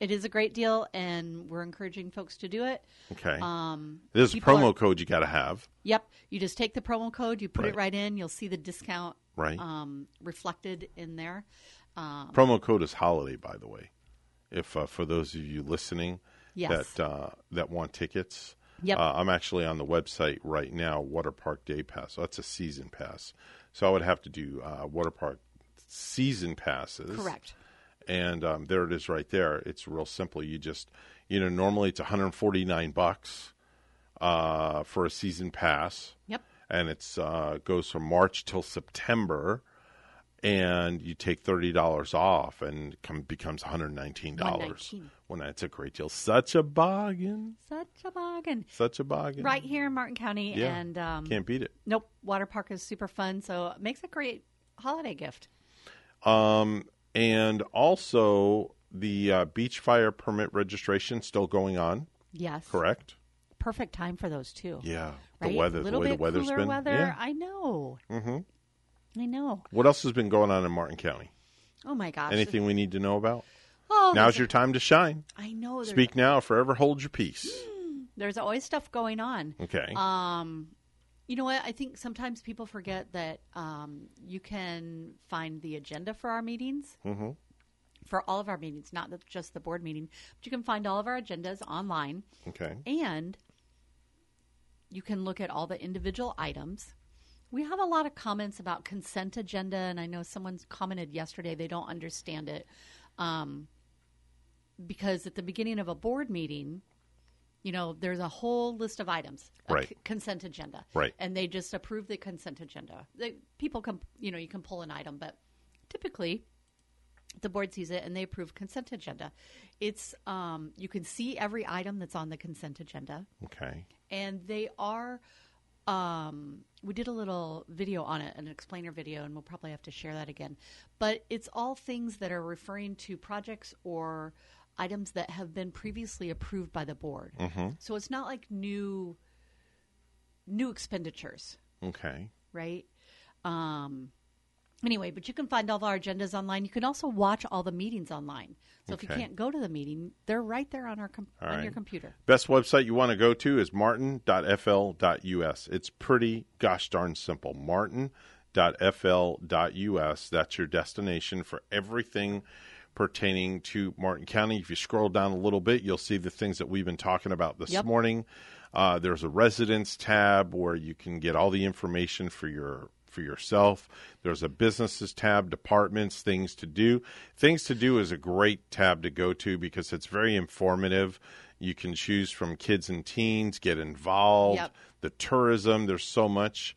It is a great deal, and we're encouraging folks to do it. Okay. Um, There's a promo are- code you got to have. Yep. You just take the promo code, you put Right. it right in, you'll see the discount Right. um, reflected in there. Um, Promo code is holiday, by the way. If uh, for those of you listening Yes. that uh, that want tickets, Yep. uh, I'm actually on the website right now. Water Park Day Pass. So that's a season pass. So I would have to do uh, Water Park season passes. Correct. And um, there it is, right there. It's real simple. You just, you know, normally it's 149 bucks uh, for a season pass. Yep. And it's uh, goes from March till September and you take thirty dollars off, and it come, becomes one hundred nineteen dollars. 119. Well, that's a great deal. Such a bargain. Such a bargain. Such a bargain. Right here in Martin County. Yeah. And um, Can't beat it. Nope. Water park is super fun, so it makes a great holiday gift. Um, and also the uh, beach fire permit registration still going on. Yes. Correct. Perfect time for those too. Yeah. Right? The weather, the way the weather's been. weather. Yeah. I know. hmm I know. What else has been going on in Martin County? Oh my gosh. Anything we need to know about? Oh, Now's your time to shine. I know. Speak now, or forever hold your peace. There's always stuff going on. Okay. Um, you know what? I think sometimes people forget that um, you can find the agenda for our meetings, Mm-hmm. for all of our meetings, not just the board meeting, but you can find all of our agendas online. Okay. And you can look at all the individual items. We have a lot of comments about consent agenda, and I know someone's commented yesterday they don't understand it. Um, because at the beginning of a board meeting, you know, there's a whole list of items, a Right. c- consent agenda, Right. And they just approve the consent agenda. They, people can, you know, you can pull an item, but typically the board sees it and they approve consent agenda. It's um, you can see every item that's on the consent agenda, Okay. and they are. Um, we did a little video on it, an explainer video, and we'll probably have to share that again. But it's all things that are referring to projects or items that have been previously approved by the board. Mhm. So it's not like new new expenditures Okay. right? Um, anyway, but you can find all of our agendas online. You can also watch all the meetings online. So if you can't go to the meeting, they're right there on our com- on your computer. Best website you want to go to is martin.fl.us. It's pretty gosh darn simple. martin.fl.us. That's your destination for everything pertaining to Martin County. If you scroll down a little bit, you'll see the things that we've been talking about this Yep. morning. Uh, there's a residence tab where you can get all the information for your for yourself. There's a businesses tab, departments, things to do. Things to do is a great tab to go to because it's very informative. You can choose from kids and teens, get involved. Yep. The tourism, there's so much.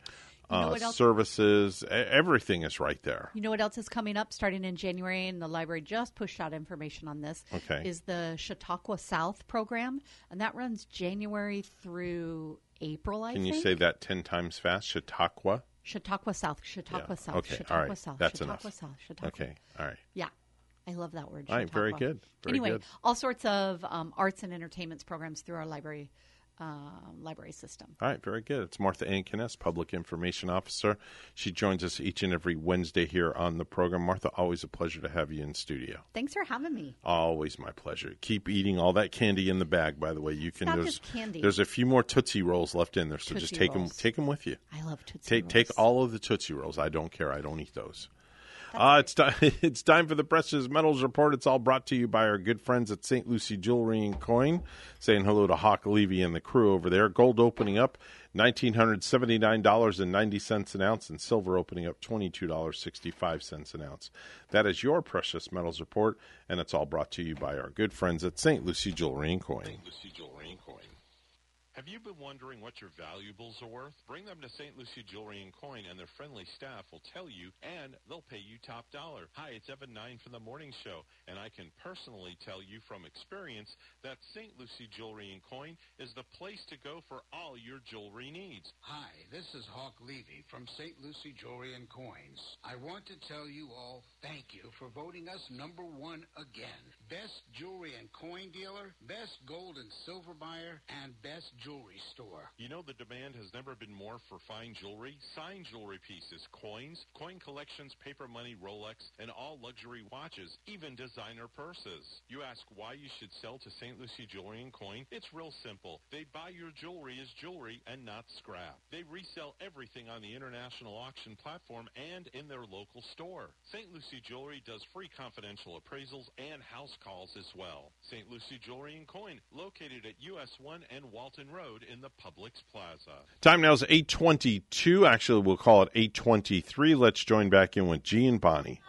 You know uh, services, everything is right there. You know what else is coming up starting in January, and the library just pushed out information on this. Okay. Is the Chautauqua South program, and that runs January through April. I Can think. you say that 10 times fast? Chautauqua? Chautauqua South, Chautauqua Yeah. South, Okay, Chautauqua right. South, That's Chautauqua enough. South, Chautauqua. Okay, all right. Yeah, I love that word. All right, very good, very anyway, good. all sorts of um, arts and entertainments programs through our library um, library system. All right, very good. It's Martha Anne Kneiss, Public Information Officer. She joins us each and every Wednesday here on the program. Martha, always a pleasure to have you in studio. Thanks for having me. Always my pleasure. Keep eating all that candy in the bag. By the way, you can. not there's just candy. there's a few more Tootsie Rolls left in there, so just Tootsie take them take them with you. I love Tootsie Take take all of the Tootsie Rolls. I don't care. I don't eat those. Uh, it's time. It's time for the Precious Metals Report. It's all brought to you by our good friends at St. Lucie Jewelry and Coin. Saying hello to Hawk Levy and the crew over there. Gold opening up nineteen hundred seventy nine dollars and ninety cents an ounce, and silver opening up twenty two dollars sixty five cents an ounce. That is your Precious Metals Report, and it's all brought to you by our good friends at St. Lucie Jewelry and Coin. Lucie Jewelry and Coin. Have you been wondering what your valuables are worth? Bring them to St. Lucie Jewelry and Coin, and their friendly staff will tell you, and they'll pay you top dollar. Hi, it's Evan Nine from the Morning Show, and I can personally tell you from experience that St. Lucie Jewelry and Coin is the place to go for all your jewelry needs. Hi, this is Hawk Levy from St. Lucie Jewelry and Coins. I want to tell you all thank you for voting us number one again. Best jewelry and coin dealer, best gold and silver buyer, and best jewelry store. You know the demand has never been more for fine jewelry, signed jewelry pieces, coins, coin collections, paper money, Rolex, and all luxury watches, even designer purses. You ask why you should sell to St. Lucie Jewelry and Coin? It's real simple. They buy your jewelry as jewelry and not scrap. They resell everything on the international auction platform and in their local store. St. Lucie Jewelry does free confidential appraisals and house calls as well. St. Lucie Jewelry and Coin, located at US 1 and Walton Road in the Publix Plaza. Time now is 822. Actually, we'll call it 823. Let's join back in with G and Bonnie.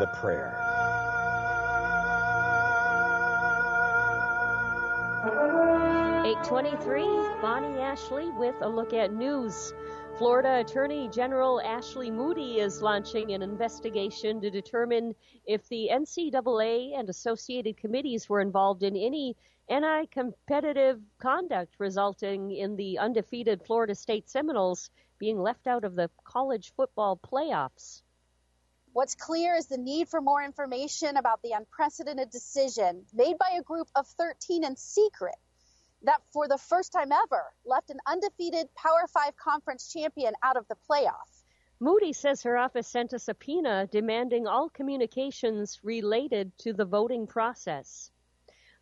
The Prayer. 823, Bonnie Ashley with a look at news. Florida Attorney General Ashley Moody is launching an investigation to determine if the NCAA and associated committees were involved in any anti competitive conduct resulting in the undefeated Florida State Seminoles being left out of the college football playoffs. What's clear is the need for more information about the unprecedented decision made by a group of 13 in secret that, for the first time ever, left an undefeated Power Five conference champion out of the playoff. Moody says her office sent a subpoena demanding all communications related to the voting process.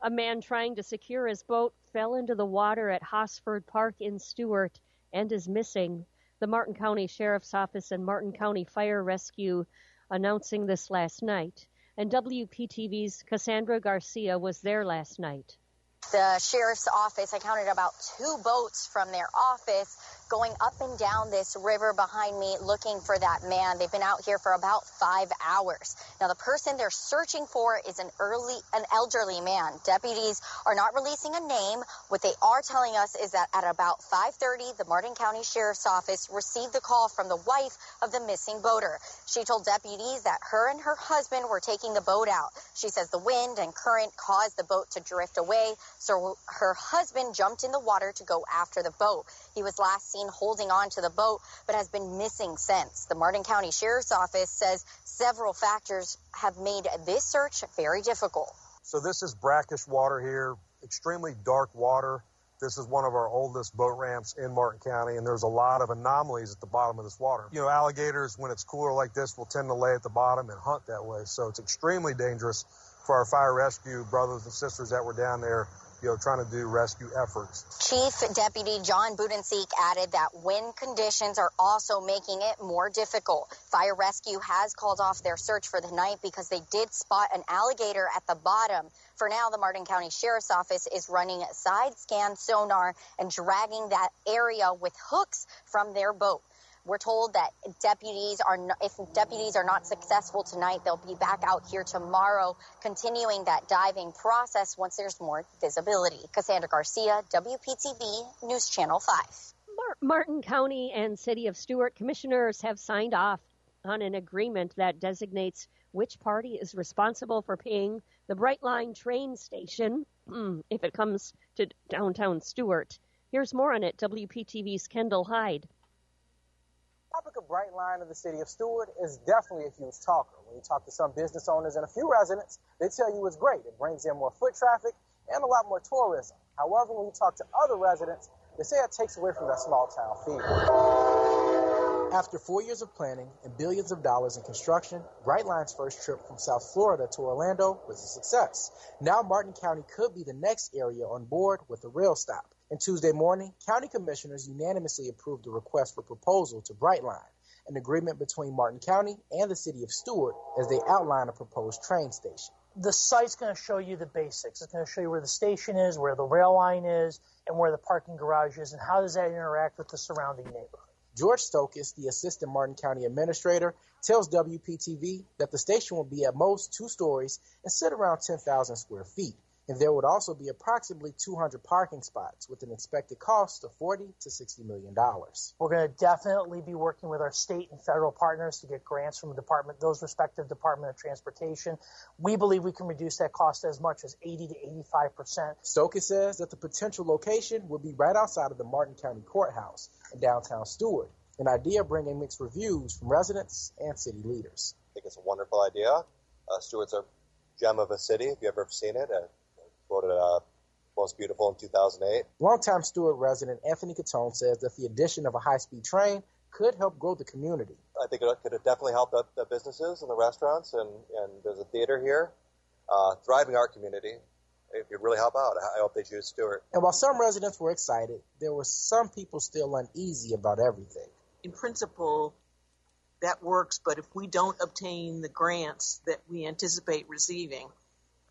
A man trying to secure his boat fell into the water at Hosford Park in Stuart and is missing. The Martin County Sheriff's Office and Martin County Fire Rescue announcing this last night. And WPTV's Cassandra Garcia was there last night. The sheriff's office, I counted about two boats from their office going up and down this river behind me looking for that man. They've been out here for about five hours. Now, the person they're searching for is an early, an elderly man. Deputies are not releasing a name. What they are telling us is that at about 5:30, the Martin County Sheriff's Office received the call from the wife of the missing boater. She told deputies that her and her husband were taking the boat out. She says the wind and current caused the boat to drift away, so her husband jumped in the water to go after the boat. He was last seen holding on to the boat, but has been missing since. The Martin County Sheriff's Office says several factors have made this search very difficult. So this is brackish water here, extremely dark water. This is one of our oldest boat ramps in Martin County, and there's a lot of anomalies at the bottom of this water. You know, alligators, when it's cooler like this, will tend to lay at the bottom and hunt that way. So it's extremely dangerous for our fire rescue brothers and sisters that were down there, you know, trying to do rescue efforts. Chief Deputy John Budensiek added that wind conditions are also making it more difficult. Fire Rescue has called off their search for the night because they did spot an alligator at the bottom. For now, the Martin County Sheriff's Office is running side scan sonar and dragging that area with hooks from their boat. We're told that deputies are if deputies are not successful tonight, they'll be back out here tomorrow, continuing that diving process once there's more visibility. Cassandra Garcia, WPTV News Channel 5. Martin County and City of Stuart commissioners have signed off on an agreement that designates which party is responsible for paying the Brightline train station if it comes to downtown Stuart. Here's more on it. WPTV's Kendall Hyde. Topic of Brightline of the city of Stuart is definitely a huge talker. When you talk to some business owners and a few residents, they tell you it's great. It brings in more foot traffic and a lot more tourism. However, when you talk to other residents, they say it takes away from that small town feel. After four years of planning and billions of dollars in construction, Brightline's first trip from South Florida to Orlando was a success. Now Martin County could be the next area on board with a rail stop. And Tuesday morning, county commissioners unanimously approved a request for proposal to Brightline, an agreement between Martin County and the city of Stuart as they outline a proposed train station. the site's going to show you the basics. It's going to show you where the station is, where the rail line is, and where the parking garage is, and how does that interact with the surrounding neighborhood. George Stokes, the assistant Martin County administrator, tells WPTV that the station will be at most two stories and sit around 10,000 square feet. And there would also be approximately 200 parking spots with an expected cost of 40 to 60 million dollars. We're going to definitely be working with our state and federal partners to get grants from the department, those respective Department of Transportation. We believe we can reduce that cost as much as 80 to 85 percent. Stokes says that the potential location would be right outside of the Martin County Courthouse in downtown Stuart, an idea bringing mixed reviews from residents and city leaders. I think it's a wonderful idea. Uh, Stuart's a gem of a city. If you've ever seen it, uh, voted uh, most beautiful in 2008. Longtime Stuart resident Anthony Catone says that the addition of a high-speed train could help grow the community. I think it could definitely help the, the businesses and the restaurants, and, and there's a theater here, uh, thriving art community. It could really help out. I I hope they choose Stuart. And while some residents were excited, there were some people still uneasy about everything. in principle, that works, but if we don't obtain the grants that we anticipate receiving,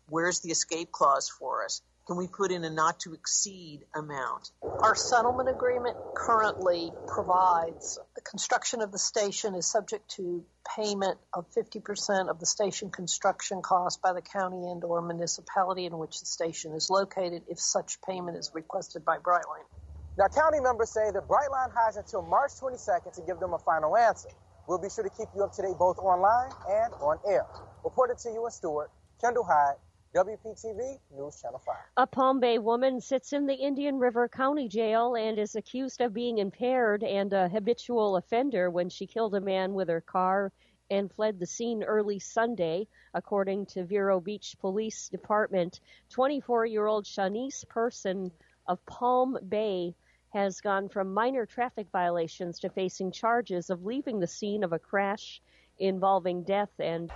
where's the escape clause for us? Can we put in a not to exceed amount? Our settlement agreement currently provides the construction of the station is subject to payment of 50% of the station construction cost by the county and or municipality in which the station is located if such payment is requested by Brightline. Now, county members say that Brightline has until March 22nd to give them a final answer. We'll be sure to keep you up to date both online and on air. Reported to you in Stuart, Kendall Hyde, WPTV News Channel 5. A Palm Bay woman sits in the Indian River County Jail and is accused of being impaired and a habitual offender when she killed a man with her car and fled the scene early Sunday, according to Vero Beach Police Department. 24 year old Shanice Person of Palm Bay has gone from minor traffic violations to facing charges of leaving the scene of a crash involving death and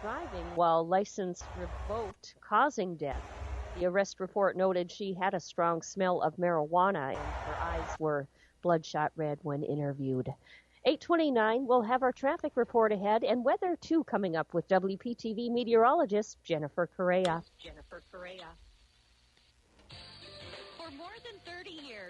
driving while license revoked, causing death. The arrest report noted she had a strong smell of marijuana and her eyes were bloodshot red when interviewed. 829, we'll have our traffic report ahead and weather too coming up with WPTV meteorologist Jennifer Correa. Jennifer Correa. For more than 30 years,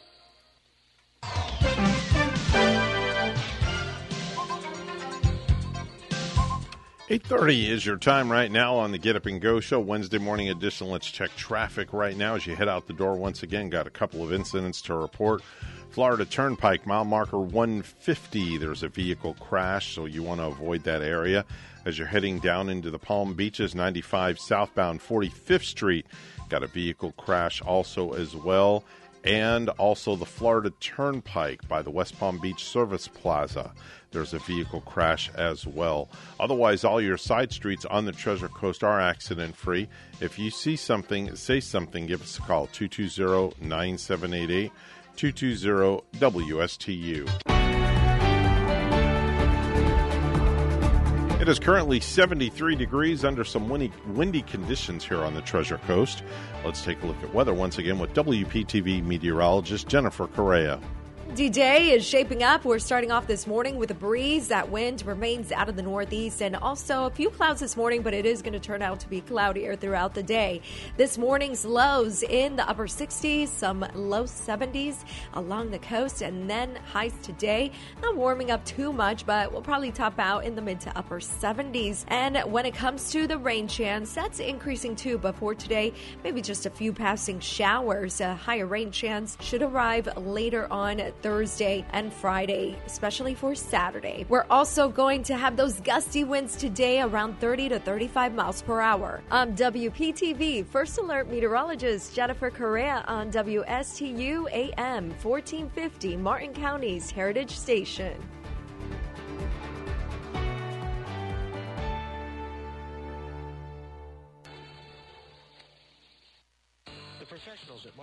8.30 is your time right now on the Get Up and Go show, Wednesday morning edition. Let's check traffic right now as you head out the door once again. Got a couple of incidents to report. Florida Turnpike, mile marker 150. There's a vehicle crash, so you want to avoid that area. As you're heading down into the Palm Beaches, 95 southbound 45th Street. Got a vehicle crash also as well. And also the Florida Turnpike by the West Palm Beach Service Plaza. There's a vehicle crash as well. Otherwise, all your side streets on the Treasure Coast are accident free. If you see something, say something, give us a call 220 9788 220 WSTU. It is currently 73 degrees under some windy, windy conditions here on the Treasure Coast. Let's take a look at weather once again with WPTV meteorologist Jennifer Correa. D Day is shaping up. We're starting off this morning with a breeze. That wind remains out of the northeast and also a few clouds this morning, but it is going to turn out to be cloudier throughout the day. This morning's lows in the upper 60s, some low 70s along the coast, and then highs today. Not warming up too much, but we'll probably top out in the mid to upper 70s. And when it comes to the rain chance, that's increasing too, but for today, maybe just a few passing showers. A higher rain chance should arrive later on Thursday and Friday, especially for Saturday. We're also going to have those gusty winds today around 30 to 35 miles per hour. I'm WPTV First Alert meteorologist Jennifer Correa on WSTU AM 1450 Martin County's Heritage Station.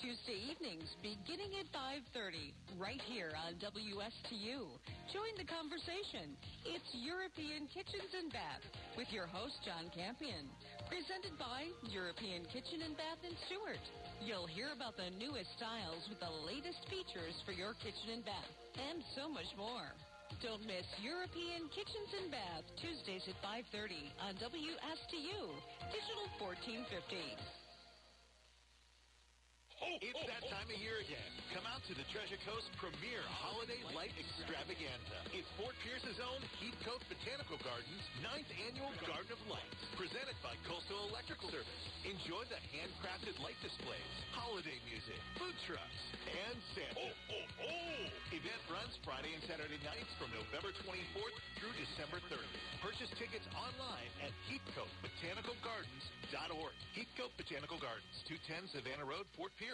Tuesday evenings beginning at 5:30 right here on WSTU. Join the conversation. It's European Kitchens and Bath with your host John Campion. Presented by European Kitchen and Bath in Stewart. You'll hear about the newest styles with the latest features for your kitchen and bath and so much more. Don't miss European Kitchens and Bath Tuesdays at 5:30 on WSTU Digital 1450. It's that time of year again. Come out to the Treasure Coast Premier Holiday Light Extravaganza. It's Fort Pierce's own Heathcote Botanical Gardens' ninth annual Garden of Lights, presented by Coastal Electrical Service. Enjoy the handcrafted light displays, holiday music, food trucks, and Santa. Oh, oh, oh! Event runs Friday and Saturday nights from November 24th through December 3rd. Purchase tickets online at heathcotebotanicalgardens.org. Heathcote Botanical Gardens, 210 Savannah Road, Fort Pierce.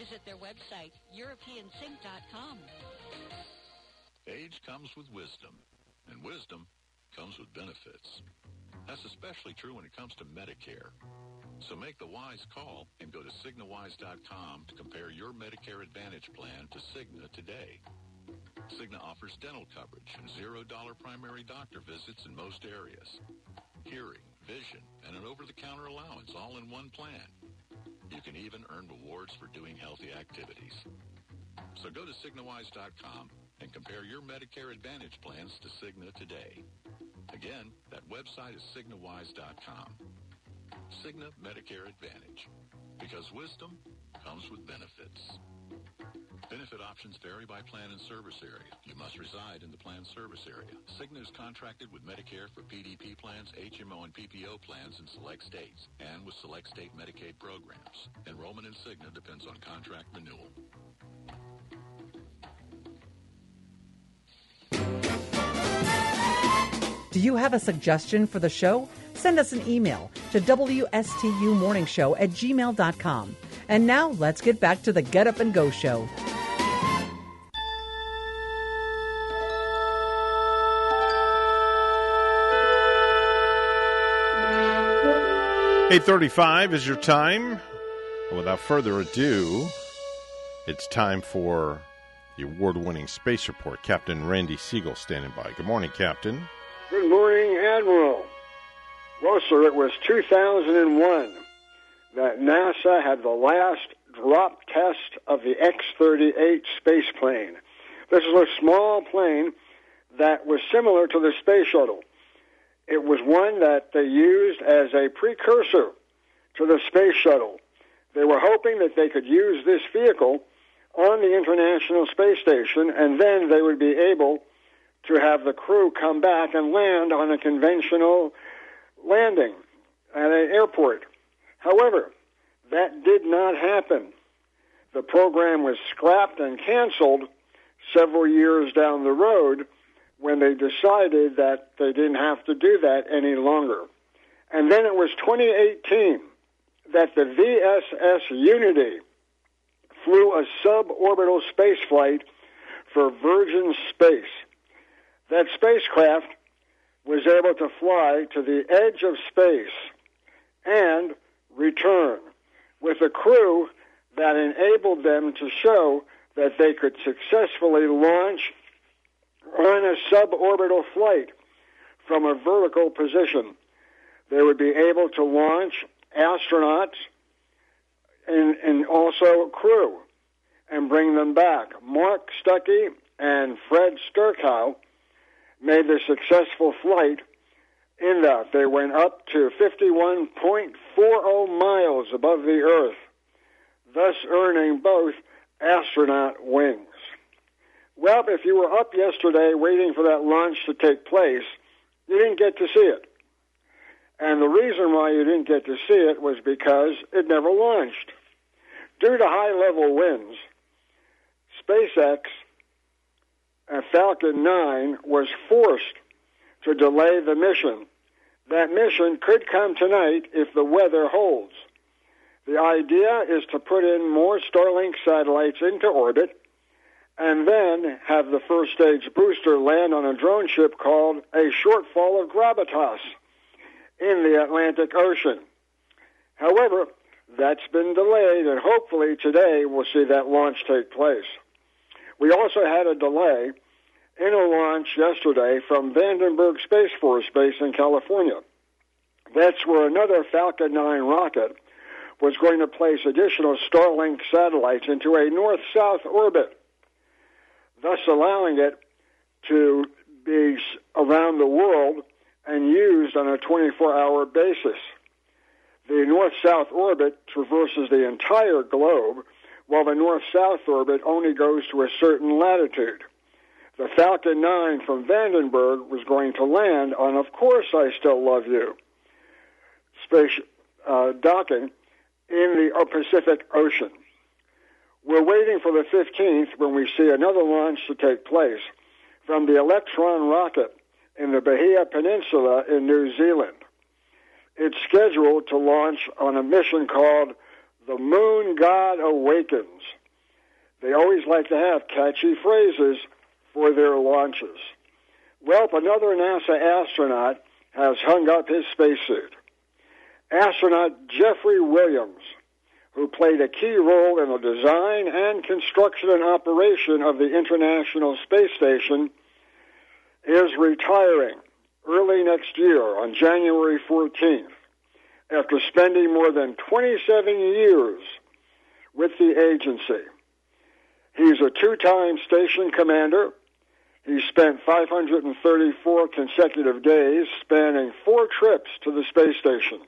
Visit their website, EuropeanSink.com. Age comes with wisdom, and wisdom comes with benefits. That's especially true when it comes to Medicare. So make the wise call and go to CignaWise.com to compare your Medicare Advantage plan to Cigna today. Cigna offers dental coverage and $0 primary doctor visits in most areas. Hearing, vision, and an over-the-counter allowance all in one plan. You can even earn rewards for doing healthy activities. So go to CignaWise.com and compare your Medicare Advantage plans to Cigna today. Again, that website is CignaWise.com. Cigna Medicare Advantage. Because wisdom comes with benefits. Benefit options vary by plan and service area. You must reside in the plan service area. Cigna is contracted with Medicare for PDP plans, HMO, and PPO plans in select states and with select state Medicaid programs. Enrollment in Cigna depends on contract renewal. Do you have a suggestion for the show? Send us an email to WSTUmorningshow at gmail.com. And now let's get back to the Get Up and Go show. Eight thirty-five is your time. Without further ado, it's time for the award-winning space report. Captain Randy Segal standing by. Good morning, Captain. Good morning, Admiral. Well, sir, it was 2001 that NASA had the last drop test of the X 38 space plane. This is a small plane that was similar to the space shuttle. It was one that they used as a precursor to the space shuttle. They were hoping that they could use this vehicle on the International Space Station and then they would be able to have the crew come back and land on a conventional landing at an airport. However, that did not happen. The program was scrapped and canceled several years down the road when they decided that they didn't have to do that any longer. And then it was 2018 that the VSS Unity flew a suborbital space flight for Virgin Space. That spacecraft was able to fly to the edge of space and return with a crew that enabled them to show that they could successfully launch on a suborbital flight from a vertical position. They would be able to launch astronauts and, and also crew and bring them back. Mark Stucky and Fred Sturckow made the successful flight in that they went up to 51.40 miles above the Earth, thus earning both astronaut wings. Well, if you were up yesterday waiting for that launch to take place, you didn't get to see it. And the reason why you didn't get to see it was because it never launched. Due to high level winds, SpaceX and Falcon 9 was forced to delay the mission. That mission could come tonight if the weather holds. The idea is to put in more Starlink satellites into orbit and then have the first stage booster land on a drone ship called a shortfall of gravitas in the Atlantic Ocean. However, that's been delayed, and hopefully today we'll see that launch take place. We also had a delay in a launch yesterday from Vandenberg Space Force Base in California. That's where another Falcon 9 rocket was going to place additional Starlink satellites into a north south orbit, thus allowing it to be around the world and used on a 24 hour basis. The north south orbit traverses the entire globe, while the north south orbit only goes to a certain latitude. The Falcon 9 from Vandenberg was going to land on Of Course I Still Love You space uh, docking in the Pacific Ocean. We're waiting for the 15th when we see another launch to take place from the Electron rocket in the Mahia Peninsula in New Zealand. It's scheduled to launch on a mission called The Moon God Awakens. They always like to have catchy phrases for their launches. Well, another NASA astronaut has hung up his spacesuit. Astronaut Jeffrey Williams who played a key role in the design and construction and operation of the International Space Station, is retiring early next year on January 14th after spending more than 27 years with the agency. He's a two time station commander. He spent 534 consecutive days spanning four trips to the space station.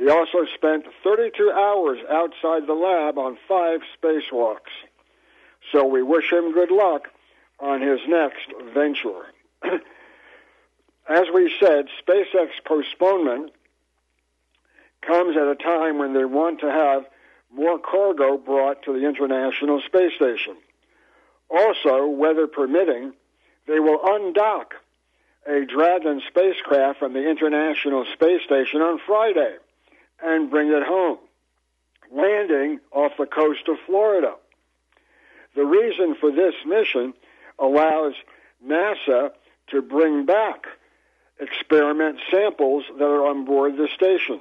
He also spent 32 hours outside the lab on five spacewalks. So we wish him good luck on his next venture. As we said, SpaceX postponement comes at a time when they want to have more cargo brought to the International Space Station. Also, weather permitting, they will undock a Dragon spacecraft from the International Space Station on Friday and bring it home, landing off the coast of Florida. The reason for this mission allows NASA to bring back experiment samples that are on board the station.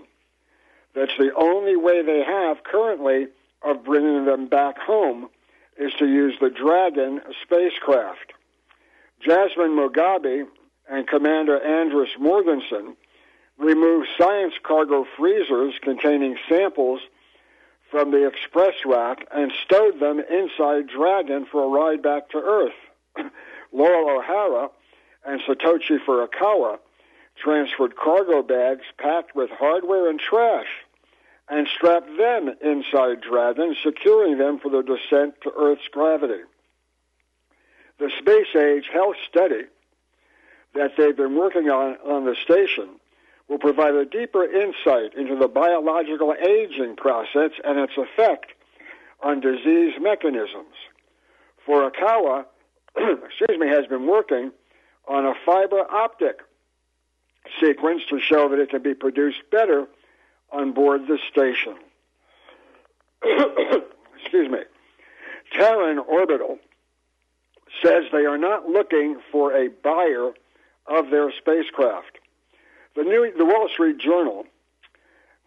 That's the only way they have currently of bringing them back home is to use the Dragon spacecraft. Jasmin Moghbeli and Commander Andreas Mogensen removed science cargo freezers containing samples from the express rack and stowed them inside Dragon for a ride back to Earth. Loral O'Hara and Satoshi Furukawa transferred cargo bags packed with hardware and trash and strapped them inside Dragon, securing them for their descent to Earth's gravity. The space age health study that they've been working on on the station will provide a deeper insight into the biological aging process and its effect on disease mechanisms. Furukawa, excuse me, has been working on a fiber optic sequence to show that it can be produced better on board the station. Excuse me. Terran Orbital says they are not looking for a buyer of their spacecraft. The, New, the Wall Street Journal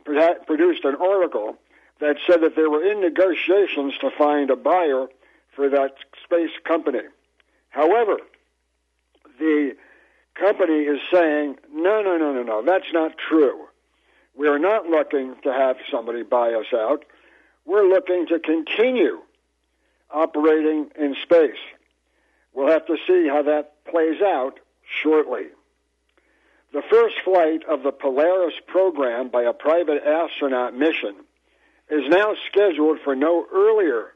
produced an article that said that they were in negotiations to find a buyer for that space company. However, the company is saying, no, no, no, no, no, that's not true. We are not looking to have somebody buy us out. We're looking to continue operating in space. We'll have to see how that plays out shortly. The first flight of the Polaris program by a private astronaut mission is now scheduled for no earlier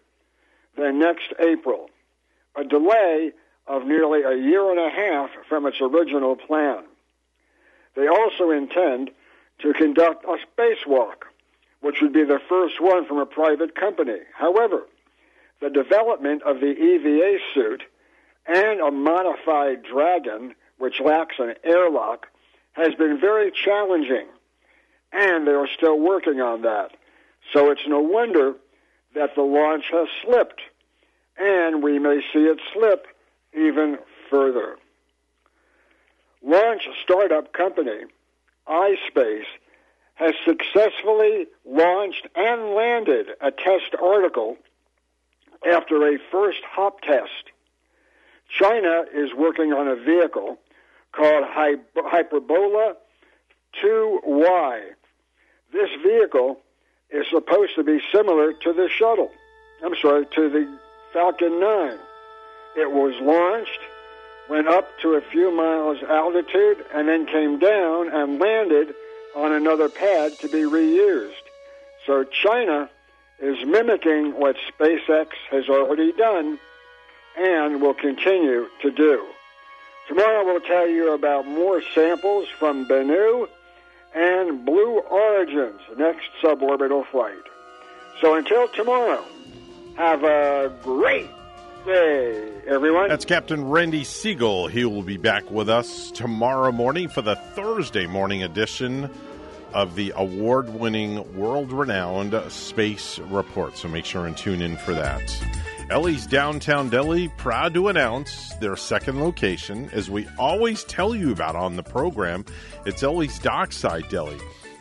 than next April, a delay of nearly a year and a half from its original plan. They also intend to conduct a spacewalk, which would be the first one from a private company. However, the development of the EVA suit and a modified Dragon, which lacks an airlock, has been very challenging, and they are still working on that. So it's no wonder that the launch has slipped, and we may see it slip even further. Launch startup company iSpace has successfully launched and landed a test article after a first hop test. China is working on a vehicle called Hyperbola 2Y. This vehicle is supposed to be similar to the shuttle. I'm sorry, to the Falcon 9. It was launched, went up to a few miles altitude, and then came down and landed on another pad to be reused. So China is mimicking what SpaceX has already done and will continue to do. Tomorrow we'll tell you about more samples from Bennu and Blue Origin's next suborbital flight. So until tomorrow, have a great day, everyone. That's Captain Randy Segal. He will be back with us tomorrow morning for the Thursday morning edition of the award winning, world renowned Space Report. So make sure and tune in for that. Ellie's Downtown Deli proud to announce their second location, as we always tell you about on the program. It's Ellie's Dockside Deli.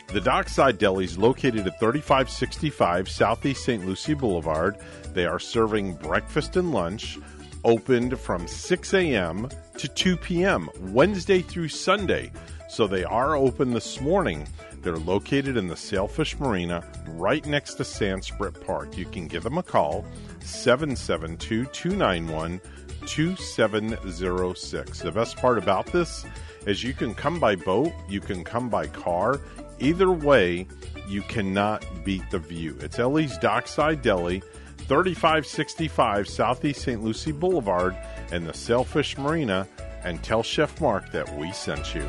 The Dockside Deli is located at 3565 Southeast St. Lucie Boulevard. They are serving breakfast and lunch, opened from 6 a.m. to 2 p.m., Wednesday through Sunday. So they are open this morning. They're located in the Sailfish Marina right next to Sandsprit Park. You can give them a call, 772 291 2706. The best part about this is you can come by boat, you can come by car. Either way, you cannot beat the view. It's Ellie's Dockside Deli, 3565 Southeast St. Lucie Boulevard, and the Sailfish Marina. And tell Chef Mark that we sent you.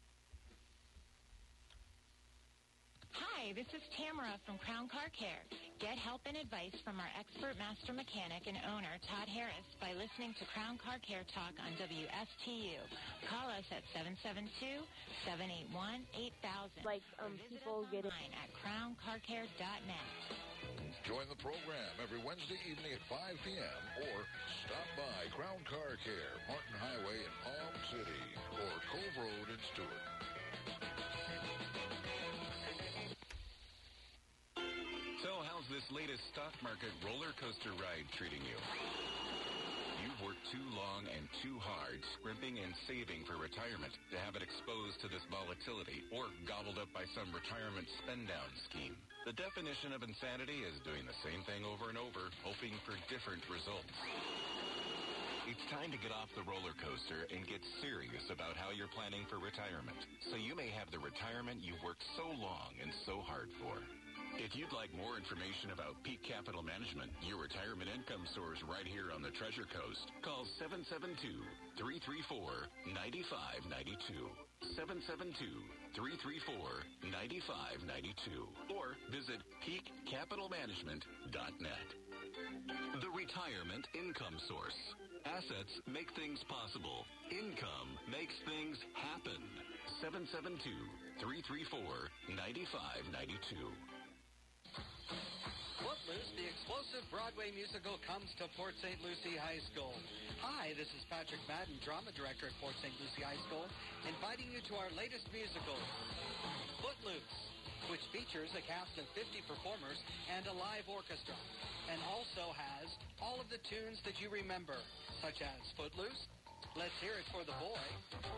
Hi, this is Tamara from Crown Car Care. Get help and advice from our expert master mechanic and owner, Todd Harris, by listening to Crown Car Care Talk on WSTU. Call us at 772-781-8000. Like um, people get it. at crowncarcare.net. Join the program every Wednesday evening at 5 p.m. or stop by Crown Car Care, Martin Highway in Palm City or Cove Road in Stuart. This latest stock market roller coaster ride treating you? You've worked too long and too hard scrimping and saving for retirement to have it exposed to this volatility or gobbled up by some retirement spend down scheme. The definition of insanity is doing the same thing over and over, hoping for different results. It's time to get off the roller coaster and get serious about how you're planning for retirement so you may have the retirement you've worked so long and so hard for. If you'd like more information about Peak Capital Management, your retirement income source right here on the Treasure Coast, call 772-334-9592. 772-334-9592 or visit peakcapitalmanagement.net. The Retirement Income Source. Assets make things possible. Income makes things happen. 772-334-9592. The explosive Broadway musical, comes to Port St. Lucie High School. Hi, this is Patrick Madden, drama director at Port St. Lucie High School, inviting you to our latest musical, Footloose, which features a cast of 50 performers and a live orchestra, and also has all of the tunes that you remember, such as Footloose, Let's Hear It for the Boy,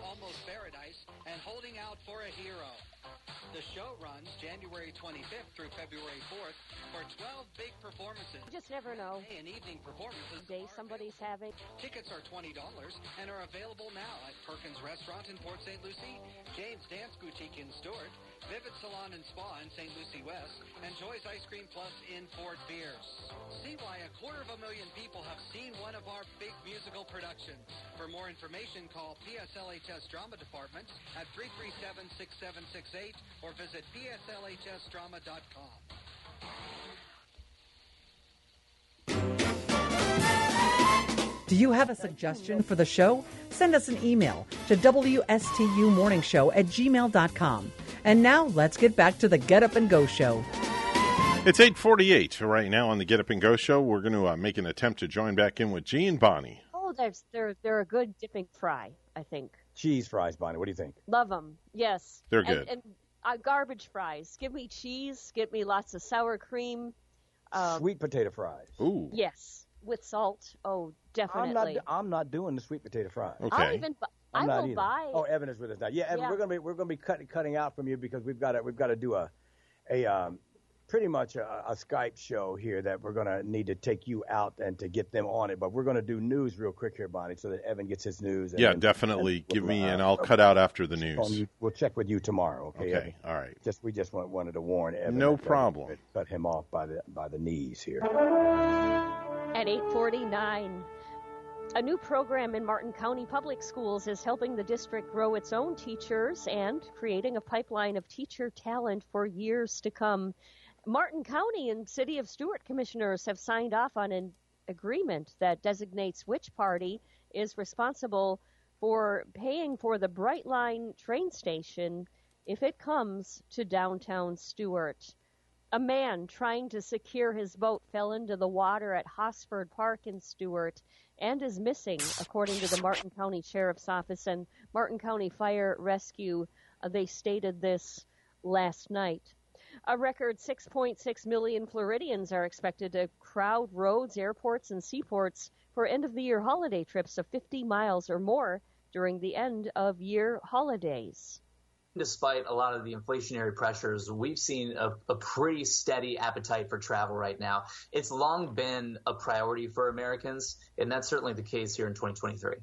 Almost Paradise, and Holding Out for a Hero. The show runs January 25th through February 4th for 12 big performances. You just never know. Day and evening performances. Day somebody's having. Tickets are $20 and are available now at Perkins Restaurant in Port St. Lucie, James Dance Boutique in Stuart, Vivid Salon and Spa in St. Lucie West, and Joy's Ice Cream Plus in Fort Pierce. See why a quarter of a million people have seen one of our big musical productions. For more information, call PSLHS Drama Department at 337-6768 or visit pslhsdrama.com. Do you have a suggestion for the show? Send us an email to WSTUmorningshow at gmail.com. And now let's get back to the Get Up and Go show. It's 848 right now on the Get Up and Go show. We're going to uh, make an attempt to join back in with G and Bonnie. Oh, they're, they're, they're a good dipping fry, I think. Cheese fries, Bonnie. What do you think? Love them. Yes. They're good. And, uh, garbage fries. Give me cheese. Give me lots of sour cream. Um, Sweet potato fries. Ooh. Yes, with salt. Oh, definitely. I'm not. I'm not doing the sweet potato fries. I'll even. Bu- I'm I not will either. buy. Oh, Evan is with us now. Yeah, Evan, Yeah. we're gonna be we're gonna be cut, cutting out from you because we've got to we've got to do a a um, pretty much a, a Skype show here that we're gonna need to take you out and to get them on it. But we're gonna do news real quick here, Bonnie, so that Evan gets his news. And Yeah, then- definitely. and Give we'll, me, uh, and I'll cut out after the news. you- We'll check with you tomorrow. Okay. Okay, Evan? all right. Just we just want, wanted to warn Evan. No problem. we Cut him off by the by the knees here. At 8:49. A new program in Martin County Public Schools is helping the district grow its own teachers and creating a pipeline of teacher talent for years to come. Martin County and City of Stuart commissioners have signed off on an agreement that designates which party is responsible for paying for the Brightline train station if it comes to downtown Stuart. A man trying to secure his boat fell into the water at Hosford Park in Stuart and is missing, according to the Martin County Sheriff's Office and Martin County Fire Rescue. Uh, they stated this last night. A record 6.6 million Floridians are expected to crowd roads, airports, and seaports for end of the year holiday trips of 50 miles or more during the end of year holidays despite a lot of the inflationary pressures, we've seen a, a, pretty steady appetite for travel right now. It's long been a priority for Americans, and that's certainly the case here in 2023.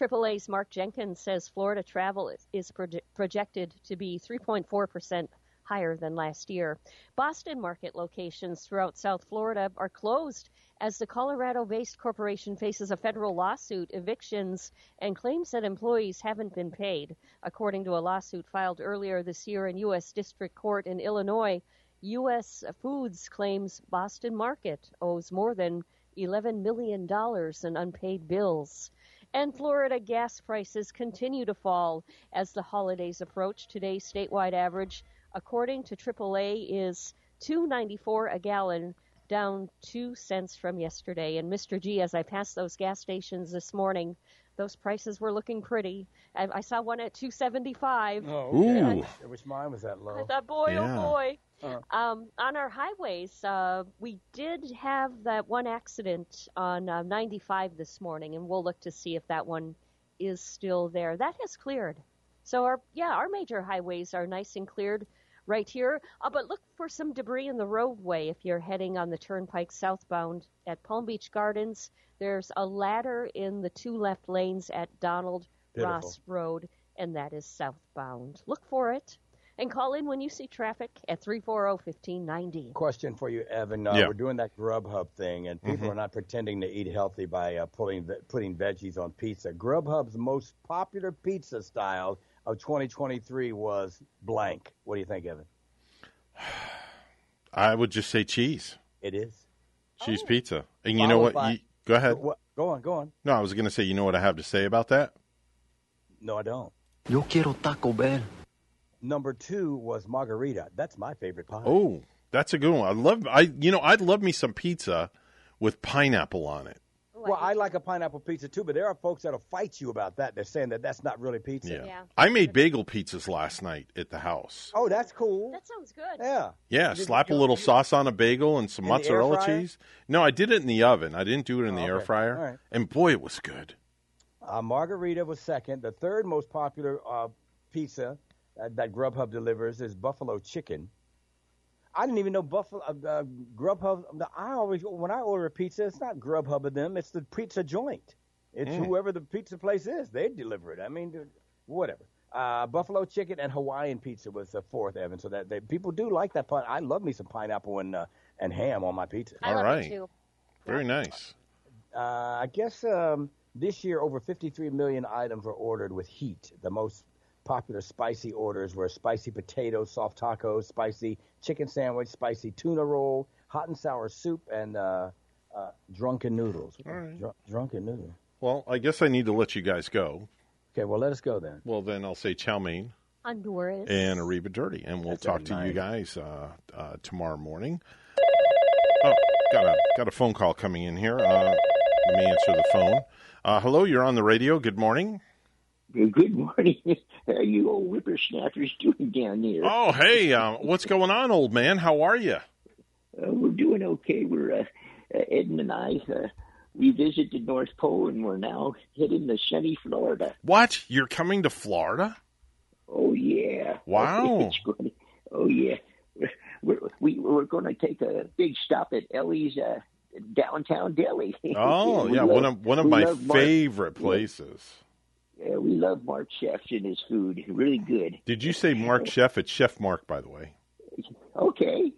AAA's Mark Jenkins says Florida travel is proje- projected to be 3.4 percent higher than last year. Boston market locations throughout South Florida are closed as the Colorado based corporation faces a federal lawsuit, evictions, and claims that employees haven't been paid. According to a lawsuit filed earlier this year in U.S. District Court in Illinois, U.S. Foods claims Boston Market owes more than $11 million in unpaid bills. And Florida gas prices continue to fall as the holidays approach. Today's statewide average according to AAA, is 2.94 a gallon, down two cents from yesterday. And Mr. G, as I passed those gas stations this morning, those prices were looking pretty. I, I saw one at 275. Oh, okay. I, wish mine was that low. I thought, boy, oh, yeah. oh boy. Uh, um, on our highways, uh, we did have that one accident on uh, 95 this morning, and we'll look to see if that one is still there. That has cleared. So our yeah, our major highways are nice and cleared right here. Uh, but look for some debris in the roadway if you're heading on the turnpike southbound at Palm Beach Gardens. There's a ladder in the two left lanes at Donald Beautiful. Ross Road, and that is southbound. Look for it. And call in when you see traffic at 340-1590. Question for you, Evan. Uh, yeah. We're doing that Grubhub thing, and people Mhm. are not pretending to eat healthy by uh, putting putting veggies on pizza. Grubhub's most popular pizza style of 2023 was blank. What do you think, Evan? I would just say cheese. It is. Cheese oh. pizza. And you know what? By- You- go ahead. What- Go on, go on. No, I was going to say, you know what I have to say about that? No, I don't. Yo quiero Taco Bell. Number two was margarita. That's my favorite pie. Oh, that's a good one. I love I you know, I'd love me some pizza with pineapple on it. Well, I like a pineapple pizza too, but there are folks that'll fight you about that. They're saying that that's not really pizza. Yeah. I made bagel pizzas last night at the house. Oh, that's cool. That sounds good. Yeah. Yeah, did- slap a little sauce on a bagel and some In mozzarella cheese. No, I did it in the oven. I didn't do it in the Oh, air fryer. All right. And boy, it was good. Uh, margarita was second. The third most popular uh, pizza uh, that Grubhub delivers is buffalo chicken. I didn't even know Buffalo uh, uh, Grubhub. I always when I order a pizza, it's not Grubhub of them. It's the pizza joint. It's Mm. whoever the pizza place is. They deliver it. I mean, whatever. Uh, buffalo chicken and Hawaiian pizza was the fourth, Evan. So that they, people do like that. Pine. I love me some pineapple and uh, and ham on my pizza. All right. Very nice. Uh, I guess um, this year over 53 million items were ordered with heat. The most popular spicy orders were spicy potatoes, soft tacos, spicy chicken sandwich, spicy tuna roll, hot and sour soup, and uh, uh, drunken noodles. Dr- drunken noodle. Well, I guess I need to let you guys go. Okay, well, let us go then. Well, then I'll say chow mein Honduras. and Ariba Dirty, and we'll That's talk very to you guys uh, uh, tomorrow morning. Oh, got a got a phone call coming in here. Uh, let me answer the phone. Uh, hello, you're on the radio. Good morning. Good morning. How you old whippersnappers doing down there? Oh, hey, uh, what's going on, old man? How are you? Uh, we're doing okay. We're uh, uh, Ed and I. Uh, we visited the North Pole, and we're now heading to sunny Florida. What? You're coming to Florida? Oh yeah! Wow. It's going- oh yeah. We're we, we're going to take a big stop at Ellie's uh, downtown deli. Oh, yeah, one of one of my favorite places. Yeah, we love Mark Chefs and his food. Really good. Did you say Mark Chef? It's Chef Mark, by the way. Okay.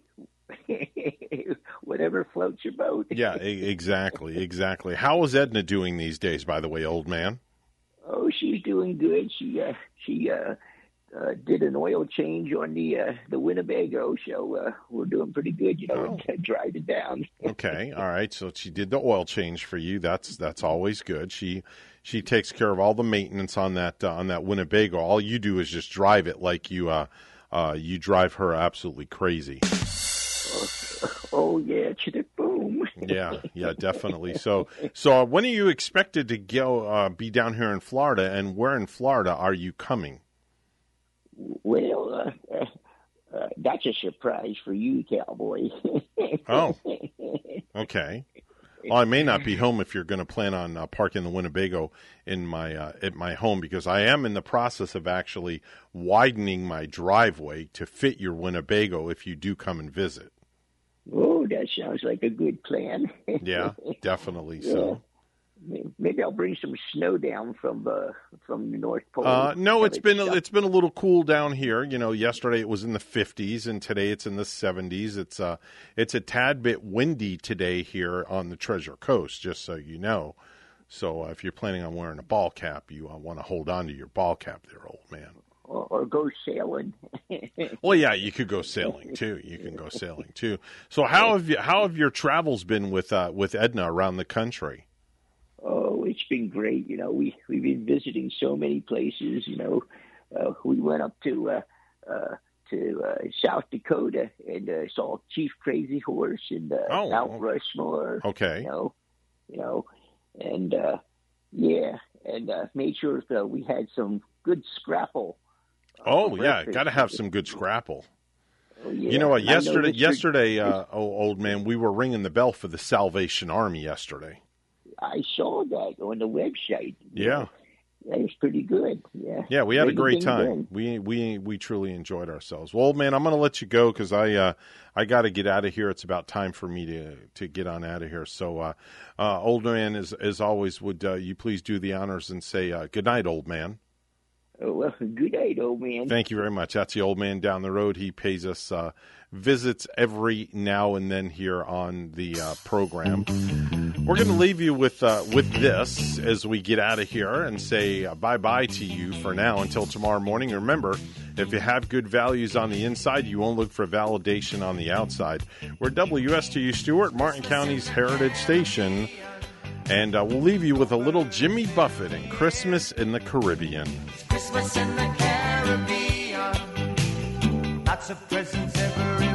whatever floats your boat. yeah, exactly, exactly. How is Edna doing these days? By the way, old man. Oh, she's doing good. She uh, she uh, uh, did an oil change on the uh, the Winnebago, so uh, we're doing pretty good. You know, Oh. drive it down. Okay, all right. So she did the oil change for you. That's that's always good. She she takes care of all the maintenance on that uh, on that Winnebago. All you do is just drive it like you uh, uh, you drive her absolutely crazy. Oh yeah, chidik boom. Yeah, yeah, definitely. So so uh, when are you expected to go uh, be down here in Florida, and where in Florida are you coming? Well, uh, uh, that's a surprise for you, cowboy. Oh. Okay. Well, I may not be home if you're going to plan on uh, parking the Winnebago in my uh, at my home because I am in the process of actually widening my driveway to fit your Winnebago if you do come and visit. oh, that sounds like a good plan. Yeah, definitely. Yeah. So, Maybe I'll bring some snow down from uh, from the North Pole. uh, no, it's it been stuck- it's been a little cool down here. You know, yesterday it was in the 50s, and today it's in the 70s. It's uh it's a tad bit windy today here on the Treasure Coast, just so you know. So, uh, if you're planning on wearing a ball cap, you uh, want to hold on to your ball cap, there, old man. or, or go sailing. Well, yeah, you could go sailing too. You can go sailing too. So how have you how have your travels been with uh, with Edna around the country? Oh, it's been great. You know, we we've been visiting so many places. You know, uh, we went up to uh, uh, to uh, South Dakota and uh, saw Chief Crazy Horse and uh, Oh, Mount Rushmore. Okay. You know, you know, and uh, yeah, and uh, made sure that we had some good scrapple. Oh yeah, got to have some good scrapple. Oh, yeah. You know what? Yesterday, yesterday, uh, oh old man, we were ringing the bell for the Salvation Army yesterday. I saw that on the website. Yeah, That was pretty good. Yeah. yeah, we had a great time. We we we truly enjoyed ourselves. Well, old man, I'm going to let you go because I uh, I got to get out of here. It's about time for me to to get on out of here. So, uh, uh, old man, as as always, would uh, you please do the honors and say uh, good night, old man. Oh, well, good night, old man. Thank you very much. That's the old man down the road. He pays us uh, visits every now and then here on the uh, program. We're going to leave you with uh, with this as we get out of here and say uh, bye bye to you for now until tomorrow morning. Remember, if you have good values on the inside, you won't look for validation on the outside. We're WSTU Stuart, Martin County's Heritage Station. And uh, we'll leave you with a little Jimmy Buffett and Christmas in the Caribbean. Christmas in the Caribbean. Lots of presents everywhere.